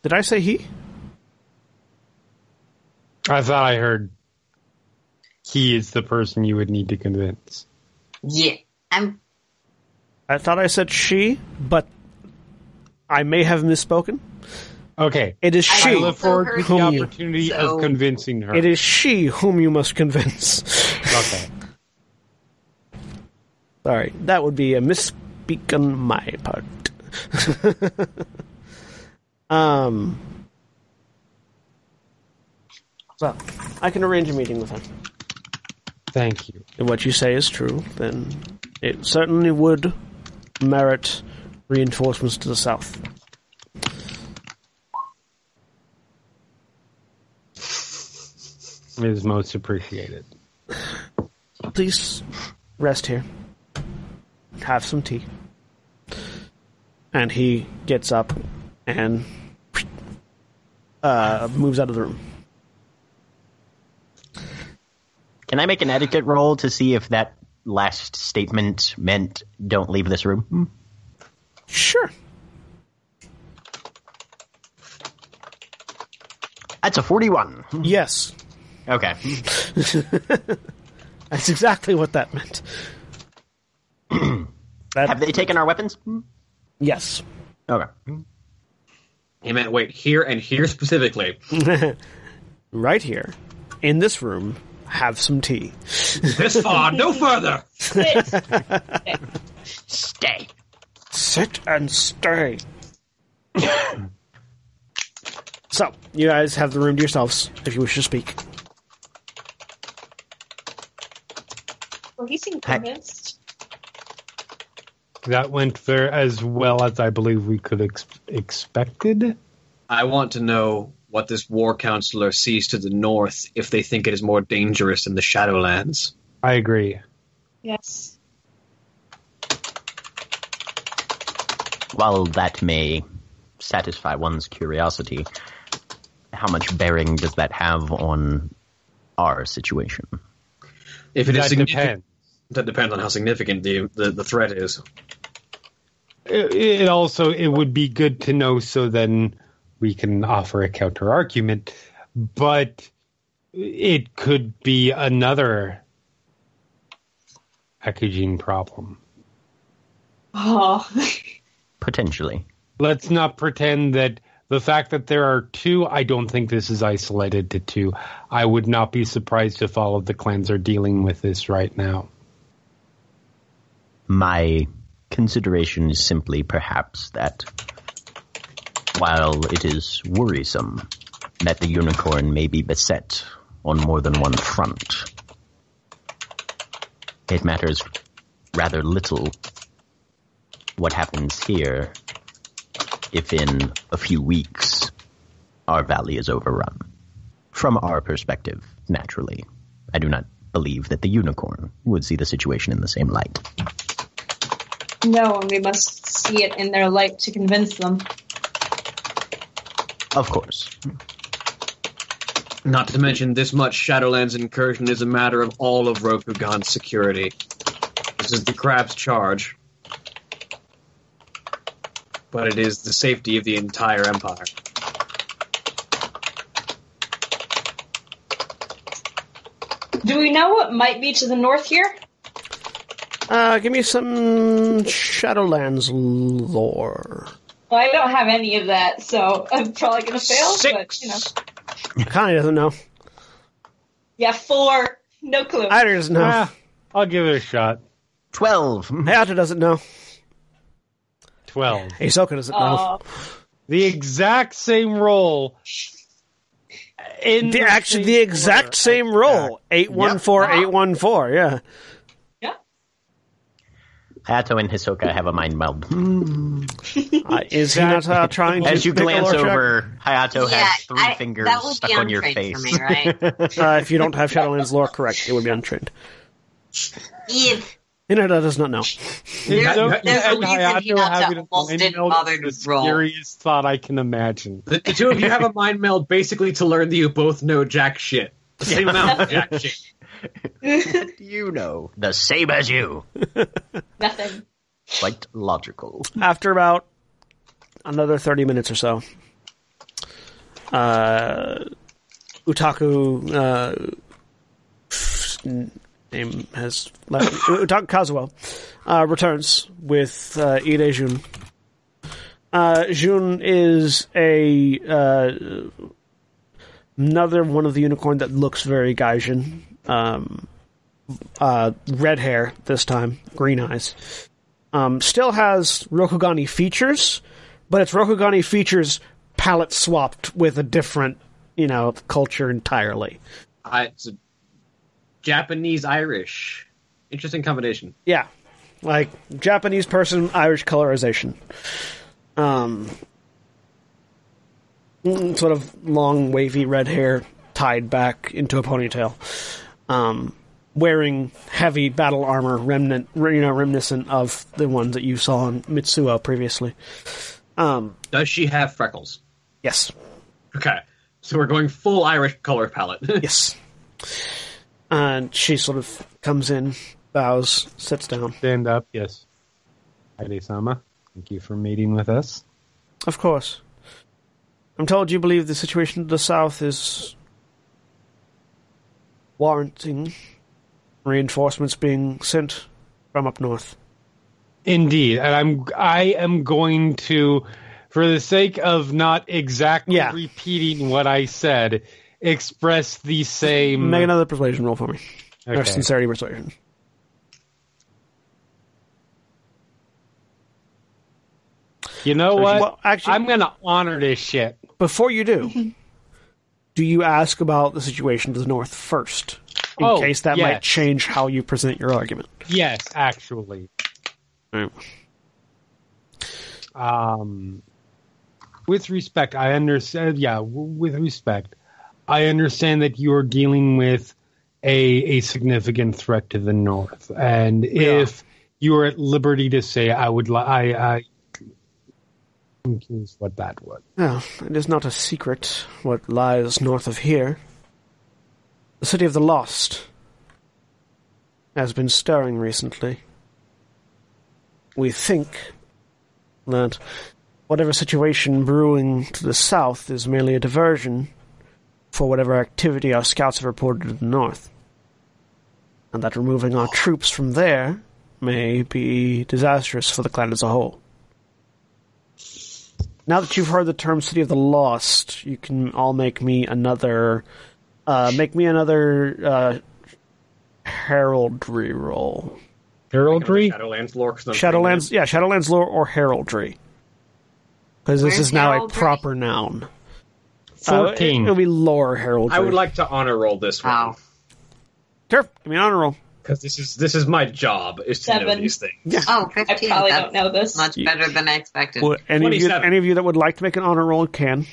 Did I say he? I thought I heard he is the person you would need to convince. Yeah. I'm I thought I said she, but I may have misspoken. Okay. It is she. I look forward to the whom you- opportunity so- of convincing her. It is she whom you must convince. Okay. Sorry, that would be a misspeak on my part. um. Well, I can arrange a meeting with him. Thank you. If what you say is true, then it certainly would merit reinforcements to the south. Is most appreciated. Please rest here. Have some tea. And he gets up and uh, moves out of the room. Can I make an etiquette roll to see if that last statement meant don't leave this room? Sure. That's a 41. Yes. Okay. That's exactly what that meant. that, Have they taken our weapons? yes. Okay. He meant wait here and here specifically. Right here, in this room, have some tea. This far, no further. Sit. Stay. Sit and stay. so, you guys have the room to yourselves if you wish to speak. Well, he seemed Hey. convinced. That went very as well as I believe we could ex- expected. I want to know what this war counselor sees to the north if they think it is more dangerous in the Shadowlands. I agree. Yes. While that may satisfy one's curiosity, how much bearing does that have on our situation? If it is That significant, depends. That depends on how significant the, the, the threat is. It, it also it would be good to know so then we can offer a counter argument, but it could be another packaging problem. Oh. Potentially. Let's not pretend that the fact that there are two, I don't think this is isolated to two. I would not be surprised if all of the clans are dealing with this right now. My consideration is simply perhaps that while it is worrisome that the unicorn may be beset on more than one front, it matters rather little what happens here if in a few weeks our valley is overrun. From our perspective, naturally, I do not believe that the unicorn would see the situation in the same light. No, and we must see it in their light to convince them. Of course. Not to mention, this much Shadowlands incursion is a matter of all of Rokugan's security. This is the crab's charge. But it is the safety of the entire empire. Do we know what might be to the north here? Uh, give me some Shadowlands lore. Well, I don't have any of that, so I'm probably gonna fail. But you know, Connie doesn't know. yeah, four, no clue. Ida doesn't know. Ah, I'll give it a shot. 12. Hayato doesn't know. 12. Hisoka doesn't know. Oh, The exact same roll. In The actually the exact order. same roll. Eight one four eight one four. Yeah. yeah. Hayato and Hisoka have a mind meld. Uh, is he not uh, trying to As you glance over, Hayato yeah, has three I- fingers stuck on your face. me, right? Uh, if you don't have Shadowlands lore, correct, it would be untrained. If Hinata does not know. There's- So- there's a reason Hayato Hinata having a almost mind didn't bother to roll. Scariest thought I can imagine. The, the two of you have a mind meld basically to learn that you both know jack shit. The same amount of jack shit. You know. The same as you. Nothing. Quite logical. After about another 30 minutes or so, uh, Utaku, uh, name has left, Utaku Kazuo, uh, returns with, uh, Ide Jun. Uh, Jun is a, uh, another one of the unicorn that looks very Gaijin. Um, uh, red hair this time, green eyes. Um, still has Rokugani features, but it's Rokugani features palette swapped with a different, you know, culture entirely. Uh, it's a Japanese Irish. Interesting combination. Yeah, like Japanese person, Irish colorization. Um, mm, sort of long, wavy red hair tied back into a ponytail. Um, wearing heavy battle armor, remnant, you know, reminiscent of the ones that you saw in Mitsuo previously. Um, Does she have freckles? yes, Okay. So we're going full Irish color palette. yes. And she sort of comes in, bows, sits down. Stand up, yes. Ide-sama, thank you for meeting with us. Of course. I'm told you believe the situation in the south is warranting reinforcements being sent from up north. Indeed, and I'm I am going to, for the sake of not exactly Yeah. repeating what I said, express the same. Make another persuasion roll for me. Or Okay. sincerity persuasion. You know what? Well, actually- I'm gonna honor this shit. Before you do, do you ask about the situation to the north first? In Oh, case that might change how you present your argument. Yes, actually. Right. Um, with respect, I understand. Yeah, w- with respect, I understand that you are dealing with a a significant threat to the north, and if you are at liberty to say, I would. Li- I. I What that was. Well, it is not a secret what lies north of here. The city of the lost has been stirring recently. We think that whatever situation brewing to the south is merely a diversion for whatever activity our scouts have reported to the north. And that removing our troops from there may be disastrous for the clan as a whole. Now that you've heard the term City of the Lost, you can all make me another, uh, make me another, uh, heraldry roll. Heraldry. Shadowlands lore. Shadowlands, yeah, Shadowlands lore or heraldry. Because this Where's is now a proper noun. Uh, Fourteen. it'll be lore heraldry. I would like to honor roll this one Wow. Sure, give me an honor roll. Because this is this is my job is to know these things. Yeah. Oh, I probably That's don't know this. much better than I expected. Well, any of you, 27. any of you that would like to make an honor roll can.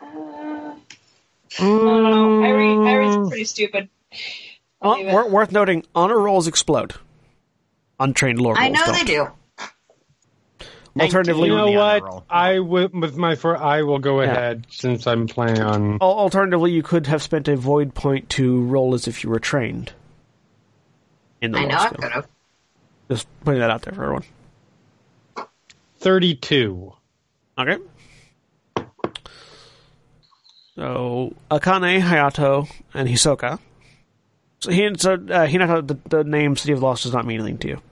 Uh, I don't know. Airi, Airi's pretty stupid. I'll leave it. wor- worth noting, honor rolls explode. Untrained lore I know don't. they do. Alternatively, You know the honor what? roll. I will with my for I will go Yeah. ahead since I'm playing on. Al- Alternatively, you could have spent a void point to roll as if you were trained. In the I know I skill. could have. Just putting that out there for everyone. 32. Okay. So Akane, Hayato, and Hisoka. So, he, so uh, Hinata, the, the name City of Lost does not mean anything to you.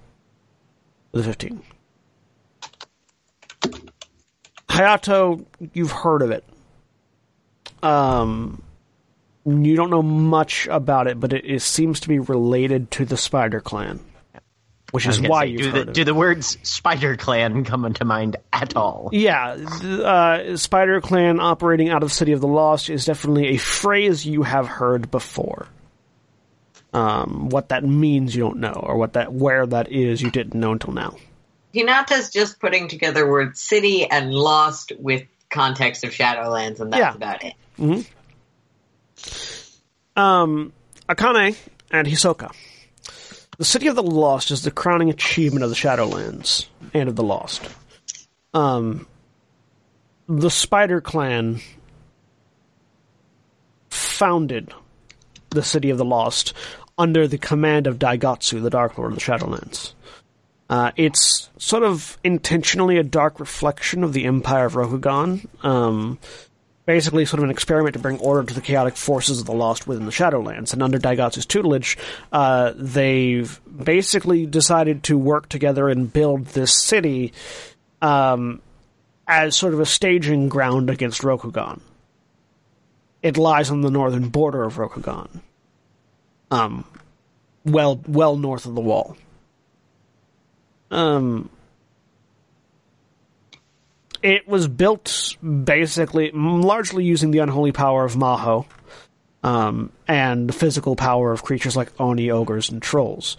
The fifteen. Hayato, you've heard of it. Um, you don't know much about it, but it, it seems to be related to the Spider Clan, which is why you've do heard the of do it. the words Spider Clan come into mind at all? Yeah, th- uh, Spider Clan operating out of City of the Lost is definitely a phrase you have heard before. Um, what that means you don't know, or what that where that is you didn't know until now. Hinata's just putting together words city and lost with context of Shadowlands, and that's Yeah. about it. Um, Akane and Hisoka. The City of the Lost is the crowning achievement of the Shadowlands and of the Lost. Um, the Spider Clan founded the City of the Lost under the command of Daigatsu, the Dark Lord of the Shadowlands. Uh, it's sort of intentionally a dark reflection of the Empire of Rokugan. Um, basically sort of an experiment to bring order to the chaotic forces of the Lost within the Shadowlands. And under Daigatsu's tutelage, uh, they've basically decided to work together and build this city um, as sort of a staging ground against Rokugan. It lies on the northern border of Rokugan, um, well, well north of the wall. Um, it was built basically largely using the unholy power of Maho um, and the physical power of creatures like Oni, ogres, and trolls.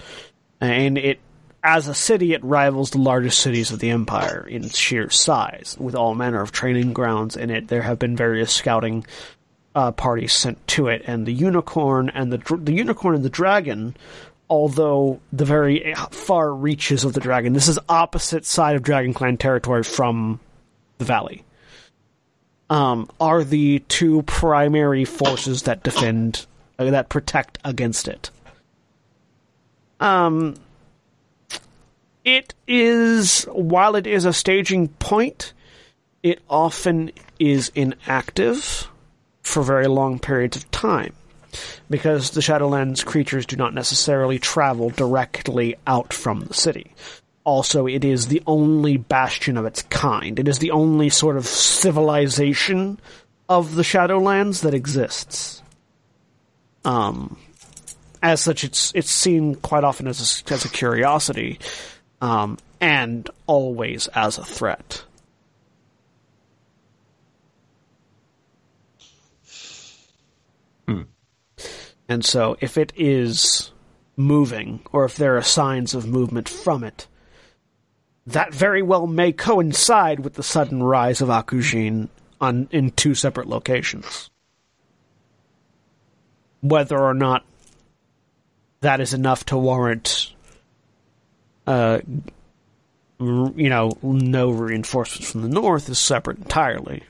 And it, as a city, it rivals the largest cities of the empire in sheer size, with all manner of training grounds in it. There have been various scouting uh, parties sent to it, and the unicorn and the the unicorn and the dragon. Although the very far reaches of the dragon, this is opposite side of Dragon Clan territory from the valley um, are the two primary forces that defend uh, that protect against it. Um, it is while it is a staging point, it often is inactive for very long periods of time. because the Shadowlands creatures do not necessarily travel directly out from the city. Also, it is the only bastion of its kind. It is the only sort of civilization of the Shadowlands that exists. Um, as such, it's it's seen quite often as a, as a curiosity, um, and always as a threat. And so, if it is moving, or if there are signs of movement from it, that very well may coincide with the sudden rise of Akujin on in two separate locations. Whether or not that is enough to warrant, uh, you know, no reinforcements from the north is separate entirely.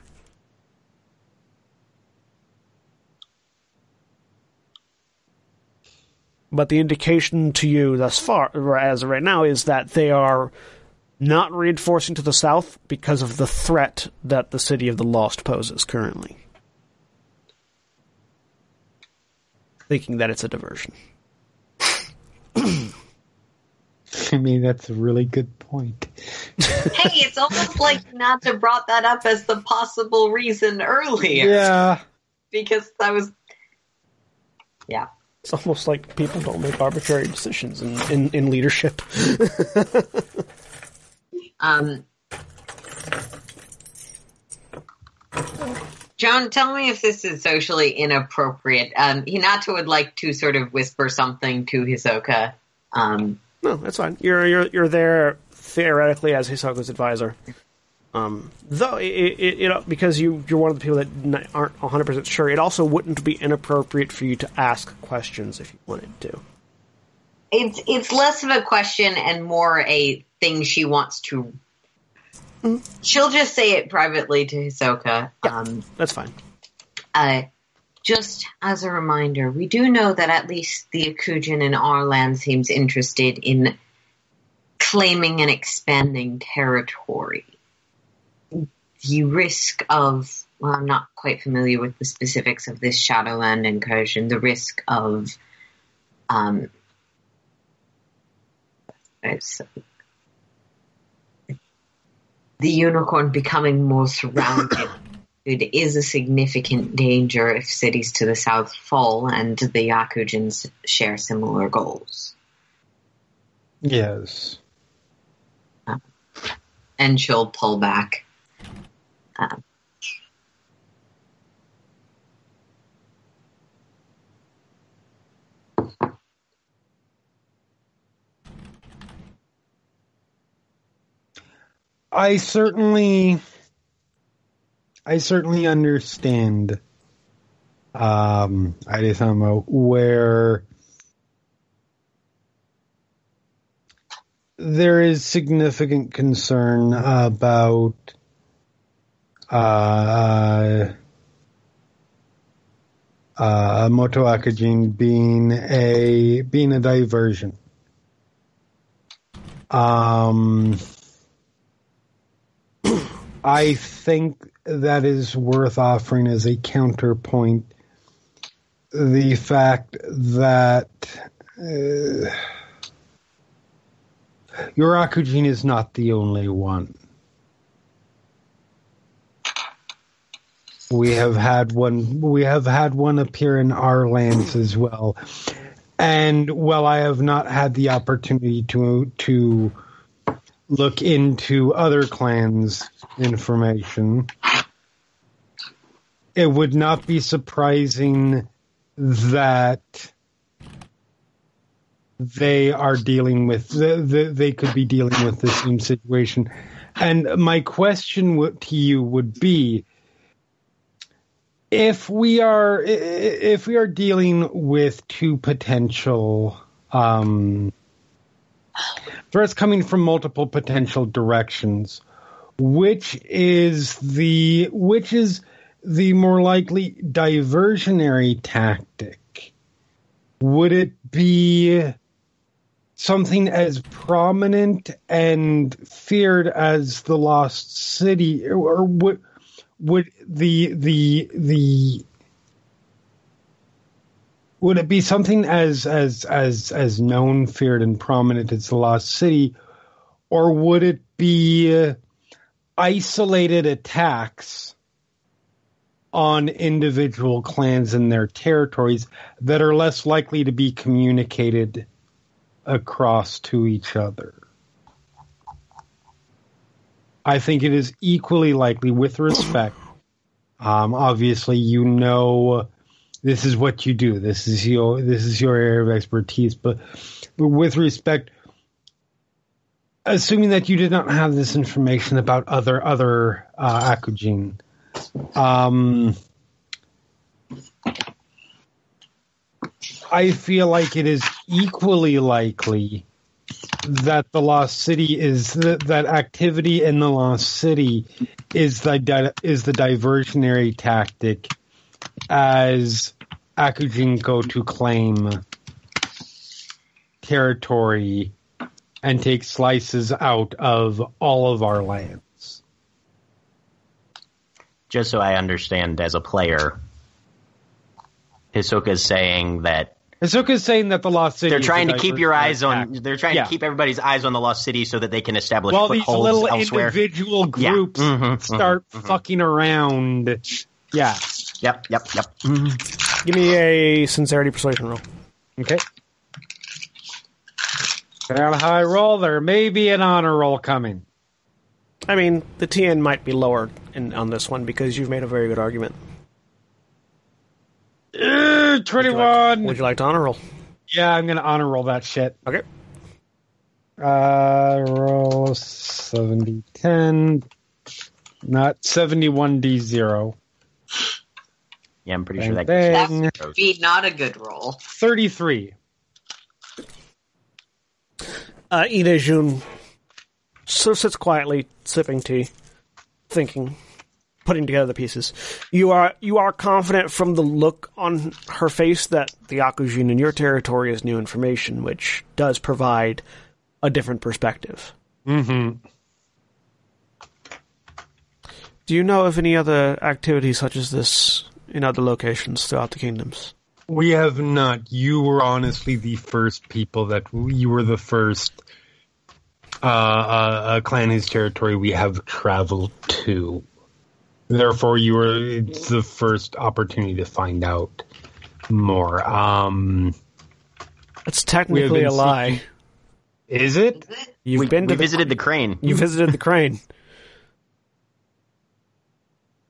But the indication to you thus far, as of right now, is that they are not reinforcing to the south because of the threat that the city of the lost poses currently. Thinking that it's a diversion. I mean, that's a really good point. hey, it's almost like Nata brought that up as the possible reason earlier. Yeah. Because I was. Yeah. It's almost like people don't make arbitrary decisions in, in, in leadership. Um, Joan, tell me if this is socially inappropriate. Um, Hinata would like to sort of whisper something to Hisoka. Um, no, that's fine. You're you're you're there theoretically as Hisoka's advisor. Um, though it, it, it because you you're one of the people that aren't 100 percent sure, it also wouldn't be inappropriate for you to ask questions if you wanted to. it's it's less of a question and more a thing she wants to. She'll just say it privately to Hisoka. Um, That's fine. uh, just as a reminder, we do know that at least the Akujin in our land seems interested in claiming and expanding territory. The risk of, well, I'm not quite familiar with the specifics of this Shadowland incursion, the risk of, um, it's, the unicorn becoming more surrounded it is a significant danger if cities to the south fall and the Akujins share similar goals. Yes. And she'll pull back. Uh, I certainly, I certainly understand, um, Ide-sama, where there is significant concern about, uh, uh, Moto Akujin being a, being a diversion. Um, I think that is worth offering as a counterpoint. The fact that uh, your Akujin is not the only one. We have had one. We have had one appear in our lands as well. And while I have not had the opportunity to to look into other clans information, it would not be surprising that they are dealing with the, the, they could be dealing with the same situation. And my question to you would be if we are if we are dealing with two potential um, threats coming from multiple potential directions, which is the which is the more likely diversionary tactic? Would it be something as prominent and feared as the lost city, or would would the the the would it be something as as as as known, feared, and prominent as the Lost City, or would it be uh, isolated attacks on individual clans and their territories that are less likely to be communicated across to each other? I think it is equally likely, with respect. Um, obviously, you know this is what you do. This is your this is your area of expertise. But, but with respect, assuming that you did not have this information about other other uh, Akujin, um, I feel like it is equally likely that the Lost City is that, that activity in the Lost City is the is the diversionary tactic as Akujin go to claim territory and take slices out of all of our lands. Just so I understand as a player, Hisoka is saying that Hisoka is saying that the Lost City. they're trying to keep your eyes on. tactic. They're trying Yeah. to keep everybody's eyes on the Lost City so that they can establish While these little elsewhere. individual Yeah. groups Mhm, mhm, start mhm. fucking around. Yeah. Yep, yep, yep. Give me a sincerity persuasion roll. Okay. Got a high roll. There may be an honor roll coming. I mean, the TN might be lower in, on this one because you've made a very good argument. Uh, Would you like- Twenty-one. Would you like to honor roll? Yeah, I'm gonna honor roll that shit. Okay. Uh, roll 70, 10, not 71 D zero. Yeah, I'm pretty Bang, sure that. bang. That would be not a good roll. 33. Uh, Ide Jun so sits quietly, sipping tea, thinking, putting together the pieces. You are you are confident from the look on her face that the Akujin in your territory is new information, which does provide a different perspective. Mm-hmm. Do you know of any other activities such as this in other locations throughout the kingdoms? We have not. You were honestly the first people that you were the first uh, uh, uh, clan whose territory we have traveled to. Therefore, you were it's the first opportunity to find out more. Um, It's technically been a lie. is it? You've we, been to we the, visited the crane You visited the crane.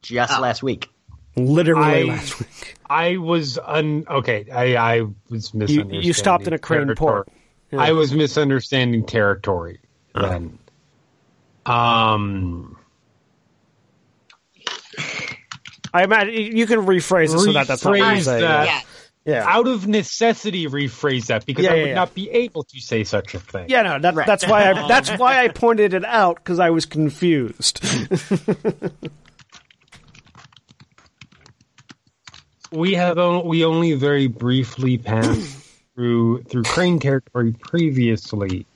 just Oh. last week. Literally I- last week. I was un okay. I I was You, misunderstanding. you stopped in a crane territory. port. Yeah. I was misunderstanding territory then. Um, I imagine you can rephrase it so that that's not what you Rephrase say. that. Yeah. Yeah. out of necessity, rephrase that because Yeah, I would yeah. not be able to say such a thing. Yeah, no, that, that's why I that's why I pointed it out because I was confused. we have we only very briefly passed through through crane territory previously,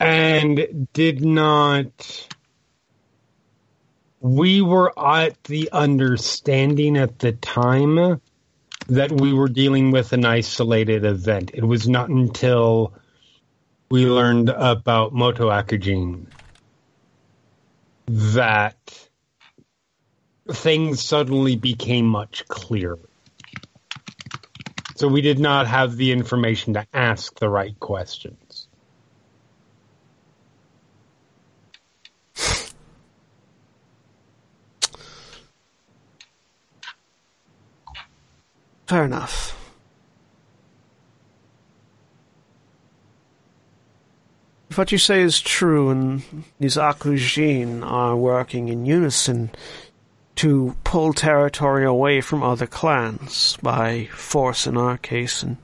and did not. We were at the understanding at the time that we were dealing with an isolated event. It was not until we learned about Moto Akujin that things suddenly became much clearer. So we did not have the information to ask the right questions. Fair enough. If what you say is true, and these Akujin are working in unison to pull territory away from other clans by force in our case, and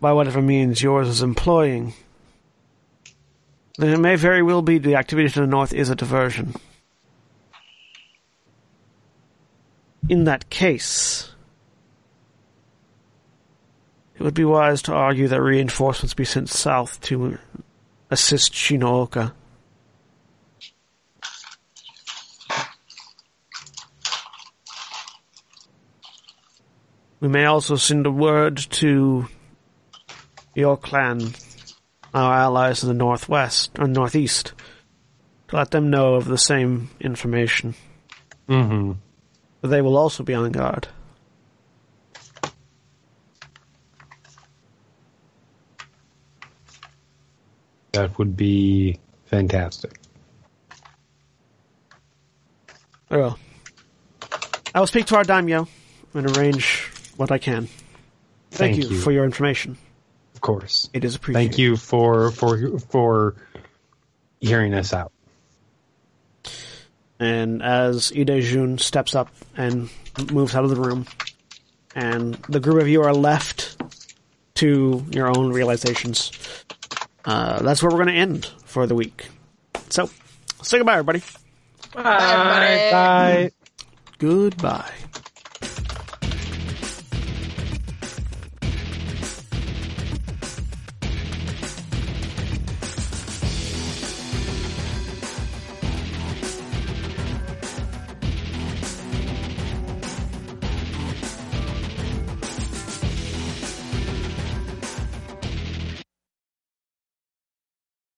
by whatever means yours is employing, then it may very well be the activity to the north is a diversion. In that case, it would be wise to argue that reinforcements be sent south to assist Shinooka. We may also send a word to your clan, our allies in the northwest or northeast, to let them know of the same information. Mm-hmm. But they will also be on guard. That would be fantastic. Well. I will speak to our daimyo and arrange what I can. Thank, Thank you, you. for your information. Of course. It is appreciated. Thank you for for for hearing us out. And as Ide Jun steps up and moves out of the room, and the group of you are left to your own realizations, uh, that's where we're going to end for the week. So, say goodbye, everybody. Bye, everybody. Bye. Goodbye.